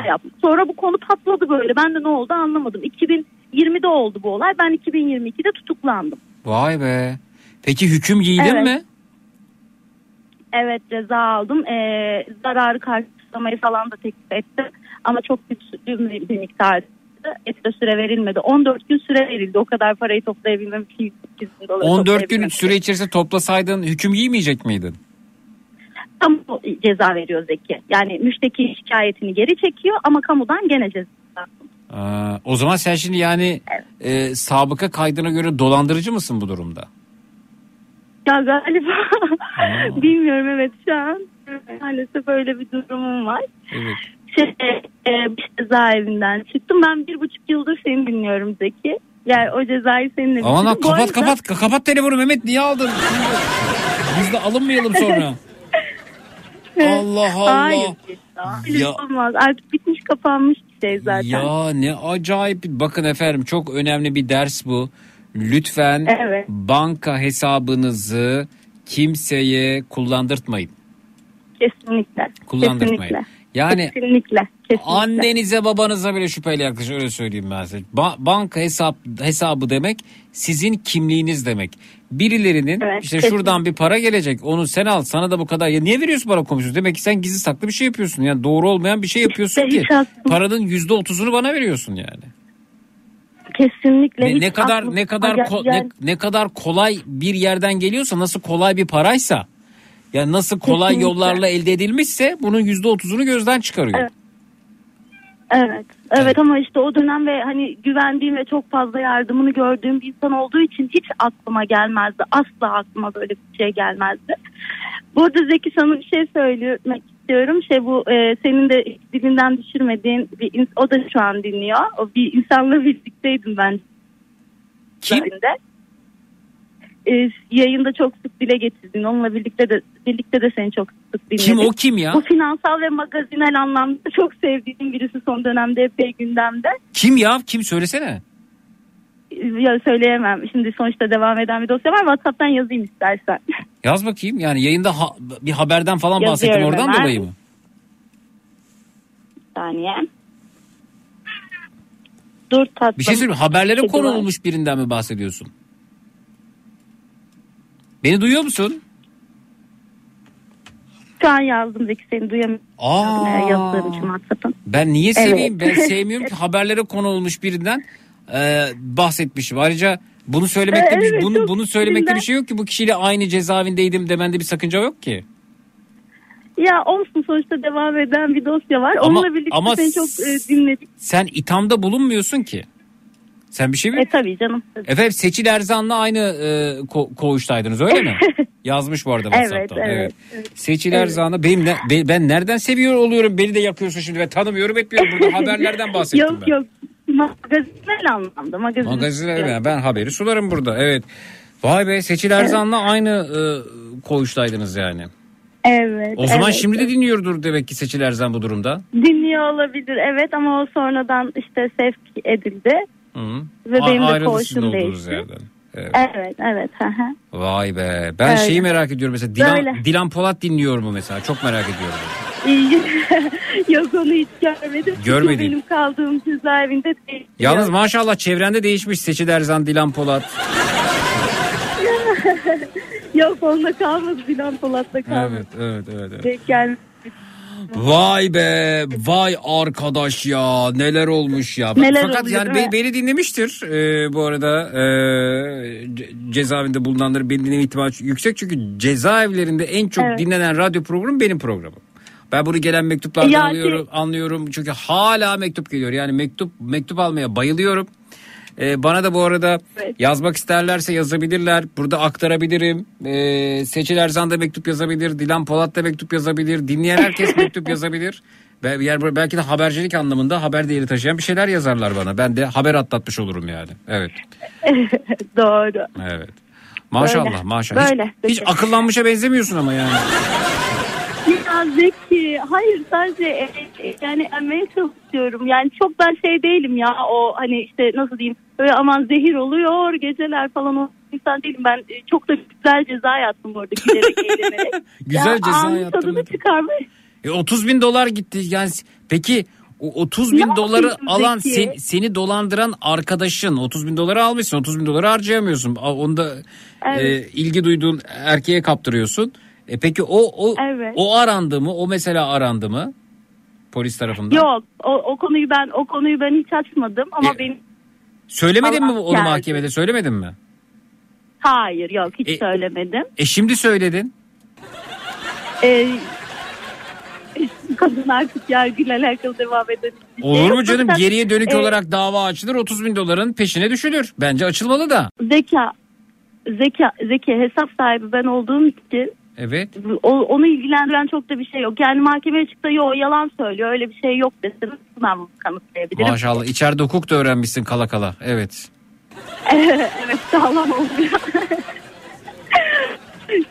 S19: yapmış. Sonra bu konu patladı böyle. Ben de ne oldu anlamadım. 2020'de oldu bu olay. Ben 2022'de tutuklandım.
S2: Vay be. Peki hüküm giydin
S19: Evet.
S2: mi?
S19: Evet ceza aldım. Ee, zararı karşılamayı falan da teklif ettim. Ama çok küçük bir, miktardı. Ekstra süre verilmedi. 14 gün süre verildi. O kadar parayı toplayabilmem için. 8 bin doları
S2: 14 gün süre içerisinde toplasaydın hüküm giymeyecek miydin?
S19: Kamu ceza veriyor Zeki. Yani müşteki şikayetini geri çekiyor ama kamudan gene ceza.
S2: Aa, o zaman sen şimdi yani e, sabıka kaydına göre dolandırıcı mısın bu durumda?
S19: Ya galiba bilmiyorum evet şu an maalesef öyle bir durumum var.
S2: Evet.
S19: Şey, e, bir cezaevinden çıktım. Ben bir buçuk yıldır seni dinliyorum Zeki. Yani o cezayı seninle
S2: Aman ha, kapat
S19: arada-
S2: kapat kapat telefonu Mehmet niye aldın? Biz de alınmayalım sonra. Allah Allah.
S19: Hayır. Öyle
S2: Ya-
S19: olmaz. Artık bitmiş kapanmış bir şey zaten.
S2: Ya ne acayip. Bakın efendim çok önemli bir ders bu. Lütfen
S19: Evet.
S2: banka hesabınızı kimseye kullandırtmayın.
S19: Kesinlikle.
S2: Kullandırtmayın.
S19: Kesinlikle.
S2: Yani
S19: Kesinlikle. Kesinlikle.
S2: annenize babanıza bile şüpheyle yaklaşın öyle söyleyeyim ben size. Ba- banka hesap hesabı demek sizin kimliğiniz demek. Birilerinin
S19: Evet,
S2: işte
S19: kesinlikle.
S2: şuradan bir para gelecek onu sen al sana da bu kadar. Ya niye veriyorsun para komisyonu? Demek ki sen gizli saklı bir şey yapıyorsun. Yani doğru olmayan bir şey yapıyorsun
S19: İşte
S2: ki. Paranın yüzde otuzunu bana veriyorsun yani.
S19: Kesinlikle.
S2: Ne, ne kadar ne kadar ko-
S19: gel-
S2: ne, ne kadar kolay bir yerden geliyorsa nasıl kolay bir paraysa yani nasıl kolay
S19: Kesinlikle.
S2: yollarla elde edilmişse bunun yüzde otuzunu gözden çıkarıyor.
S19: Evet. Evet. Evet ama işte o dönem ve hani güvendiğim ve çok fazla yardımını gördüğüm bir insan olduğu için hiç aklıma gelmezdi. Asla aklıma böyle bir şey gelmezdi. Bu arada Zeki sana bir şey söylemek istiyorum. Şey bu e, senin de dilinden düşürmediğin bir o da şu an dinliyor. O bir insanla birlikteydim ben.
S2: Kim?
S19: E, yayında çok sık dile getirdin. Onunla birlikte de birlikte de seni çok sık dinledik.
S2: Kim o kim ya?
S19: Bu finansal ve magazinel anlamda çok sevdiğim birisi son dönemde epey gündemde.
S2: Kim ya? Kim söylesene.
S19: Ya söyleyemem. Şimdi sonuçta devam eden bir dosya var. WhatsApp'tan yazayım istersen.
S2: Yaz bakayım. Yani yayında ha- bir haberden falan bahsettim oradan
S19: hemen.
S2: dolayı mı?
S19: Bir saniye. Dur tatlım.
S2: Bir şey söyleyeyim. Haberlere
S19: Kedi
S2: konu olmuş birinden mi bahsediyorsun? Beni duyuyor musun?
S19: Şu an yazdım Zeki seni duyamıyorum.
S2: Aa.
S19: Yazdığım için WhatsApp'ın.
S2: Ben niye
S19: Evet.
S2: seveyim? Ben sevmiyorum ki haberlere konu olmuş birinden e, bahsetmişim. Ayrıca bunu söylemekte bir,
S19: Evet,
S2: bunu
S19: çok
S2: bunu söylemekte
S19: sinirlen-
S2: bir şey yok ki bu kişiyle aynı cezaevindeydim demende bir sakınca yok ki.
S19: Ya olsun sonuçta devam eden bir dosya var.
S2: Ama-
S19: Onunla birlikte
S2: ama
S19: seni çok e, dinledik.
S2: Sen ithamda bulunmuyorsun ki. Sen bir şey mi?
S19: E tabii canım.
S2: Efendim Seçil Erzan'la aynı e, ko- koğuştaydınız öyle mi? Yazmış bu arada
S19: Evet,
S2: WhatsApp'tan.
S19: evet, evet.
S2: Seçil
S19: Evet.
S2: Erzan'la benim ne- be- ben nereden seviyor oluyorum? Beni de yakıyorsun şimdi ve tanımıyorum etmiyorum. Burada haberlerden bahsettim
S19: yok
S2: ben.
S19: yok. Magazinel anlamda. Magazin.
S2: Magazinler ben, ben haberi sularım burada. Evet. Vay be Seçil Erzan'la aynı e, koğuştaydınız yani.
S19: Evet.
S2: O zaman
S19: evet.
S2: şimdi de dinliyordur demek ki Seçil Erzan bu durumda.
S19: Dinliyor olabilir evet ama o sonradan işte sevk edildi.
S2: Hı.
S19: Ve benim de koğuşum değişti.
S2: yerden. Evet.
S19: Evet evet. hı.
S2: Vay be. Ben
S19: Öyle.
S2: şeyi merak ediyorum mesela. Dilan,
S19: Böyle.
S2: Dilan Polat dinliyor mu mesela? Çok merak ediyorum.
S19: Yok onu hiç görmedim. Çünkü
S2: Görmedin.
S19: Benim kaldığım cezaevinde değil.
S2: Yalnız maşallah çevrende değişmiş Seçil Erzan, Dilan Polat.
S19: Yok onunla kalmadı Dilan Polat'la kalmadı.
S2: Evet, evet, evet. evet.
S19: Denk gelmedi.
S2: Vay be, vay arkadaş ya neler olmuş ya.
S19: Neler
S2: Fakat
S19: oluyor,
S2: yani be- beni dinlemiştir Ee, bu arada e, ce- cezaevinde bulunanları beni dinleme ihtimali yüksek. Çünkü cezaevlerinde en çok
S19: Evet.
S2: dinlenen radyo programı benim programım. Ben bunu gelen mektuplardan
S19: Ya
S2: alıyorum, anlıyorum. Çünkü hala mektup geliyor. Yani mektup mektup almaya bayılıyorum. Ee, bana da bu arada
S19: Evet.
S2: yazmak isterlerse yazabilirler. Burada aktarabilirim. Ee, Seçil Erzan da mektup yazabilir. Dilan Polat da mektup yazabilir. Dinleyen herkes mektup yazabilir. Yani belki de habercilik anlamında haber değeri taşıyan bir şeyler yazarlar bana. Ben de haber atlatmış olurum yani. Evet.
S19: Doğru.
S2: Evet. Maşallah
S19: Böyle.
S2: maşallah. Hiç-
S19: Böyle.
S2: Hiç, akıllanmışa benzemiyorsun ama yani.
S19: Ya Zeki hayır sadece e, e, yani emmeye çalışıyorum. Yani çok ben şey değilim ya o hani işte nasıl diyeyim böyle aman zehir oluyor geceler falan o insan değilim. Ben e, çok da güzel ceza yattım orada gülerek eğlenerek.
S2: Güzel
S19: ya,
S2: ceza yattım
S19: tadını çıkarmaya
S2: E, 30 bin dolar gitti. Yani peki o 30 bin
S19: Ne
S2: doları alan sen- seni dolandıran arkadaşın 30 bin doları almışsın 30 bin doları harcayamıyorsun. Onda
S19: Evet.
S2: e, ilgi duyduğun erkeğe kaptırıyorsun. E peki o o
S19: Evet.
S2: o arandı mı? O mesela arandı mı? Polis tarafından.
S19: Yok o, o konuyu ben o konuyu ben hiç açmadım ama
S2: E,
S19: benim
S2: Söylemedin mi onu
S19: geldi.
S2: mahkemede? Söylemedin mi?
S19: hayır yok hiç
S2: E-
S19: söylemedim.
S2: E şimdi söyledin.
S19: Ee, kadın artık yargıyla alakalı devam eden bir şey
S2: Olur mu canım? Geriye dönük
S19: e,
S2: olarak dava açılır 30 bin doların peşine düşülür. Bence açılmalı da.
S19: Zeka Zeka Zeki hesap sahibi ben olduğum için
S2: Evet.
S19: o, onu ilgilendiren çok da bir şey yok. Yani mahkemeye çıktı yok yalan söylüyor öyle bir şey yok ben bunu kanıtlayabilirim.
S2: Maşallah içeride hukuk da öğrenmişsin kala kala. Evet.
S19: evet sağlam oluyor.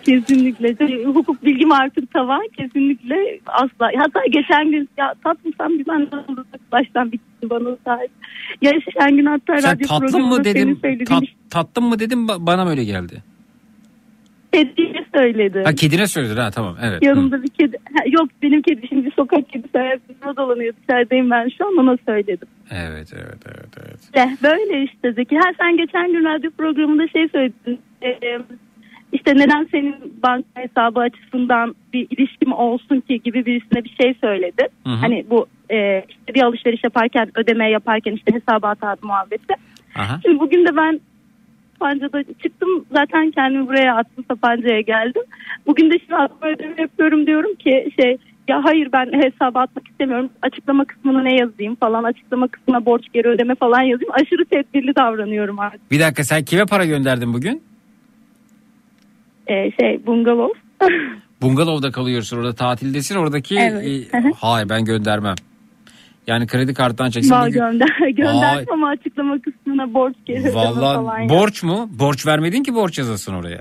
S19: Kesinlikle. Hukuk bilgim artık tavan. Kesinlikle asla. Hatta geçen gün ya tatlım sen bir ben baştan bitti bana sahip. Ya geçen gün hatta
S2: Sen
S19: radyo
S2: tatlım mı dedim? Tat, tatlım mı dedim ba- bana mı öyle geldi?
S19: Kediye söyledi.
S2: Ha kedine söyledin ha tamam evet. Hı.
S19: Yanımda bir kedi. Ha, yok benim kedi şimdi sokak kedisi hayatımda dolanıyor. Dışarıdayım ben şu an ona söyledim.
S2: Evet evet evet evet.
S19: İşte böyle işte Zeki. Ha sen geçen gün radyo programında şey söyledin. Ee, işte neden senin banka hesabı açısından bir ilişkim olsun ki gibi birisine bir şey söyledi.
S20: Hı hı.
S19: Hani bu e, işte bir alışveriş yaparken ödeme yaparken işte hesabı at muhabbeti.
S2: Aha.
S19: Şimdi bugün de ben Sapanca'da çıktım zaten kendimi buraya attım Sapanca'ya geldim. Bugün de şimdi atma ödeme yapıyorum diyorum ki şey ya hayır ben hesaba atmak istemiyorum. Açıklama kısmına ne yazayım falan. Açıklama kısmına borç geri ödeme falan yazayım. Aşırı tedbirli davranıyorum artık.
S2: Bir dakika sen kime para gönderdin bugün?
S19: Ee, şey bungalov.
S2: Bungalov'da kalıyorsun orada tatildesin oradaki.
S19: Evet.
S2: e, hayır ben göndermem. Yani kredi kartından çeksin.
S19: Var gönder, gönderdim ama açıklama kısmına borç.
S2: Vallahi
S19: yaz.
S2: borç mu? Borç vermedin ki borç yazasın oraya.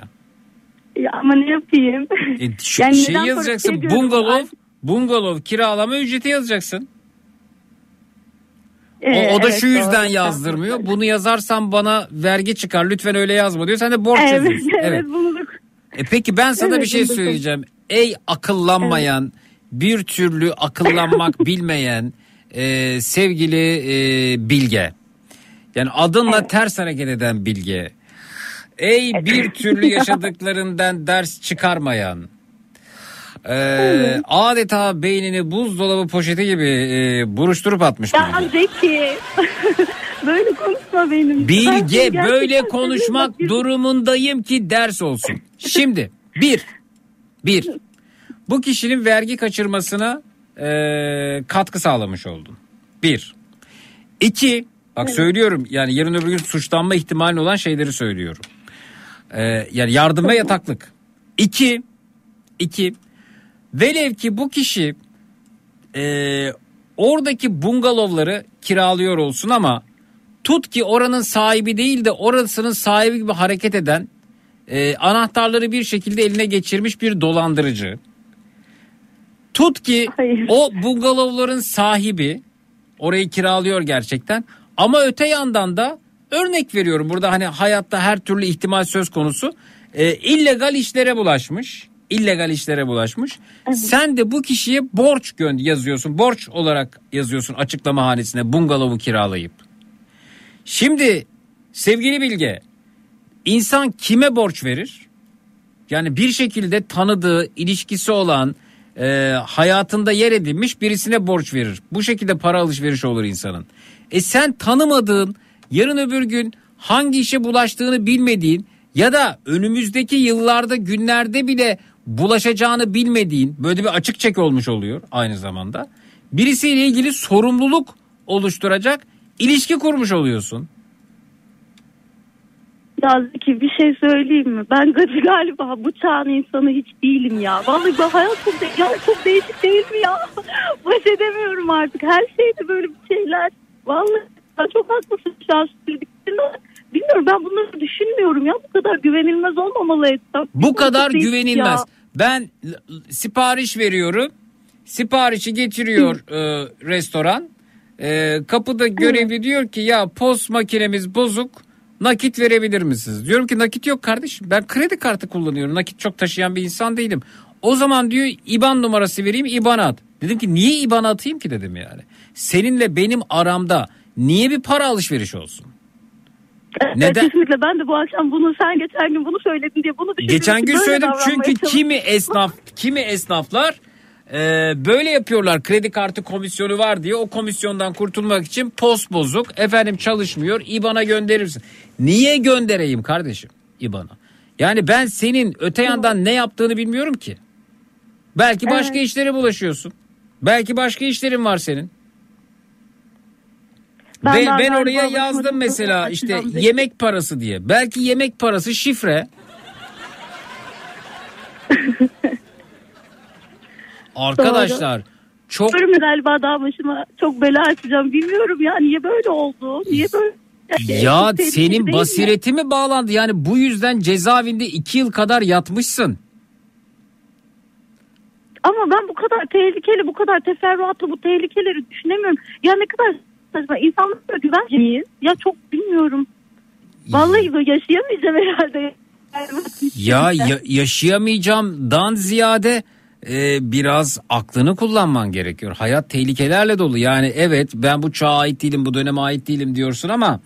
S19: Ya ama ne yapayım?
S2: E, şu
S19: Yani
S2: şey
S19: neden
S2: yazacaksın. bungalov, bungalov kiralama ücreti yazacaksın. O,
S19: Ee,
S2: o da
S19: evet,
S2: şu yüzden
S19: doğru.
S2: yazdırmıyor. Bunu yazarsan bana vergi çıkar. Lütfen öyle yazma diyor. Sen de borç
S19: Evet,
S2: yazıyorsun.
S19: evet, bunu da
S2: E peki ben sana
S19: Evet,
S2: bir şey
S19: bunu
S2: söyleyeceğim. Ey akıllanmayan, bir türlü akıllanmak bilmeyen e, sevgili e, Bilge. Yani adınla ters hareket eden Bilge. Ey bir türlü yaşadıklarından ders çıkarmayan. e, adeta beynini buzdolabı poşeti gibi e, buruşturup atmış.
S19: Ya Zeki. böyle konuşma benim. Ben
S2: Bilge
S19: gerçekten
S2: böyle konuşmak
S19: bir-
S2: durumundayım ki ders olsun. Şimdi bir, bir bu kişinin vergi kaçırmasına e, katkı sağlamış oldun. Bir. İki, bak söylüyorum yani yarın öbür gün suçlanma ihtimali olan şeyleri söylüyorum. E, yani yardım ve yataklık. İki, iki, velev ki bu kişi e, oradaki bungalovları kiralıyor olsun ama tut ki oranın sahibi değil de orasının sahibi gibi hareket eden e, anahtarları bir şekilde eline geçirmiş bir dolandırıcı. Tut ki o bungalovların sahibi orayı kiralıyor gerçekten ama öte yandan da örnek veriyorum burada hani hayatta her türlü ihtimal söz konusu e, illegal işlere bulaşmış illegal işlere bulaşmış. Sen de bu kişiye borç yazıyorsun. Borç olarak yazıyorsun açıklama hanesine bungalovu kiralayıp. Şimdi sevgili Bilge insan kime borç verir? Yani bir şekilde tanıdığı, ilişkisi olan, e, hayatında yer edinmiş birisine borç verir. Bu şekilde para alışverişi olur insanın. E sen tanımadığın, yarın öbür gün hangi işe bulaştığını bilmediğin ya da önümüzdeki yıllarda, günlerde bile bulaşacağını bilmediğin böyle bir açık çek olmuş oluyor aynı zamanda. Birisiyle ilgili sorumluluk oluşturacak ilişki kurmuş oluyorsun.
S19: Ya Zeki bir şey söyleyeyim mi? Ben galiba- bu çağın insanı hiç değilim ya. Vallahi bu hayat çok, de- ya çok değişik değil mi ya? Baş edemiyorum artık. Her şeyde böyle bir şeyler. Vallahi çok haklısın şu an söylediklerine. Bilmiyorum ben bunları düşünmüyorum ya. Bu kadar güvenilmez olmamalı etraf.
S2: Bu kadar güvenilmez.
S19: ya.
S2: Ben sipariş veriyorum. Siparişi getiriyor e, restoran. E, kapıda görevli diyor ki ya post makinemiz bozuk. Nakit verebilir misiniz? Diyorum ki nakit yok kardeşim. Ben kredi kartı kullanıyorum. Nakit çok taşıyan bir insan değilim. O zaman diyor IBAN numarası vereyim IBAN at. Dedim ki niye IBAN atayım ki dedim yani. Seninle benim aramda niye bir para alışveriş olsun? Neden?
S19: Kesinlikle ben de bu akşam bunu sen geçen gün bunu söyledin diye bunu düşündüm.
S2: Geçen gün söyledim çünkü kimi esnaf kimi esnaflar e, böyle yapıyorlar kredi kartı komisyonu var diye o komisyondan kurtulmak için post bozuk efendim çalışmıyor IBAN'a gönderirsin. Niye göndereyim kardeşim IBAN'a? Yani ben senin öte yandan ne yaptığını bilmiyorum ki. Belki başka
S19: Evet.
S2: işlere bulaşıyorsun. Belki başka işlerin var senin.
S19: Ben
S2: Ben, ben, oraya yazdım mesela işte yemek parası diye. Belki yemek parası şifre. Arkadaşlar çok
S19: Böyle mi galiba daha başıma çok bela açacağım bilmiyorum ya niye böyle oldu niye böyle
S2: Ya
S19: Çok
S2: senin
S19: mi?
S2: basireti mi bağlandı? Yani bu yüzden cezaevinde iki yıl kadar yatmışsın.
S19: Ama ben bu kadar tehlikeli, bu kadar teferruatlı bu tehlikeleri düşünemiyorum. Ya ne kadar saçma. İnsanlara güvenci miyiz? Ya çok bilmiyorum. Vallahi böyle yaşayamayacağım herhalde.
S2: Ya, ya yaşayamayacağımdan ziyade e, biraz aklını kullanman gerekiyor. Hayat tehlikelerle dolu. Yani evet ben bu çağa ait değilim, bu döneme ait değilim diyorsun ama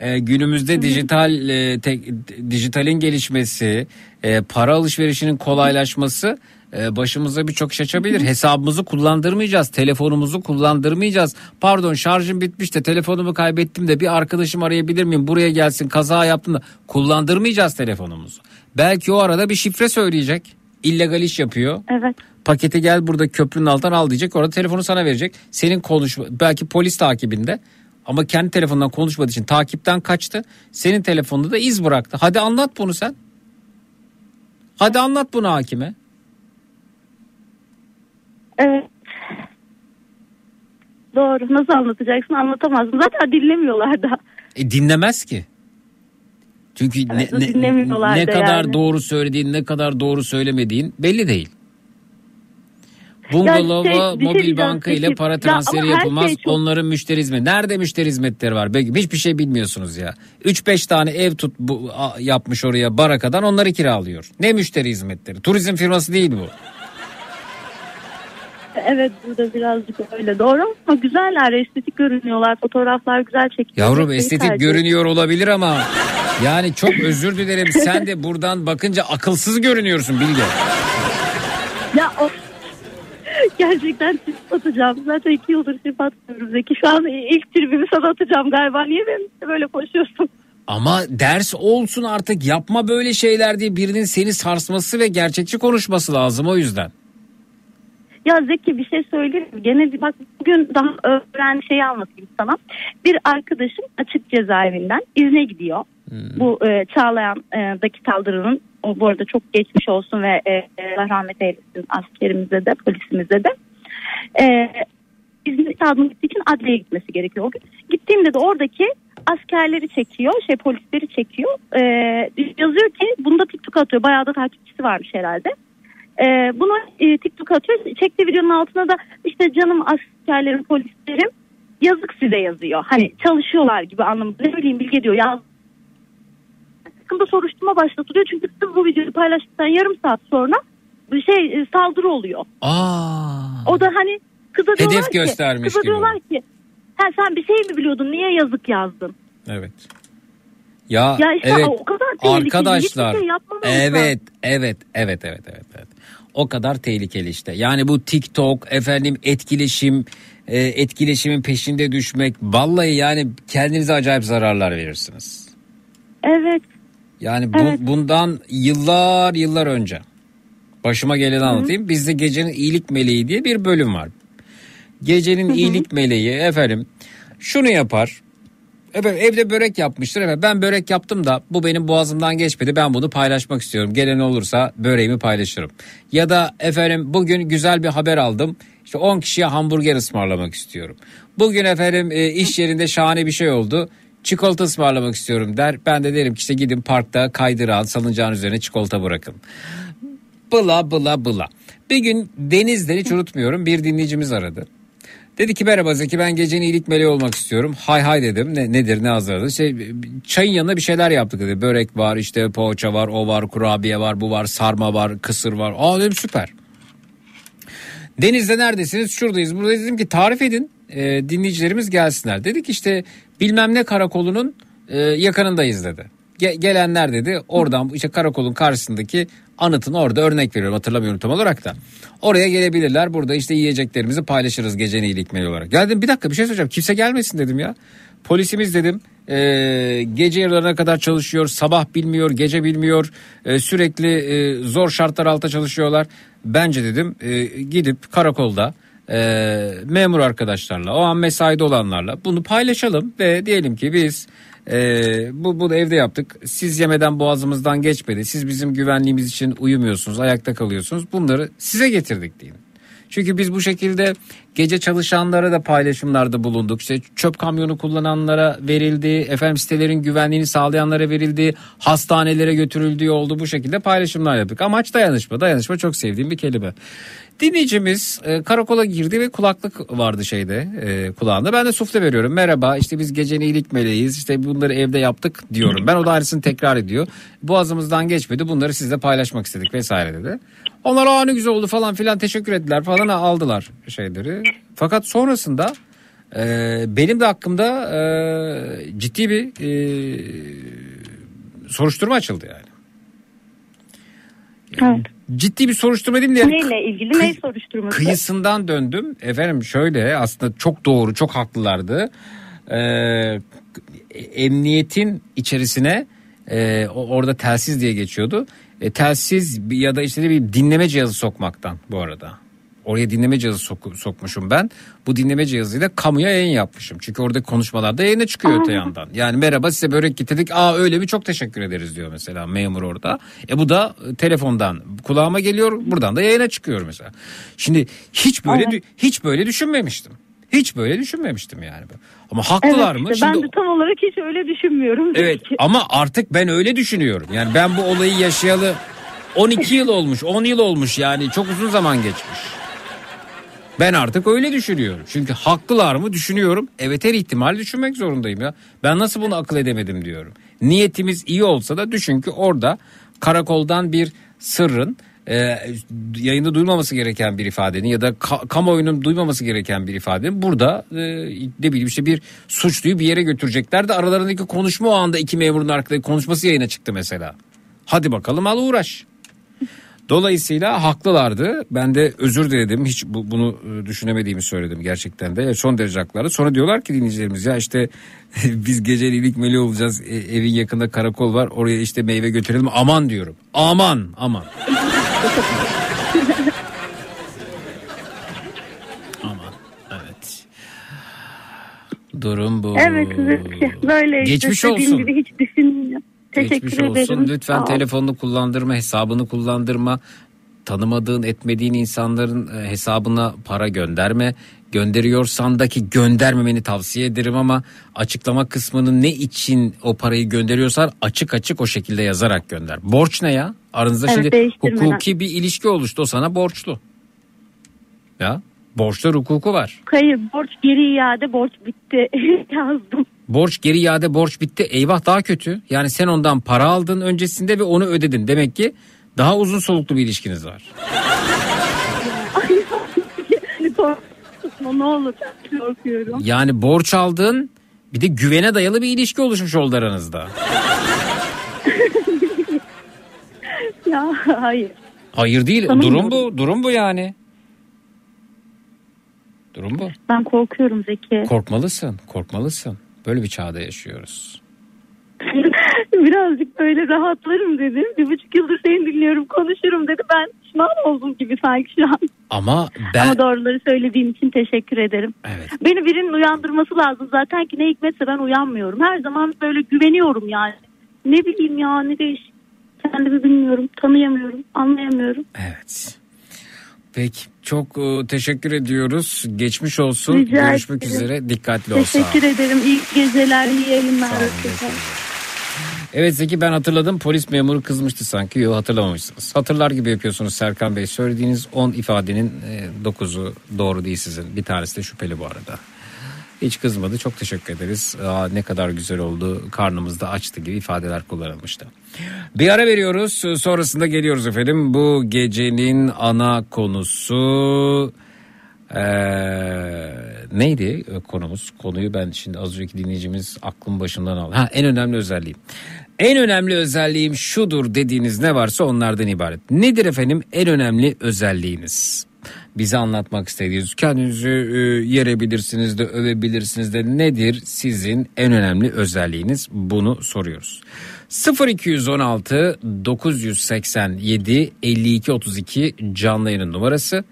S2: e, günümüzde dijital e, tek- dijitalin gelişmesi, e, para alışverişinin kolaylaşması e, başımıza birçok iş açabilir. Hesabımızı kullandırmayacağız, telefonumuzu kullandırmayacağız. Pardon şarjım bitmiş de telefonumu kaybettim de bir arkadaşım arayabilir miyim? Buraya gelsin kaza yaptım da kullandırmayacağız telefonumuzu. Belki o arada bir şifre söyleyecek. İllegal iş yapıyor.
S19: Evet.
S2: Paketi gel burada köprünün altından al diyecek. Orada telefonu sana verecek. Senin konuşma belki polis takibinde ama kendi telefonundan konuşmadığı için takipten kaçtı. Senin telefonunda da iz bıraktı. Hadi anlat bunu sen. Hadi anlat bunu hakime.
S19: Evet. Doğru. Nasıl anlatacaksın? Anlatamazsın. Zaten dinlemiyorlar da.
S2: E dinlemez ki. Çünkü
S19: Evet,
S2: ne, ne, ne
S19: da
S2: kadar
S19: yani.
S2: doğru söylediğin ne kadar doğru söylemediğin belli değil. Bungalova
S19: şey, bir şey
S2: mobil
S19: diyeceğim.
S2: banka ile
S19: Peki,
S2: para
S19: ya
S2: transferi
S19: her
S2: yapılmaz.
S19: şey çok-
S2: Onların müşteri hizmeti. Nerede müşteri hizmetleri var? Begüm? Hiçbir şey bilmiyorsunuz ya. 3-5 tane ev tut bu, yapmış oraya barakadan onları kiralıyor. Ne müşteri hizmetleri? Turizm firması değil bu.
S19: Evet burada birazcık öyle. Doğru ama güzeller. Estetik görünüyorlar. Fotoğraflar güzel çekiyor.
S2: Yavrum estetik
S19: tercih
S2: görünüyor olabilir ama yani çok özür dilerim sen de buradan bakınca akılsız görünüyorsun Bilge.
S19: Ya o gerçekten trip atacağım. Zaten iki yıldır trip atmıyorum Zeki. Şu an ilk tribimi sana atacağım galiba. Niye benimle böyle koşuyorsun?
S2: Ama ders olsun artık yapma böyle şeyler diye birinin seni sarsması ve gerçekçi konuşması lazım o yüzden.
S19: Ya Zeki bir şey söyleyeyim mi? Gene bak bugün daha öğren şeyi anlatayım sana. Bir arkadaşım açık cezaevinden izne gidiyor. Bu e, Çağlayan'daki saldırının o bu arada çok geçmiş olsun ve e, e, Allah rahmet eylesin askerimize de polisimize de. E, izni kağıdını gittiği için adliyeye gitmesi gerekiyor o gün. Gittiğimde de oradaki askerleri çekiyor, şey polisleri çekiyor. E, yazıyor ki bunda TikTok atıyor. Bayağı da takipçisi varmış herhalde. E, bunu e, TikTok atıyor. Çektiği videonun altına da işte canım askerlerim, polislerim yazık size yazıyor. Hani çalışıyorlar gibi anlamında. Ne bileyim Bilge diyor ya hakkında soruşturma başlatılıyor. Çünkü kız bu videoyu paylaştıktan yarım saat sonra bir şey e, saldırı oluyor.
S2: Aa.
S19: O da hani kıza
S2: Hedef
S19: diyorlar ki,
S2: göstermiş
S19: kıza
S2: gibi.
S19: diyorlar ki ha sen bir şey mi biliyordun niye yazık yazdın?
S2: Evet. Ya,
S19: Ya işte
S2: evet
S19: o kadar tehlikeli,
S2: arkadaşlar
S19: şey
S2: evet evet evet evet evet evet o kadar tehlikeli işte yani bu TikTok efendim etkileşim e, etkileşimin peşinde düşmek vallahi yani kendinize acayip zararlar verirsiniz.
S19: Evet.
S2: Yani bu,
S19: Evet.
S2: bundan yıllar yıllar önce başıma geleni anlatayım. Bizde gecenin iyilik meleği diye bir bölüm var. Gecenin iyilik meleği efendim şunu yapar. Efendim, evde börek yapmıştır. Efendim, ben börek yaptım da bu benim boğazımdan geçmedi. Ben bunu paylaşmak istiyorum. Gelen olursa böreğimi paylaşırım. Ya da efendim bugün güzel bir haber aldım. İşte 10 kişiye hamburger ısmarlamak istiyorum. Bugün efendim e, iş yerinde şahane bir şey oldu. Çikolata ısmarlamak istiyorum der. Ben de derim ki işte gidin parkta kaydırağın salıncağın üzerine çikolata bırakın. Bıla bıla bıla. Bir gün Deniz'den hiç unutmuyorum bir dinleyicimiz aradı. Dedi ki merhaba Zeki ben gecenin iyilik meleği olmak istiyorum. Hay hay dedim. Ne, nedir ne hazırladın? Şey, çayın yanına bir şeyler yaptık dedi. Börek var işte poğaça var o var kurabiye var bu var sarma var kısır var. Aa dedim süper. Deniz'de neredesiniz? Şuradayız. Buradayız. Dedim ki tarif edin. Ee, dinleyicilerimiz gelsinler. Dedik işte bilmem ne karakolunun e, yakınındayız dedi. Ge- gelenler dedi oradan işte karakolun karşısındaki anıtın orada örnek veriyorum hatırlamıyorum tam olarak da. Oraya gelebilirler. Burada işte yiyeceklerimizi paylaşırız gecenin iyilik meleği olarak. Dedim bir dakika bir şey söyleyeceğim. Kimse gelmesin dedim ya. Polisimiz dedim e, gece yarılarına kadar çalışıyor. Sabah bilmiyor, gece bilmiyor. E, sürekli e, zor şartlar altında çalışıyorlar. Bence dedim e, gidip karakolda e, memur arkadaşlarla o an mesaide olanlarla bunu paylaşalım ve diyelim ki biz e, bu bunu evde yaptık. Siz yemeden boğazımızdan geçmedi. Siz bizim güvenliğimiz için uyumuyorsunuz, ayakta kalıyorsunuz. Bunları size getirdik deyin. Çünkü biz bu şekilde Gece çalışanlara da paylaşımlarda bulunduk. İşte çöp kamyonu kullananlara verildi. Efendim sitelerin güvenliğini sağlayanlara verildi. Hastanelere götürüldüğü oldu. Bu şekilde paylaşımlar yaptık. Amaç dayanışma. Dayanışma çok sevdiğim bir kelime. Dinleyicimiz e, karakola girdi ve kulaklık vardı şeyde e, kulağında. Ben de sufle veriyorum. Merhaba işte biz gecenin iyilik meleğiz. İşte bunları evde yaptık diyorum. Ben o da aynısını tekrar ediyor. Boğazımızdan geçmedi. Bunları sizle paylaşmak istedik vesaire dedi. Onlar aa ne güzel oldu falan filan teşekkür ettiler falan aldılar şeyleri. Fakat sonrasında e, benim de hakkımda e, ciddi bir e, soruşturma açıldı yani.
S19: Evet.
S2: Ciddi bir soruşturma değil mi? Yani
S19: Neyle ilgili ne soruşturması?
S2: kıyısından döndüm. Efendim şöyle aslında çok doğru çok haklılardı. Ee, emniyetin içerisine e, orada telsiz diye geçiyordu. E, telsiz ya da işte bir dinleme cihazı sokmaktan bu arada. Oraya dinleme cihazı sok- sokmuşum ben. Bu dinleme cihazıyla kamuya yayın yapmışım. Çünkü orada konuşmalarda yayına çıkıyor öte yandan. Yani merhaba size börek getirdik. Aa öyle mi çok teşekkür ederiz diyor mesela memur orada. E bu da e, telefondan kulağıma geliyor. Buradan da yayına çıkıyor mesela. Şimdi hiç böyle dü- hiç böyle düşünmemiştim. Hiç böyle düşünmemiştim yani. Ama haklılar
S19: evet,
S2: mı?
S19: işte
S2: Şimdi
S19: ben de tam olarak hiç öyle düşünmüyorum.
S2: Evet ama artık ben öyle düşünüyorum. Yani ben bu olayı yaşayalı 12 yıl olmuş 10 yıl olmuş yani çok uzun zaman geçmiş. Ben artık öyle düşünüyorum. Çünkü haklılar mı düşünüyorum. Evet her ihtimal düşünmek zorundayım ya. Ben nasıl bunu akıl edemedim diyorum. Niyetimiz iyi olsa da düşün ki orada karakoldan bir sırrın e, yayında duymaması gereken bir ifadenin ya da ka- kamuoyunun duymaması gereken bir ifadenin burada e, ne bileyim işte bir suçluyu bir yere götürecekler de aralarındaki konuşma o anda iki memurun arkadaki konuşması yayına çıktı mesela. Hadi bakalım al uğraş. Dolayısıyla haklılardı. Ben de özür diledim. Hiç bu, bunu e, düşünemediğimi söyledim gerçekten de. Son derece haklılardı. Sonra diyorlar ki dinleyicilerimiz ya işte biz gecelilik meli olacağız. E, evin yakında karakol var. Oraya işte meyve götürelim. Aman diyorum. Aman aman. aman evet. Durum bu.
S19: Evet. Böyle işte
S2: Geçmiş
S19: dediğim
S2: olsun.
S19: gibi hiç düşünmüyorum. Teşekkür
S2: Geçmiş
S19: ederim.
S2: olsun. Lütfen telefonunu kullandırma, hesabını kullandırma. Tanımadığın, etmediğin insanların e, hesabına para gönderme. Gönderiyorsan da ki göndermemeni tavsiye ederim ama açıklama kısmını ne için o parayı gönderiyorsan açık açık o şekilde yazarak gönder. Borç ne ya? Aranızda
S19: Evet,
S2: şimdi hukuki bir ilişki oluştu. O sana borçlu. Ya borçlar hukuku var.
S19: Hayır borç geri iade borç bitti yazdım.
S2: Borç geri iade borç bitti. Eyvah daha kötü. Yani sen ondan para aldın öncesinde ve onu ödedin. Demek ki daha uzun soluklu bir ilişkiniz var.
S19: Ne olur korkuyorum.
S2: Yani borç aldın bir de güvene dayalı bir ilişki oluşmuş oldu aranızda.
S19: Ya hayır.
S2: Hayır değil.
S19: Tanımıyorum.
S2: Durum bu. Durum bu yani. Durum bu.
S19: Ben korkuyorum Zeki.
S2: Korkmalısın. Korkmalısın. Böyle bir çağda yaşıyoruz.
S19: Birazcık böyle rahatlarım dedim. Bir buçuk yıldır seni dinliyorum konuşurum dedi. Ben pişman oldum gibi sanki şu an.
S2: Ama ben
S19: Ama doğruları söylediğin için teşekkür ederim.
S2: Evet.
S19: Beni birinin uyandırması lazım. Zaten ki ne hikmetse ben uyanmıyorum. Her zaman böyle güveniyorum yani. Ne bileyim ya ne değiş. Kendimi bilmiyorum, tanıyamıyorum, anlayamıyorum.
S2: Evet. Peki çok e, teşekkür ediyoruz. Geçmiş olsun.
S19: Rica
S2: Görüşmek
S19: ederim.
S2: üzere. Dikkatli ol.
S19: Teşekkür ederim. İyi geceler, iyi yayınlar.
S2: Evet Zeki ben hatırladım polis memuru kızmıştı sanki. Yok hatırlamamışsınız. Hatırlar gibi yapıyorsunuz Serkan Bey. Söylediğiniz 10 ifadenin 9'u doğru değil sizin. Bir tanesi de şüpheli bu arada. Hiç kızmadı. Çok teşekkür ederiz. Aa, ne kadar güzel oldu. Karnımızda açtı gibi ifadeler kullanılmıştı. Bir ara veriyoruz. Sonrasında geliyoruz efendim. Bu gecenin ana konusu ee, neydi konumuz? Konuyu ben şimdi az önceki dinleyicimiz aklım başından aldı. Ha en önemli özelliğim. En önemli özelliğim şudur dediğiniz ne varsa onlardan ibaret. Nedir efendim en önemli özelliğiniz? Bize anlatmak istediğiniz kendinizi e, yerebilirsiniz de övebilirsiniz de nedir sizin en önemli özelliğiniz? Bunu soruyoruz. 0216 987 52 32 canlı yayının numarası.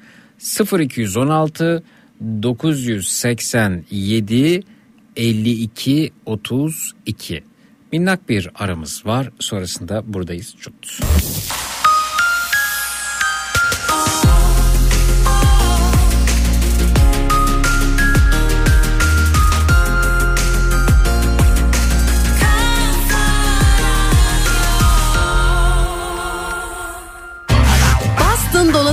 S2: 0216 987 52 32 minnak bir aramız var. Sonrasında buradayız. Çut.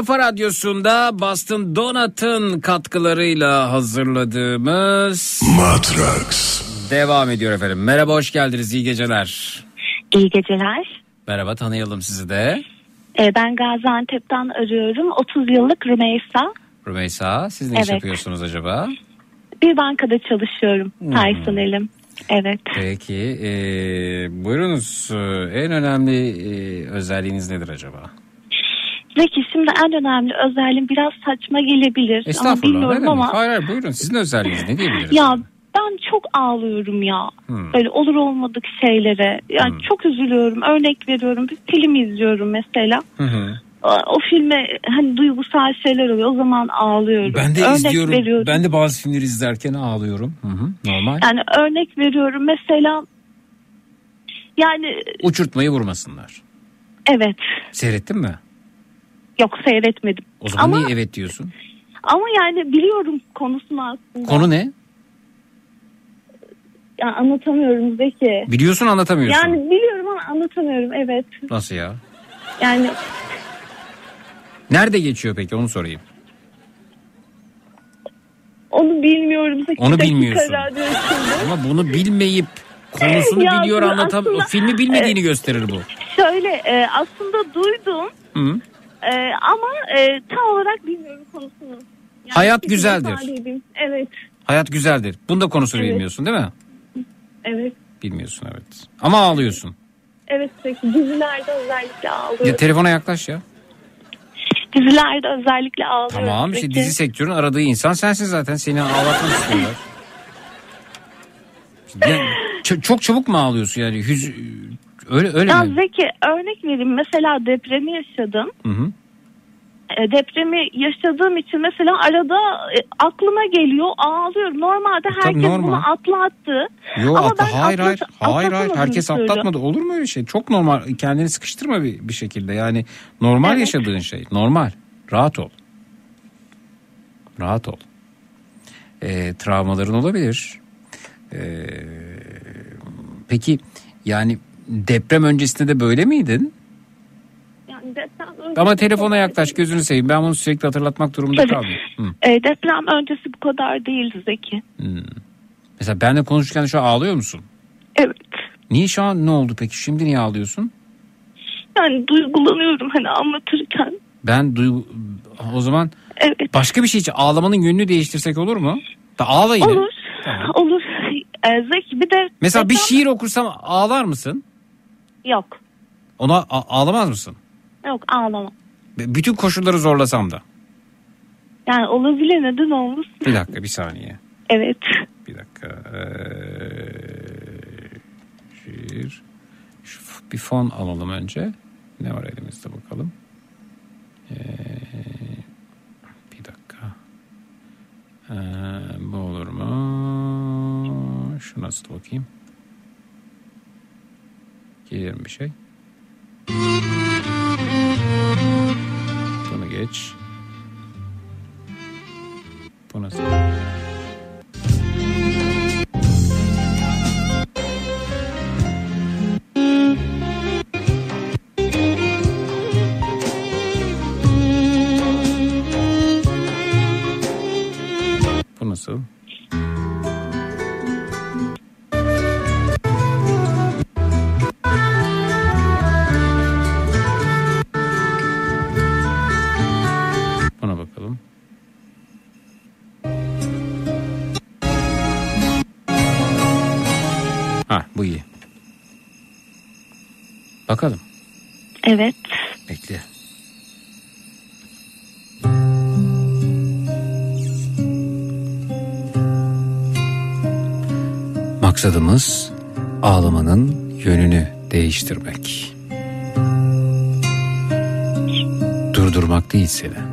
S2: Kafa radyosunda Boston Donat'ın katkılarıyla hazırladığımız
S3: Matrax.
S2: devam ediyor efendim. Merhaba hoş geldiniz iyi geceler.
S20: İyi geceler.
S2: Merhaba tanıyalım sizi de.
S20: Ee, ben Gaziantep'ten arıyorum. 30 yıllık Rümeysa.
S2: Rümeysa siz ne iş
S20: Evet.
S2: yapıyorsunuz acaba?
S20: Bir bankada çalışıyorum.
S2: Hmm.
S20: Personelim. Evet.
S2: Peki e, buyurunuz E, en önemli e, özelliğiniz nedir acaba?
S20: Zeki şimdi en önemli özelliğim biraz saçma gelebilir. Ama bilmiyorum ama
S2: Hayır hayır buyurun sizin özelliğiniz ne diyebiliriz?
S20: ya ben çok ağlıyorum ya.
S2: Hmm.
S20: Böyle olur olmadık şeylere. Yani çok üzülüyorum. Örnek veriyorum. Bir film izliyorum mesela.
S2: Hı hı.
S20: O, o filme hani duygusal şeyler oluyor. O zaman ağlıyorum.
S2: Ben de
S20: Örnek
S2: izliyorum.
S20: veriyorum.
S2: Ben de bazı filmleri izlerken ağlıyorum. Hı hı, normal.
S20: Yani örnek veriyorum mesela Yani
S2: Uçurtmayı vurmasınlar.
S20: evet.
S2: Seyrettin mi?
S20: Yok seyretmedim.
S2: O zaman
S20: ama,
S2: niye evet diyorsun?
S20: ama yani biliyorum konusunu aslında.
S2: Konu ne?
S20: Ya anlatamıyorum Zeki.
S2: Biliyorsun anlatamıyorsun.
S20: Yani biliyorum ama anlatamıyorum evet.
S2: Nasıl ya?
S20: Yani
S2: Nerede geçiyor peki onu sorayım.
S20: onu bilmiyorum. Zeki.
S2: Onu bilmiyorsun. Ama bunu bilmeyip konusunu
S20: Ya
S2: biliyor anlatam
S20: aslında-
S2: filmi bilmediğini gösterir bu.
S20: Şöyle e, aslında duydum
S2: Hı.
S20: E, ama e, tam olarak bilmiyorum konusunu. Yani
S2: Hayat güzeldir.
S20: Evet.
S2: Hayat güzeldir. Bunda konusunu
S20: Evet.
S2: bilmiyorsun değil mi?
S20: Evet.
S2: Bilmiyorsun evet. Ama ağlıyorsun.
S20: Evet peki dizilerde özellikle ağlıyorum.
S2: Ya telefona yaklaş ya.
S20: Dizilerde özellikle ağlıyorum.
S2: Tamam işte dizi sektörün aradığı insan sensin zaten. Seni ağlatmak istiyorlar. Yani çok çabuk mu ağlıyorsun yani? Hüz öyle öyle
S20: Ya
S2: mi?
S20: Zeki örnek vereyim mesela depremi yaşadım.
S2: Hı hı.
S20: E, depremi yaşadığım için mesela arada e, aklıma geliyor ağlıyorum. Normalde herkes
S2: normal.
S20: bunu atlattı.
S2: Yo
S20: Ama
S2: atla,
S20: ben
S2: hayır
S20: atlat-
S2: hayır hayır herkes
S20: türlü.
S2: atlatmadı olur mu öyle şey çok normal kendini sıkıştırma bir, bir şekilde yani normal
S20: Evet.
S2: yaşadığın şey normal rahat ol rahat ol Ee, travmaların olabilir Ee, peki yani deprem öncesinde de böyle miydin
S20: Yani deprem
S2: ama telefona yaklaş gözünü seveyim ben bunu sürekli hatırlatmak durumunda
S20: Tabii.
S2: kaldım Hı.
S20: E, deprem öncesi bu kadar değildi Zeki.
S2: mesela benle konuşurken şu an ağlıyor musun
S20: Evet.
S2: niye şu an ne oldu peki şimdi niye ağlıyorsun
S20: Yani duygulanıyorum hani anlatırken.
S2: Ben duygu... O zaman
S20: Evet.
S2: başka bir şey için ağlamanın yönünü değiştirsek olur mu? Da ağla yine.
S20: Olur. Olur. E, Zeki bir de
S2: Mesela bir
S20: deprem-
S2: şiir okursam ağlar mısın?
S20: Yok.
S2: Ona a- ağlamaz mısın?
S20: Yok ağlamam.
S2: B- Bütün koşulları zorlasam da.
S20: Yani olabilir neden olmasın?
S2: Bir dakika bir saniye.
S20: Evet.
S2: Bir dakika. Ee, şiir. Şu bir fon alalım önce. Ne var elimizde bakalım. Ee, bir dakika. Ee, bu olur mu? Şu nasıl bakayım? Gelir mi bir şey? Bunu geç. Bu nasıl? Bu nasıl? Ha bu iyi. Bakalım.
S20: Evet.
S2: Bekle. Maksadımız ağlamanın yönünü değiştirmek. Durdurmak değil seni.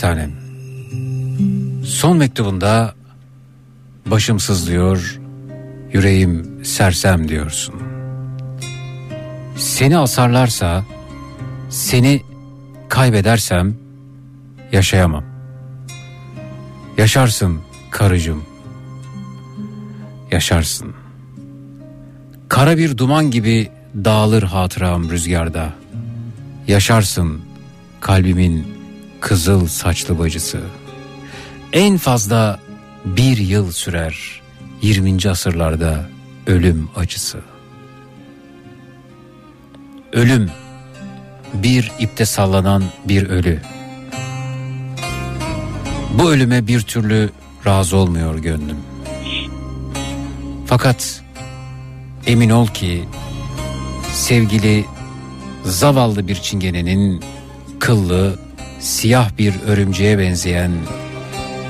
S2: Tanem. Son mektubunda başım sızlıyor, yüreğim sersem diyorsun. Seni asarlarsa, seni kaybedersem yaşayamam. Yaşarsın karıcığım. Yaşarsın. Kara bir duman gibi dağılır hatıram rüzgarda. Yaşarsın kalbimin kızıl saçlı bacısı. En fazla bir yıl sürer 20. asırlarda ölüm acısı. Ölüm bir ipte sallanan bir ölü. Bu ölüme bir türlü razı olmuyor gönlüm. Fakat emin ol ki sevgili zavallı bir çingenenin kıllı siyah bir örümceğe benzeyen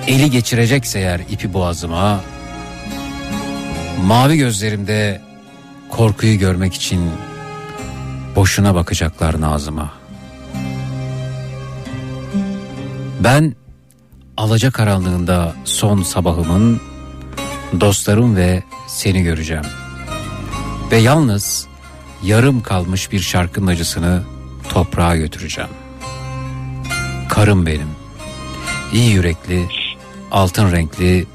S2: eli geçirecekse eğer ipi boğazıma Mavi gözlerimde korkuyu görmek için boşuna bakacaklar Nazım'a. Ben alaca karanlığında son sabahımın dostlarım ve seni göreceğim. Ve yalnız yarım kalmış bir şarkının acısını toprağa götüreceğim. Karım benim. İyi yürekli, altın renkli,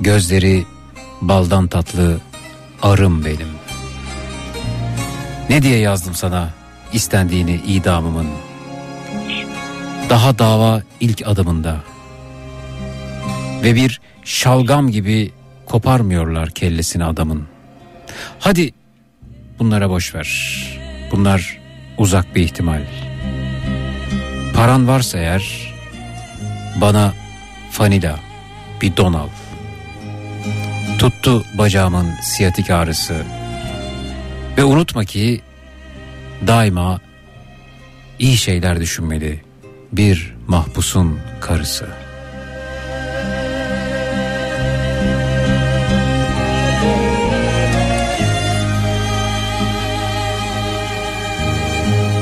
S2: gözleri baldan tatlı arım benim. Ne diye yazdım sana istendiğini idamımın. Daha dava ilk adımında. Ve bir şalgam gibi koparmıyorlar kellesini adamın. Hadi bunlara boş ver. Bunlar uzak bir ihtimal. Paran varsa eğer bana fanila bir don al. Tuttu bacağımın siyatik ağrısı. Ve unutma ki daima iyi şeyler düşünmeli bir mahpusun karısı.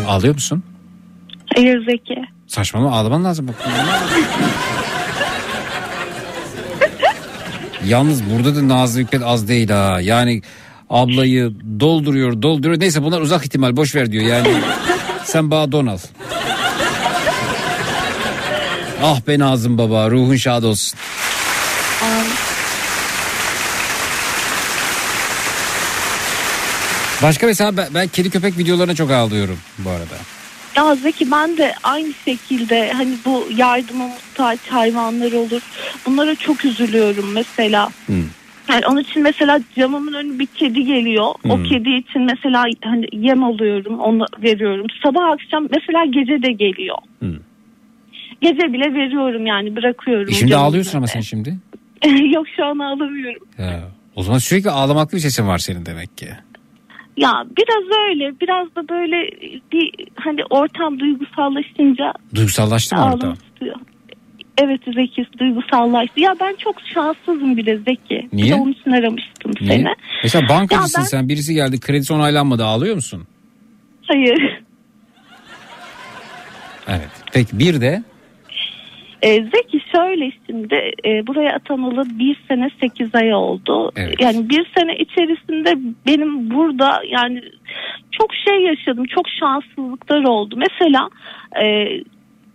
S2: Ağlıyor musun?
S20: Hayır Zeki.
S2: Saçmalama ağlaman lazım. Yalnız burada da Nazlı Hikmet az değil ha. Yani ablayı dolduruyor dolduruyor. Neyse bunlar uzak ihtimal boş ver diyor. Yani sen bana don al. Ah be Nazım baba ruhun şad olsun. Başka mesela ben, ben kedi köpek videolarına çok ağlıyorum bu arada.
S20: Ya Zeki ben de aynı şekilde hani bu yardıma muhtaç hayvanlar olur. Bunlara çok üzülüyorum mesela. Yani onun için mesela camımın önü bir kedi geliyor. O
S2: Hmm.
S20: kedi için mesela hani yem alıyorum, onu veriyorum. Sabah akşam mesela gece de geliyor. Gece bile veriyorum yani bırakıyorum.
S2: E şimdi ağlıyorsun ama sen şimdi.
S20: Yok şu an ağlamıyorum.
S2: Ya, o zaman sürekli ağlamaklı bir sesin var senin demek ki.
S20: Ya biraz öyle, biraz da böyle bir hani ortam duygusallaşınca
S2: Duygusallaştı mı
S20: istiyor. Evet Zeki duygusallaştı. Ya ben çok şanssızım bile Zeki. Bir
S2: Niye?
S20: de onun için aramıştım
S2: Niye?
S20: seni.
S2: Mesela bankacısın
S20: ben-
S2: sen birisi geldi kredisi onaylanmadı ağlıyor musun?
S20: Hayır.
S2: Evet. Peki bir de
S20: E, Zeki şöyle şimdi e, buraya atanalı bir sene sekiz ay oldu.
S2: Evet.
S20: Yani bir sene içerisinde benim burada yani çok şey yaşadım. Çok şanssızlıklar oldu. Mesela e,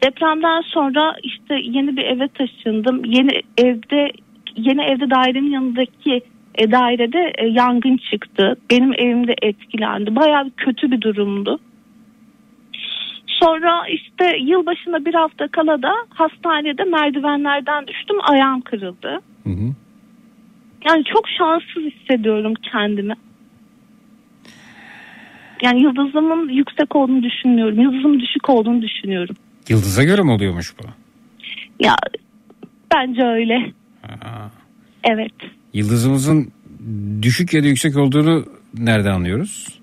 S20: depremden sonra işte yeni bir eve taşındım. Yeni evde yeni evde dairenin yanındaki e, dairede e, yangın çıktı. Benim evim de etkilendi. Bayağı kötü bir durumdu. Sonra işte yılbaşında bir hafta kala da hastanede merdivenlerden düştüm ayağım kırıldı. Yani çok şanssız hissediyorum kendimi. Yani yıldızımın yüksek olduğunu düşünmüyorum. Yıldızımın düşük olduğunu düşünüyorum.
S2: yıldıza göre mi oluyormuş bu?
S20: Ya bence öyle. Evet.
S2: Yıldızımızın düşük ya da yüksek olduğunu nereden anlıyoruz?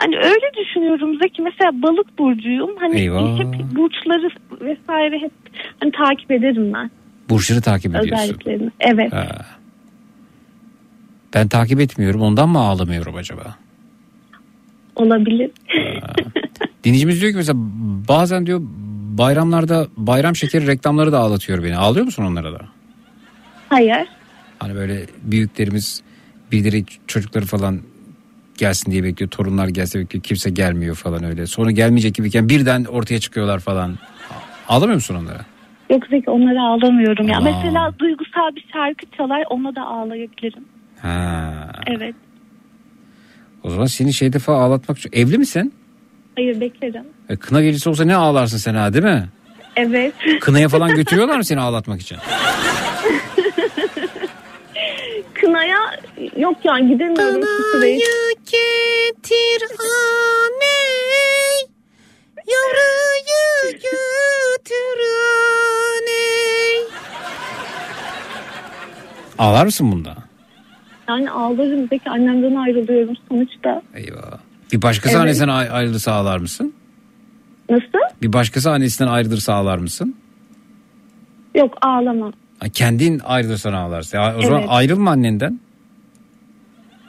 S20: Hani öyle düşünüyorum Zeki. Mesela balık burcuyum. Hani
S2: Eyvah.
S20: hep burçları vesaire hep hani takip ederim ben.
S2: Burçları takip ediyorsun.
S20: Özelliklerini. Evet.
S2: Ha. Ben takip etmiyorum ondan mı ağlamıyorum acaba?
S20: Olabilir.
S2: Dinleyicimiz diyor ki mesela bazen diyor bayramlarda bayram şekeri reklamları da ağlatıyor beni. Ağlıyor musun onlara da?
S20: Hayır.
S2: Hani böyle büyüklerimiz birileri çocukları falan gelsin diye bekliyor. Torunlar gelse bekliyor. Kimse gelmiyor falan öyle. Sonra gelmeyecek gibiyken birden ortaya çıkıyorlar falan. Ağlamıyor musun onlara?
S20: Yok Zeki onlara ağlamıyorum ya.
S2: Aa.
S20: Mesela duygusal bir şarkı çalar ona da ağlayabilirim.
S2: Ha.
S20: Evet.
S2: O zaman seni şeyde falan ağlatmak için. Evli misin?
S20: Hayır beklerim.
S2: E, kına gecesi olsa ne ağlarsın sen ha değil mi?
S20: Evet.
S2: Kınaya falan götürüyorlar mı seni ağlatmak için?
S20: Kınaya yok ya gidemiyorum şu süreyi.
S10: getir aney Yavruyu götür aney
S2: Ağlar mısın bunda?
S20: Yani ağlarım peki annemden ayrılıyorum sonuçta.
S2: Eyvah. Bir başkası
S20: Evet.
S2: annesinden ay- ayrılırsa ağlar mısın?
S20: Nasıl?
S2: Bir başkası annesinden ayrılırsa ağlar mısın?
S20: Yok ağlamam.
S2: Kendin ayrılırsan ağlarsın. Ya, o zaman
S20: Evet.
S2: ayrılma annenden.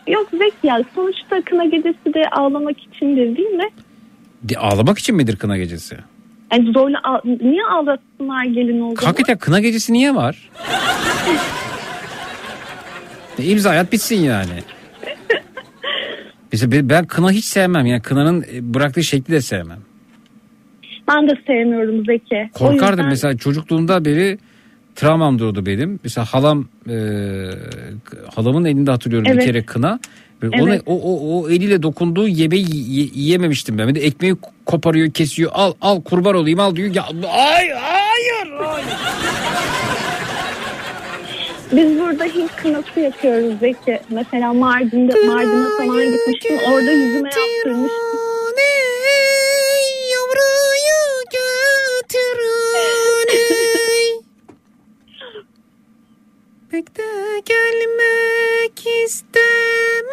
S19: Yok Zeki ya sonuçta kına gecesi de ağlamak içindir değil mi?
S2: De, ağlamak için midir kına gecesi?
S19: Yani zorla niye ağlatsınlar gelin olduğunu?
S2: Hakikaten kına gecesi niye var? E, İmza hayat bitsin yani. Mesela ben- kına hiç sevmem. Yani kınanın e, bıraktığı şekli de sevmem.
S19: Ben de sevmiyorum Zeki.
S2: Korkardım
S19: yüzden-
S2: mesela çocukluğumda beri travmam durdu benim. Mesela halam e, halamın elinde hatırlıyorum bir
S19: Evet.
S2: kere kına.
S19: Evet.
S2: Ona, o, o, o eliyle dokunduğu yemeği yiyememiştim ben. Bir de ekmeği koparıyor kesiyor al al kurban olayım al diyor. Ya, ay hayır hayır.
S19: Biz burada Hint kınası yapıyoruz Zeki. Mesela Mardin'de Mardin'e falan gitmiştim. Orada yüzüme yaptırmış.
S21: Pek de gelmek istemem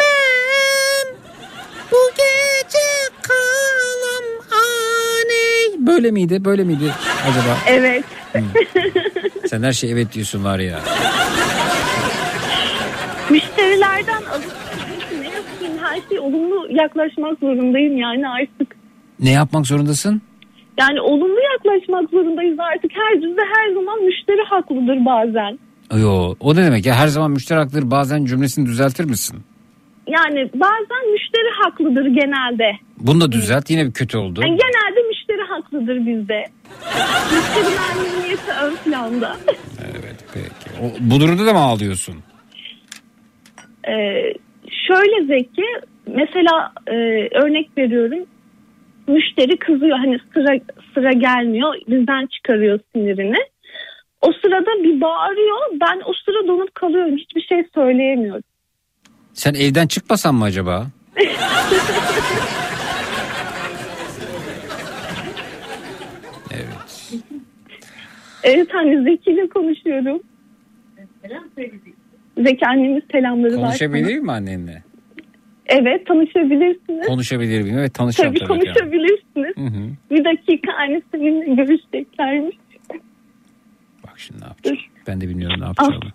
S21: Bu gece kalam aney
S2: Böyle miydi böyle miydi acaba?
S19: Evet.
S2: Sen her şey evet diyorsun var ya.
S19: Müşterilerden alıp ne yapayım her şey olumlu yaklaşmak zorundayım yani artık.
S2: Ne yapmak zorundasın?
S19: Yani olumlu yaklaşmak zorundayız artık. Her cümle her zaman müşteri haklıdır bazen.
S2: Yo, o ne demek ya her zaman müşteri haklıdır bazen cümlesini düzeltir misin?
S19: Yani bazen müşteri haklıdır genelde.
S2: Bunu da düzelt yine bir kötü oldu.
S19: Yani genelde müşteri haklıdır bizde. Müşteri memnuniyeti ön planda.
S2: O, bu durumda da mı ağlıyorsun?
S19: Ee, şöyle Zeki mesela e, örnek veriyorum müşteri kızıyor hani sıra sıra gelmiyor bizden çıkarıyor sinirini. O sırada bir bağırıyor ben o sıra donup kalıyorum hiçbir şey söyleyemiyorum.
S2: Sen evden çıkmasan mı acaba? evet.
S19: Evet hani Zeki ile konuşuyorum. Zeki annemiz selamları var.
S2: Konuşabilir mi annenle?
S19: Evet tanışabilirsiniz.
S2: Konuşabilir miyim? Evet tanışalım
S19: Tabii
S2: tabii.
S19: konuşabilirsiniz.
S2: Hı.
S19: Bir dakika anne seninle görüşeceklermiş.
S2: Şimdi ne yapacağım. Ben de bilmiyorum ne yapacağımı.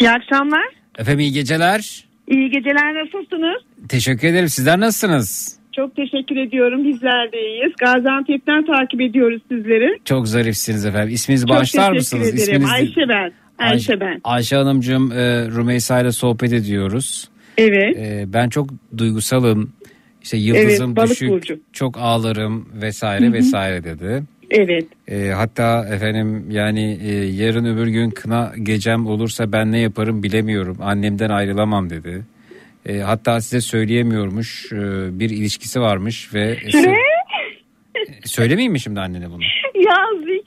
S22: İyi akşamlar.
S2: Efendim iyi geceler.
S22: İyi geceler nasılsınız?
S2: Teşekkür ederim. Sizler nasılsınız?
S22: Çok teşekkür ediyorum. Bizler de iyiyiz. Gaziantep'ten takip ediyoruz sizleri.
S2: Çok zarifsiniz efendim. İsminizi
S22: Çok
S2: bağışlar mısınız?
S22: ederim.
S2: İsminiz-
S22: Ayşe ben. Ayşe, ben.
S2: Ayşe Hanımcığım e, Rümeysa ile sohbet ediyoruz.
S22: Evet.
S2: E, ben çok duygusalım. İşte yıldızım
S22: Evet, balık
S2: düşük,
S22: burcu.
S2: çok ağlarım vesaire
S22: Hı hı.
S2: vesaire dedi.
S22: Evet.
S2: E, hatta efendim yani e, yarın öbür gün kına gecem olursa ben ne yaparım bilemiyorum. Annemden ayrılamam dedi. E, hatta size söyleyemiyormuş. e, bir ilişkisi varmış ve
S19: Ne?
S2: söylemeyeyim mi şimdi annene bunu?
S19: Yazık.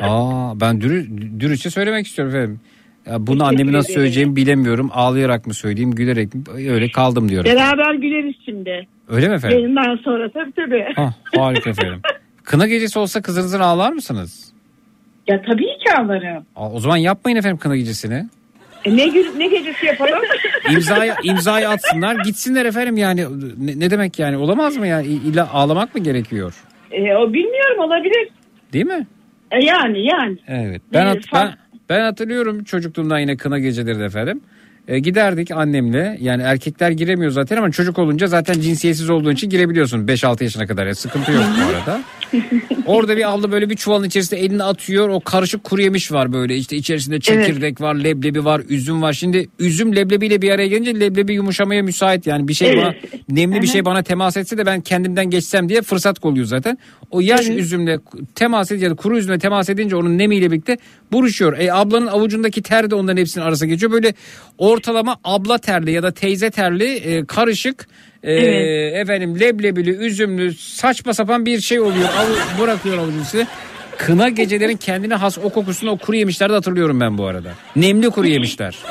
S2: Aa ben dürü, dürüstçe söylemek istiyorum efendim. Ya bunu anneme nasıl söyleyeceğimi bilemiyorum. Ağlayarak mı söyleyeyim, gülerek mi? Öyle kaldım diyorum.
S22: Beraber güleriz şimdi.
S2: Öyle mi efendim?
S22: Yayından sonra tabii tabii.
S2: Ah, harika efendim. Kına gecesi olsa kızınızın ağlar mısınız?
S22: Ya tabii ki ağlarım.
S2: Aa, O zaman yapmayın efendim kına gecesini.
S22: E ne, gü- ne gecesi yapalım?
S2: İmzayı, imzayı atsınlar gitsinler efendim yani. Ne, ne demek yani olamaz mı yani? İlla ağlamak mı gerekiyor?
S22: e, o bilmiyorum olabilir.
S2: Değil mi?
S22: E, yani yani.
S2: Evet. Ben,
S22: Ee,
S2: hat- ben, ben hatırlıyorum çocukluğumdan yine kına geceleri de efendim. E, giderdik annemle yani erkekler giremiyor zaten ama çocuk olunca zaten cinsiyetsiz olduğun için girebiliyorsun 5-6 yaşına kadar ya sıkıntı yok bu arada. Orada bir abla böyle bir çuvalın içerisinde elini atıyor o karışık kuru yemiş var böyle işte içerisinde çekirdek var leblebi var üzüm var. Şimdi üzüm leblebiyle bir araya gelince leblebi yumuşamaya müsait yani bir şey
S22: Evet.
S2: bana nemli bir şey bana temas etse de ben kendimden geçsem diye fırsat kolluyor zaten. O yaş üzümle temas edince kuru üzümle temas edince onun nemiyle birlikte buruşuyor. E ablanın avucundaki ter de onların hepsinin arasına geçiyor. Böyle ortalama abla terli ya da teyze terli e, karışık e,
S22: Evet.
S2: efendim leblebili üzümlü saçma sapan bir şey oluyor. Av, bırakıyor avucun üstüne. Kına gecelerin kendine has o kokusunu o kuru yemişlerde hatırlıyorum ben bu arada. Nemli kuru yemişler.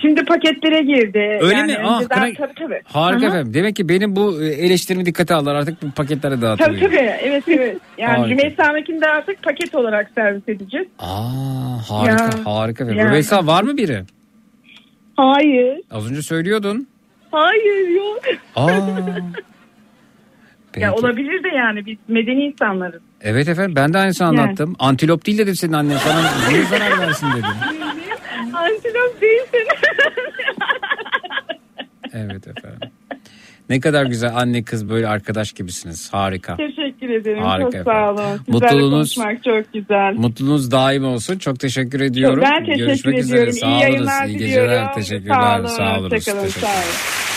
S22: Şimdi paketlere girdi.
S2: Öyle
S22: Yani
S2: mi? Ah,
S22: önceden-
S2: kına-
S22: tabii tabii.
S2: Harika
S22: Aha.
S2: efendim. Demek ki benim bu e, eleştirimi dikkate aldılar. Artık paketlere
S22: Tabii
S2: dağıtılıyor.
S22: tabii evet evet. Yani
S2: Harika.
S22: Rümeysa'nınkini de artık paket olarak servis edeceğiz.
S2: Aa, harika
S22: Ya.
S2: harika efendim.
S22: Ya.
S2: Rümeysa var mı biri?
S19: Hayır.
S2: Az önce söylüyordun.
S19: Hayır yok.
S2: Aa.
S22: Ya olabilir de yani biz medeni insanlarız.
S2: Evet efendim ben de aynısını
S22: Yani.
S2: anlattım. Antilop değil dedim senin annen sana niye zarar versin dedim.
S22: Antilop değilsin.
S2: Evet efendim. Ne kadar güzel anne kız böyle arkadaş gibisiniz. Harika.
S22: Teşekkür ederim.
S2: Harika
S22: çok sağ olun. Sizlerle
S2: Mutluluğunuz-
S22: konuşmak çok güzel.
S2: Mutluluğunuz daim olsun. Çok teşekkür ediyorum.
S22: Ben teşekkür
S2: Görüşmek
S22: ediyorum.
S2: üzere. Sağ
S22: İyi
S2: olunuz.
S22: yayınlar
S2: İyi
S22: diliyorum.
S2: geceler. Teşekkürler.
S22: Sağ olun.
S2: Sağ olun.
S22: Hoşçakalın.
S2: Teşekkür-
S22: Sağ olun.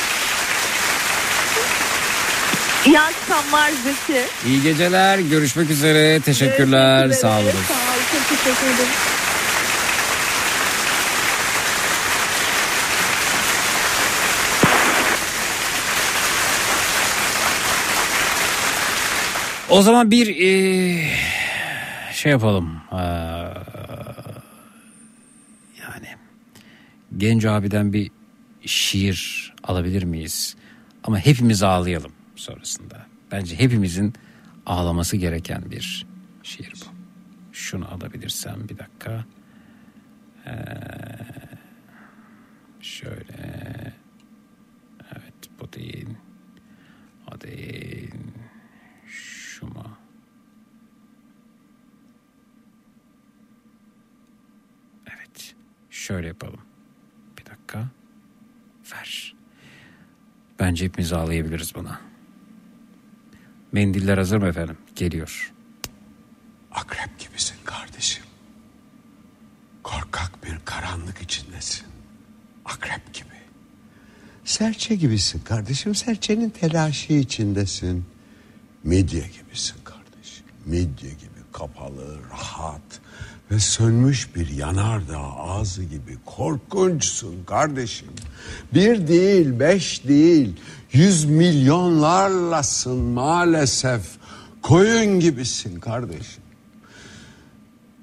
S19: İyi akşamlar Zeki.
S2: İyi geceler. Görüşmek üzere. Teşekkürler. Sağ olun.
S22: Sağ olun. Çok teşekkür ederim.
S2: O zaman bir eee, şey yapalım. Eee, yani genç abiden bir şiir alabilir miyiz? Ama hepimiz ağlayalım sonrasında. Bence hepimizin ağlaması gereken bir şiir bu. Şunu alabilirsem bir dakika. Eee, şöyle. Evet bu değil. O değil. Şu mu? Evet. Şöyle yapalım. Bir dakika. Ver. Bence hepimiz ağlayabiliriz buna. Mendiller hazır mı efendim? Geliyor.
S8: Akrep gibisin kardeşim. Korkak bir karanlık içindesin. Akrep gibi. Serçe gibisin kardeşim. Serçenin telaşı içindesin. Midye gibisin kardeşim. Midye gibi kapalı, rahat ve sönmüş bir yanardağ ağzı gibi korkunçsun kardeşim. Bir değil, beş değil, yüz milyonlarlasın maalesef. Koyun gibisin kardeşim.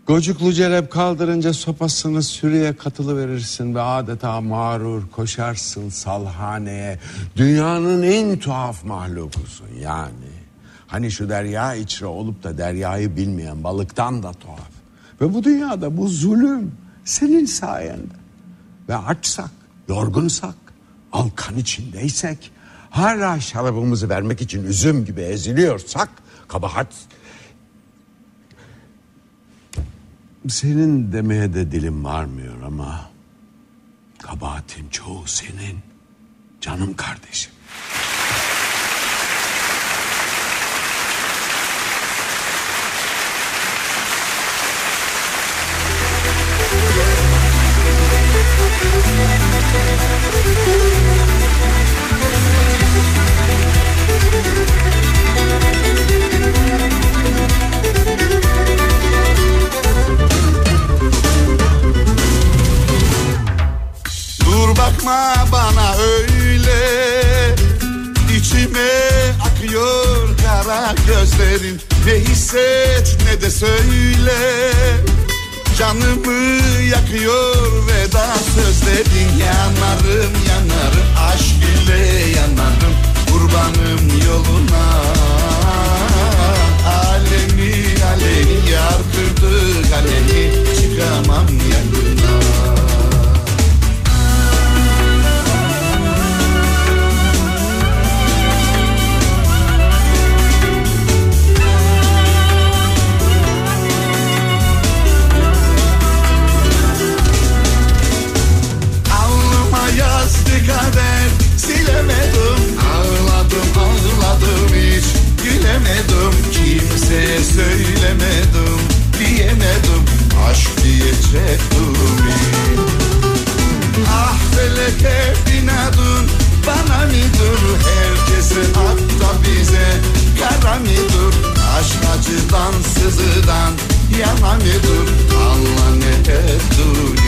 S8: Gocuklu celep kaldırınca sopasını sürüye katılı verirsin ve adeta mağrur koşarsın salhaneye. Dünyanın en tuhaf mahlukusun yani. Hani şu derya içre olup da deryayı bilmeyen balıktan da tuhaf. Ve bu dünyada bu zulüm senin sayende. Ve açsak, yorgunsak, alkan içindeysek, hala şarabımızı vermek için üzüm gibi eziliyorsak, kabahat senin demeye de dilim varmıyor ama kabahatin çoğu senin canım kardeşim.
S23: Gözlerin Ne hisset ne de söyle. Canımı yakıyor veda sözlerin. Yanarım yanarım aşk ile yanarım. Kurbanım yoluna. Alemi alemi yar kırdı kalemi Çıkamam yanına kader Silemedim. Ağladım ağladım hiç. Gülemedim Kimseye söylemedim. Diyemedim Aşk diyecektim Ah feleke binadın Bana midir Herkese hatta bize Kara midir Aşk acıdan sızıdan Yana midir Allah ne ettin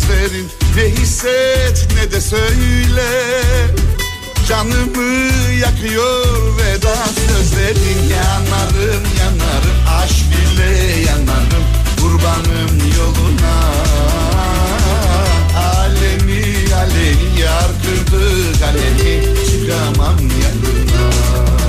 S23: gözlerin Ne hisset ne de söyle. Canımı yakıyor veda sözlerin. Yanarım yanarım aşk ile yanarım Kurbanım yoluna. Alemi alemi yar kırdı kalemi Çıkamam yanına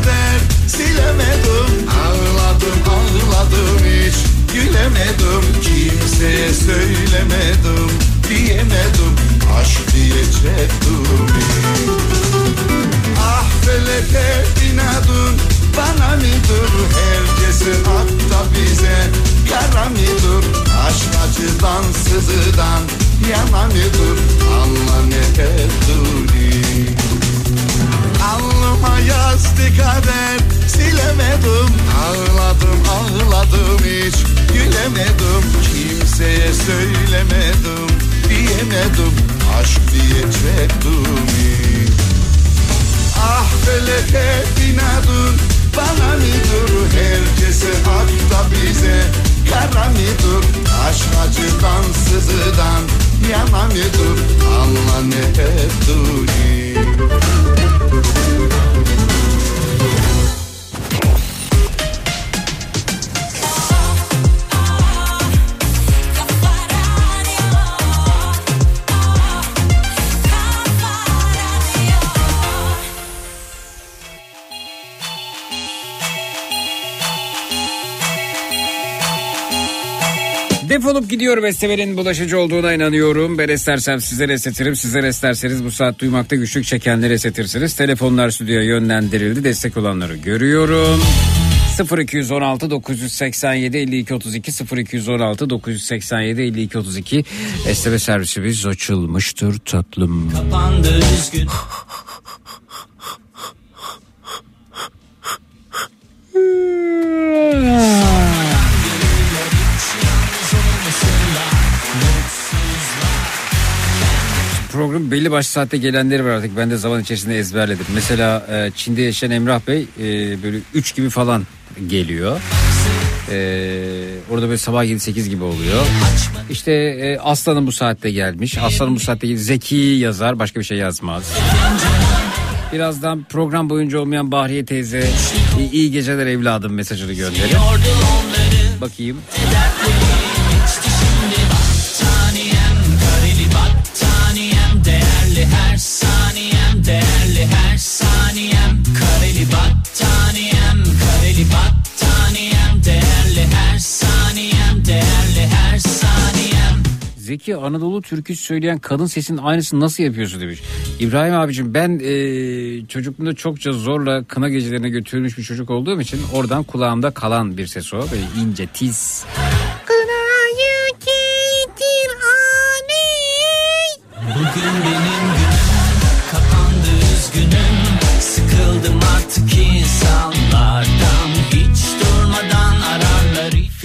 S23: kader Silemedim. Ağladım ağladım hiç Gülemedim. Kimseye söylemedim Diyemedim. Aşk diyecektim Ah feleke inadın Bana mıdır? Herkesi akta bize Kara mıdır? Aşk acıdan sızıdan Yana mıdır? Anla ne ettiğini Alnıma yazdı kader Silemedim. Ağladım ağladım hiç Gülemedim. Kimseye söylemedim Diyemedim. Aşk diyecektim Ah feleke inadın Bana mıdır? Herkese akta bize Kara mıdır? Aşk acıdan sızıdan Yana mıdır? Anla ne ettiğini
S2: Defolup gidiyor besteverin bulaşıcı olduğuna inanıyorum. Ben istersem size resetirim. Sizler isterseniz bu saat duymakta güçlük çekenleri resetirsiniz. Telefonlar stüdyoya yönlendirildi. Destek olanları görüyorum. 0216 987 52 32 0216 987 52 32 STV servisimiz açılmıştır tatlım.
S5: Kapandı üzgün.
S2: Program belli başlı saatte gelenleri var artık. Ben de zaman içerisinde ezberledim. Mesela e, Çin'de yaşayan Emrah Bey e, böyle 3 gibi falan geliyor. E, orada böyle sabah 7-8 gibi oluyor. İşte e, Aslan'ın bu saatte gelmiş. Aslan'ın bu saatte gelmiş. Zeki yazar başka bir şey yazmaz. Birazdan program boyunca olmayan Bahriye teyze iyi, geceler evladım mesajını gönderir. Bakayım. Zeki Anadolu türküsü söyleyen kadın sesinin aynısını nasıl yapıyorsun demiş. İbrahim abicim ben e, çocukluğumda çokça zorla kına gecelerine götürülmüş bir çocuk olduğum için oradan kulağımda kalan bir ses o. Böyle ince tiz.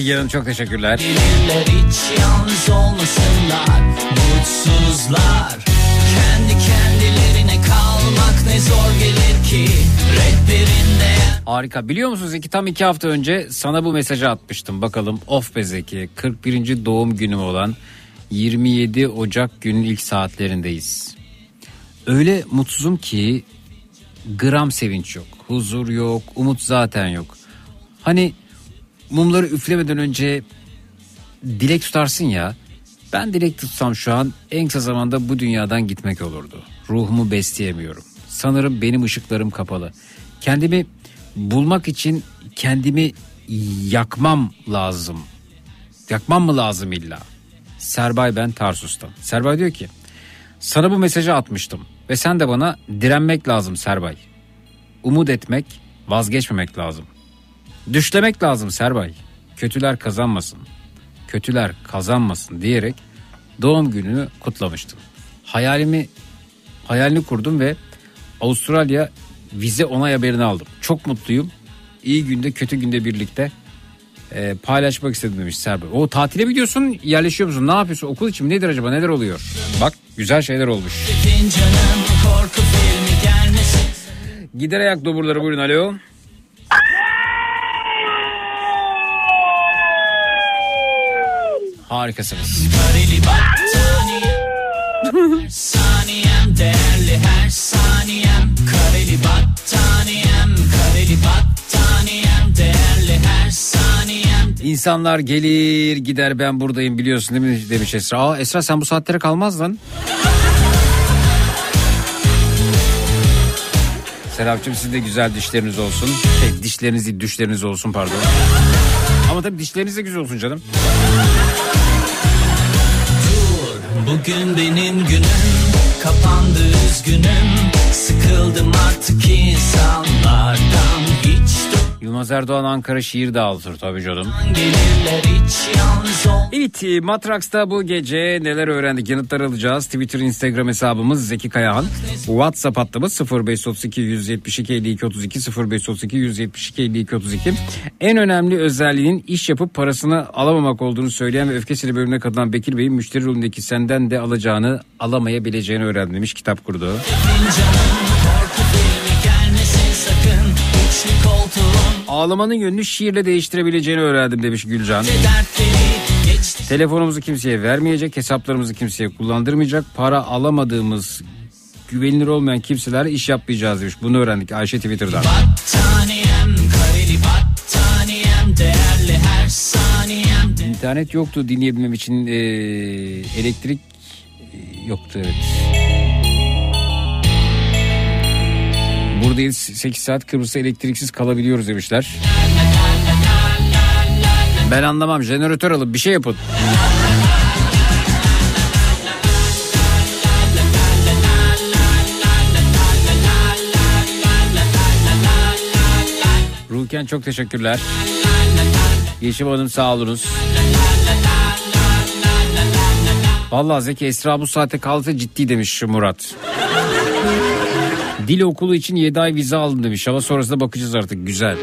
S2: Figen Hanım çok teşekkürler.
S5: Gelirler hiç yalnız olmasınlar Mutsuzlar Kendi kendilerine kalmak ne zor gelir ki Rehberinde
S2: Harika. Biliyor musunuz Zeki tam iki hafta önce sana bu mesajı atmıştım. Bakalım of be Zeki 41. doğum günüm olan 27 Ocak günün ilk saatlerindeyiz. Öyle mutsuzum ki gram sevinç yok. Huzur yok. Umut zaten yok. Hani mumları üflemeden önce dilek tutarsın ya. Ben dilek tutsam şu an en kısa zamanda bu dünyadan gitmek olurdu. Ruhumu besleyemiyorum. Sanırım benim ışıklarım kapalı. Kendimi bulmak için kendimi yakmam lazım. Yakmam mı lazım illa? Serbay ben Tarsus'tan. Serbay diyor ki sana bu mesajı atmıştım ve sen de bana direnmek lazım Serbay. Umut etmek, vazgeçmemek lazım. Düşlemek lazım Serbay. Kötüler kazanmasın. Kötüler kazanmasın diyerek doğum gününü kutlamıştım. Hayalimi hayalini kurdum ve Avustralya vize onay haberini aldım. Çok mutluyum. İyi günde kötü günde birlikte Ee, paylaşmak istedim demiş Serber. O tatile mi gidiyorsun yerleşiyor musun ne yapıyorsun okul için mi nedir acaba neler oluyor? Bak güzel şeyler olmuş. Gider ayak doburları buyurun alo. Harikasınız. İnsanlar gelir gider ben buradayım biliyorsun değil mi demiş Esra. Aa, Esra sen bu saatlere kalmazdın. Serapcığım sizin de güzel dişleriniz olsun. Şey, dişleriniz değil düşleriniz olsun pardon. Ama tabii dişleriniz de güzel olsun canım.
S5: Bugün benim günüm Kapandı üzgünüm. Sıkıldım artık insanlardan. Hiç
S2: Yılmaz Erdoğan Ankara şiir dağıtır tabii canım. Evet Matraks'ta bu gece neler öğrendik yanıtlar alacağız. Twitter Instagram hesabımız Zeki Kayahan. WhatsApp hattımız 0532 172 52 32 0532 172 52 32. En önemli özelliğinin iş yapıp parasını alamamak olduğunu söyleyen ve öfkesiyle bölümüne katılan Bekir Bey'in müşteri rolündeki senden de alacağını alamayabileceğini öğrendim demiş kitap kurdu.
S5: Fincanın korku filmi gelmesin sakın Üçlü koltuğun
S2: Ağlamanın yönünü şiirle değiştirebileceğini öğrendim demiş Gülcan. Telefonumuzu kimseye vermeyecek, hesaplarımızı kimseye kullandırmayacak, para alamadığımız güvenilir olmayan kimselerle iş yapmayacağız demiş. Bunu öğrendik Ayşe Twitter'dan.
S5: Battaniyem kareli battaniyem Değerli her saniyem
S2: İnternet yoktu dinleyebilmem için eee, elektrik yoktu evet. Buradayız 8 saat Kıbrıs'ta elektriksiz kalabiliyoruz demişler. Ben anlamam jeneratör alıp bir şey yapın. Ruken çok teşekkürler. Yeşim Hanım sağ olunuz. Vallahi Zeki Esra bu saate kalsa ciddi demiş Murat. Dil okulu için 7 ay vize aldım demiş. Ama sonrasında bakacağız artık güzel.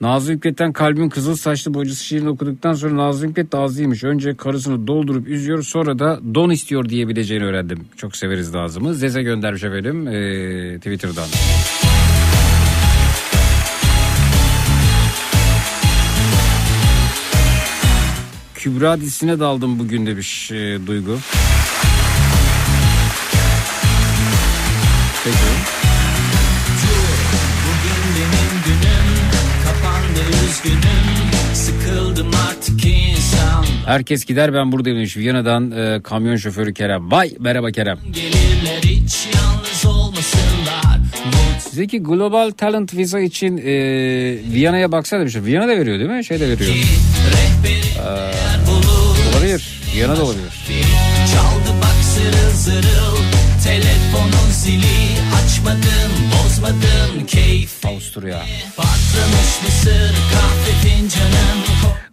S2: Nazlı Hikmet'ten kalbin kızıl saçlı bocası şiirini okuduktan sonra Nazlı Hikmet de ağzıymış. Önce karısını doldurup üzüyor sonra da don istiyor diyebileceğini öğrendim. Çok severiz Nazım'ı. Zeze göndermiş efendim ee, Twitter'dan. Kübra dizisine daldım bugün demiş e, Duygu. Peki.
S5: Bugün benim günüm Kapandı üzgünüm Sıkıldım artık insan
S2: Herkes gider ben buradayım demiş. Viyana'dan e, kamyon şoförü Kerem. Vay merhaba Kerem.
S5: Gelirler hiç yalnız olmasınlar
S2: Zeki Global Talent Visa için e, Viyana'ya baksana demiş. Viyana da veriyor değil mi? Şey de veriyor. Ee, olabilir. Viyana da olabilir.
S5: Çaldı bak zırıl zırıl Telefonun zili Açmadın bozmadın Keyif
S2: Avusturya.
S5: patlamış mısır Kahve fincanın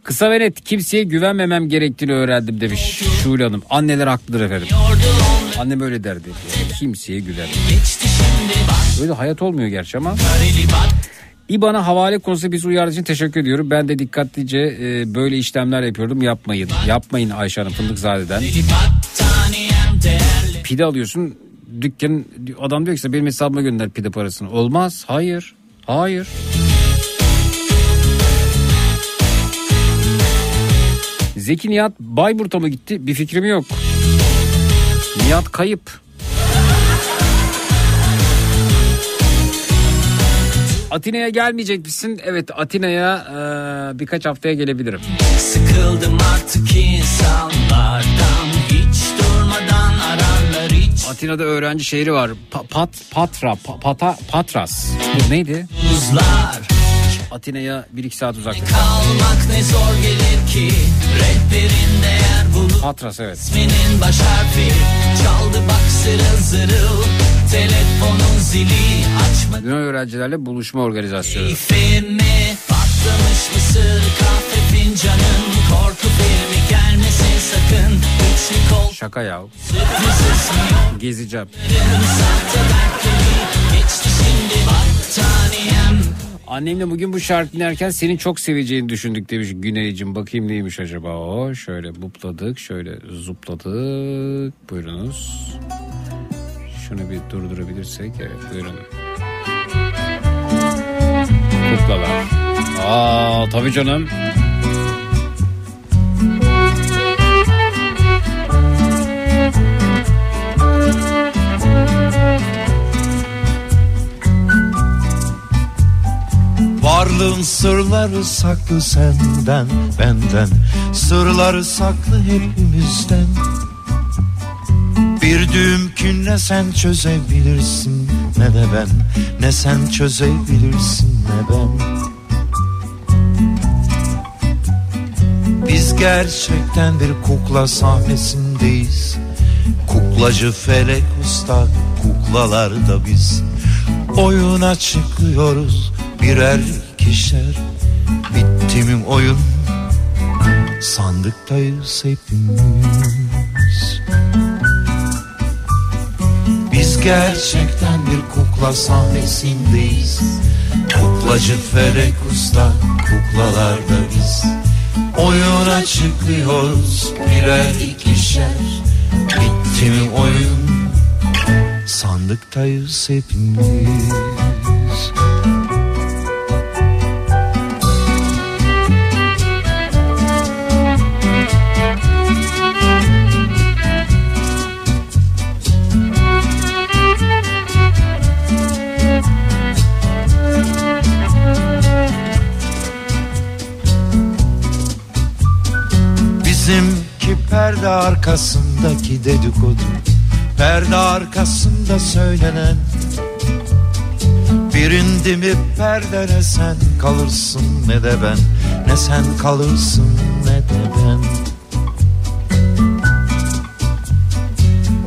S2: Kısa ve net kimseye güvenmemem gerektiğini öğrendim demiş Şule Hanım. Anneler haklıdır efendim. Annem öyle derdi. Kimseye güven.
S5: Geçti şimdi bak
S2: Öyle hayat olmuyor gerçi ama. İBAN'a havale konusunda bizi uyardığı için teşekkür ediyorum. Ben de dikkatlice e, böyle işlemler yapıyordum. Yapmayın. Yapmayın Ayşe Hanım Fındıkzade'den. Pide alıyorsun. Dükkan adam diyor ki benim hesabıma gönder pide parasını. Olmaz. Hayır. Hayır. Zeki Nihat Bayburt'a mı gitti? Bir fikrim yok. Nihat kayıp. Atina'ya gelmeyecek misin? Evet Atina'ya e, birkaç haftaya gelebilirim.
S5: Sıkıldım artık insanlardan Hiç durmadan ararlar hiç
S2: Atina'da öğrenci şehri var. Pa- pat, Patra, pa- Pata, Patras. Bu neydi?
S5: Buzlar
S2: Atina'ya 1-2 saat uzakta.
S5: Kalmak ne zor gelir ki Rehberin değer bulur
S2: Patras evet.
S5: İsminin baş harfi Çaldı bak zırıl zırıl Telefonun zili Açma
S2: Yunan öğrencilerle buluşma organizasyonu.
S5: keyfimi Patlamış mısır kahve fincanın Korku filmi gelmesin sakın Üçlü kol
S2: şaka ya. Gezeceğim. Annemle bugün bu şarkı dinlerken senin çok seveceğini düşündük demiş Güneycim. Bakayım neymiş acaba o. Şöyle bupladık, şöyle zupladık. Buyurunuz. Şunu bir durdurabilirsek. Evet buyurun. Kuklalar. Aa tabii canım.
S24: Varlığın sırları saklı senden benden Sırları saklı hepimizden Bir düğüm ne sen çözebilirsin. Ne de ben Ne sen çözebilirsin ne ben. Biz gerçekten bir kukla sahnesindeyiz. Kuklacı felek usta kuklalar da biz. Oyuna çıkıyoruz birer ikişer Bitti mi oyun? Sandıktayız hepimiz gerçekten bir kukla sahnesindeyiz. Kuklacı felek usta kuklalar da biz. Oyuna çıkıyoruz birer ikişer. Bitti mi oyun? Sandıktayız hepimiz Bizimki perde arkasındaki dedikodu Perde arkasında söylenen. Birindi mi perdene sen kalırsın ne de ben. Ne sen kalırsın ne de ben.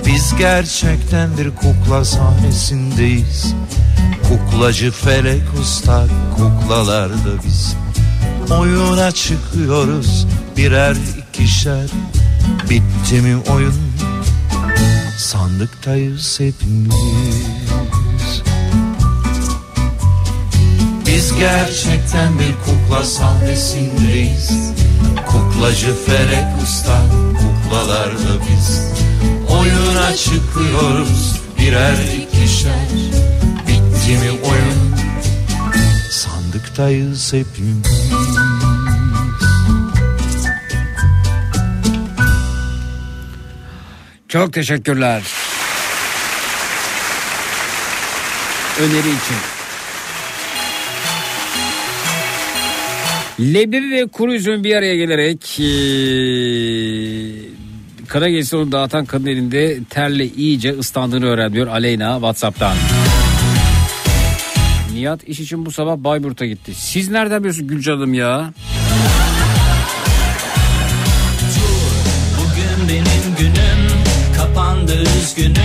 S24: Biz gerçekten bir kukla sahnesindeyiz. Kuklacı felek usta kuklalar da biz. Oyuna çıkıyoruz birer ikişer Bitti mi oyun? Sandıktayız hepimiz. Biz gerçekten bir kukla sahnesindeyiz. Kuklacı felek usta kuklalar da biz. Oyuna çıkıyoruz birer ikişer. Bitti mi oyun? Sandıktayız hepimiz
S2: Çok teşekkürler. Öneri için. Leblebi ve kuru üzüm bir araya gelerek eee kara onu dağıtan kadın elinde terle iyice ıslandığını öğreniyor Aleyna Whatsapp'tan. Nihat iş için bu sabah Bayburt'a gitti. Siz nereden biliyorsunuz Gülcan'ım ya?
S5: Kapandı üzgünüm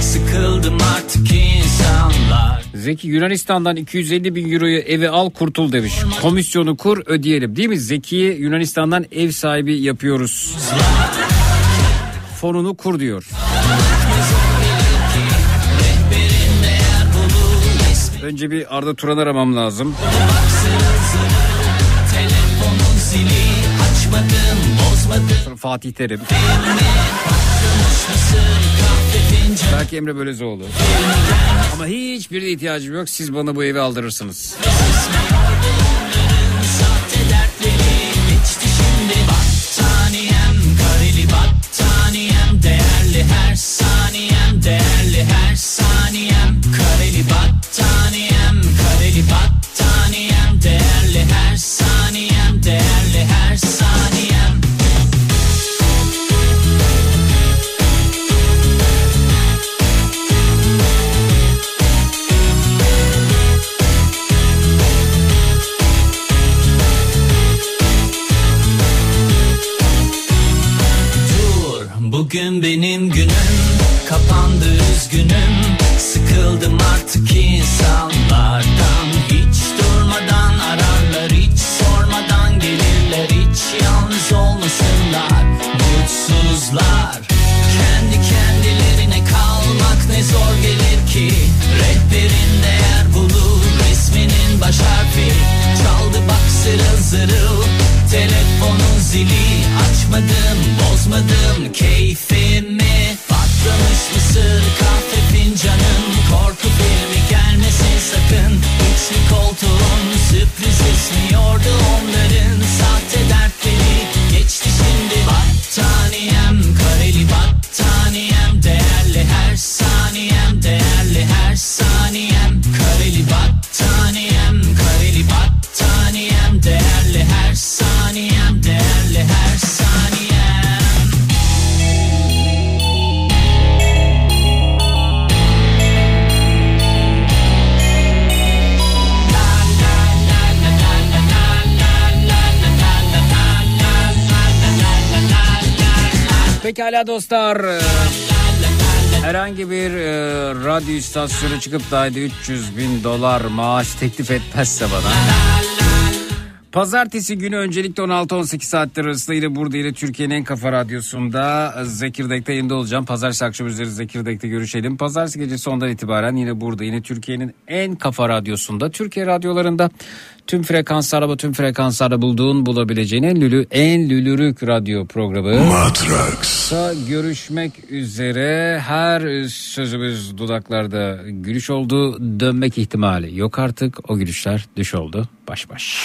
S5: Sıkıldım artık insanlar
S2: Zeki Yunanistan'dan 250 bin euroyu eve al kurtul demiş. Komisyonu kur ödeyelim değil mi? Zeki'ye Yunanistan'dan ev sahibi yapıyoruz. Fonunu kur diyor. Önce bir Arda Turan aramam lazım. Sonra Fatih Terim. Belki Emre Bölezoğlu. Ama hiçbirine ihtiyacım yok. Siz bana bu evi aldırırsınız.
S5: Her saniyem değerli her saniyem Kareli battaniyem Bugün benim günüm kapandı üzgünüm. Sıkıldım artık insanlardan. Hiç durmadan ararlar hiç sormadan gelirler. Hiç yalnız olmasınlar mutsuzlar. Kendi kendilerine kalmak ne zor gelir ki. Redberin değer bulur resminin baş harfi. Çaldı bak zırıl zırıl Telefonun zili. Açmadım bozmadım keyfimi. Patlamış mısır kahve fincanım. Korku filmi gelmesin sakın. Üçlü koltuğun sürpriz esmiyordu onların. Sahte
S2: Pekala dostlar. Herhangi bir e, radyo istasyonu çıkıp da ayda 300 bin dolar maaş teklif etmezse bana. Pazartesi günü öncelikle 16-18 saatler arasında yine burada yine Türkiye'nin en kafa radyosunda e, Zekirdek'te yayında olacağım. Pazartesi akşam üzeri Zekirdek'te görüşelim. Pazartesi gecesi ondan itibaren yine burada yine Türkiye'nin en kafa radyosunda. Türkiye radyolarında tüm frekanslarda tüm frekanslarda bulduğun bulabileceğin en lülü en lülürük radyo programı.
S3: Matrax.
S2: Da görüşmek üzere her sözümüz dudaklarda gülüş oldu dönmek ihtimali yok artık o gülüşler düş oldu baş baş.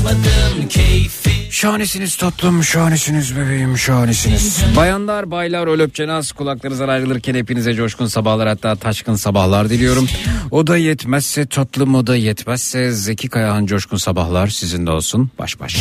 S5: bozmadım keyfi
S2: Şahanesiniz tatlım, şahanesiniz bebeğim, şahanesiniz. Bayanlar, baylar, öl öpçenaz, kulaklarınızdan ayrılırken hepinize coşkun sabahlar hatta taşkın sabahlar diliyorum. O da yetmezse tatlım, o da yetmezse Zeki Kayahan coşkun sabahlar sizin de olsun. Baş baş.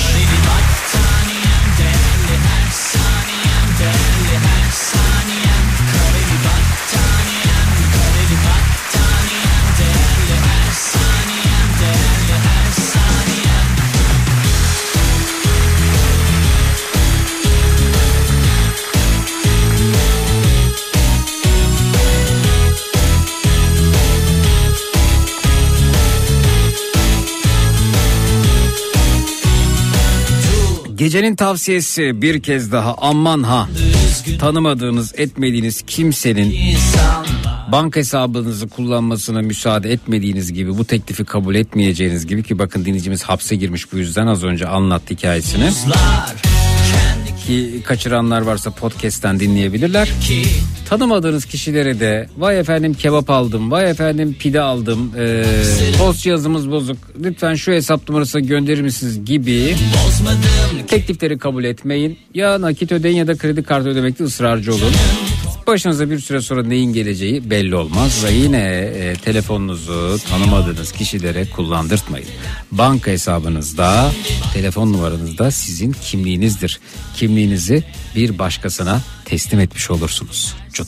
S2: Gecenin tavsiyesi bir kez daha aman ha tanımadığınız etmediğiniz kimsenin banka hesabınızı kullanmasına müsaade etmediğiniz gibi bu teklifi kabul etmeyeceğiniz gibi ki bakın dinleyicimiz hapse girmiş bu yüzden az önce anlattı hikayesini. Ki kaçıranlar varsa podcast'ten dinleyebilirler. Tanımadığınız kişilere de vay efendim kebap aldım, vay efendim pide aldım, ee, post cihazımız bozuk, lütfen şu hesap numarasına gönderir misiniz gibi teklifleri kabul etmeyin. Ya nakit ödeyin ya da kredi kartı ödemekte ısrarcı olun. Başınıza bir süre sonra neyin geleceği belli olmaz ve yine e, telefonunuzu tanımadığınız kişilere kullandırtmayın. Banka hesabınızda, telefon numaranızda sizin kimliğinizdir. Kimliğinizi bir başkasına teslim etmiş olursunuz. Cut.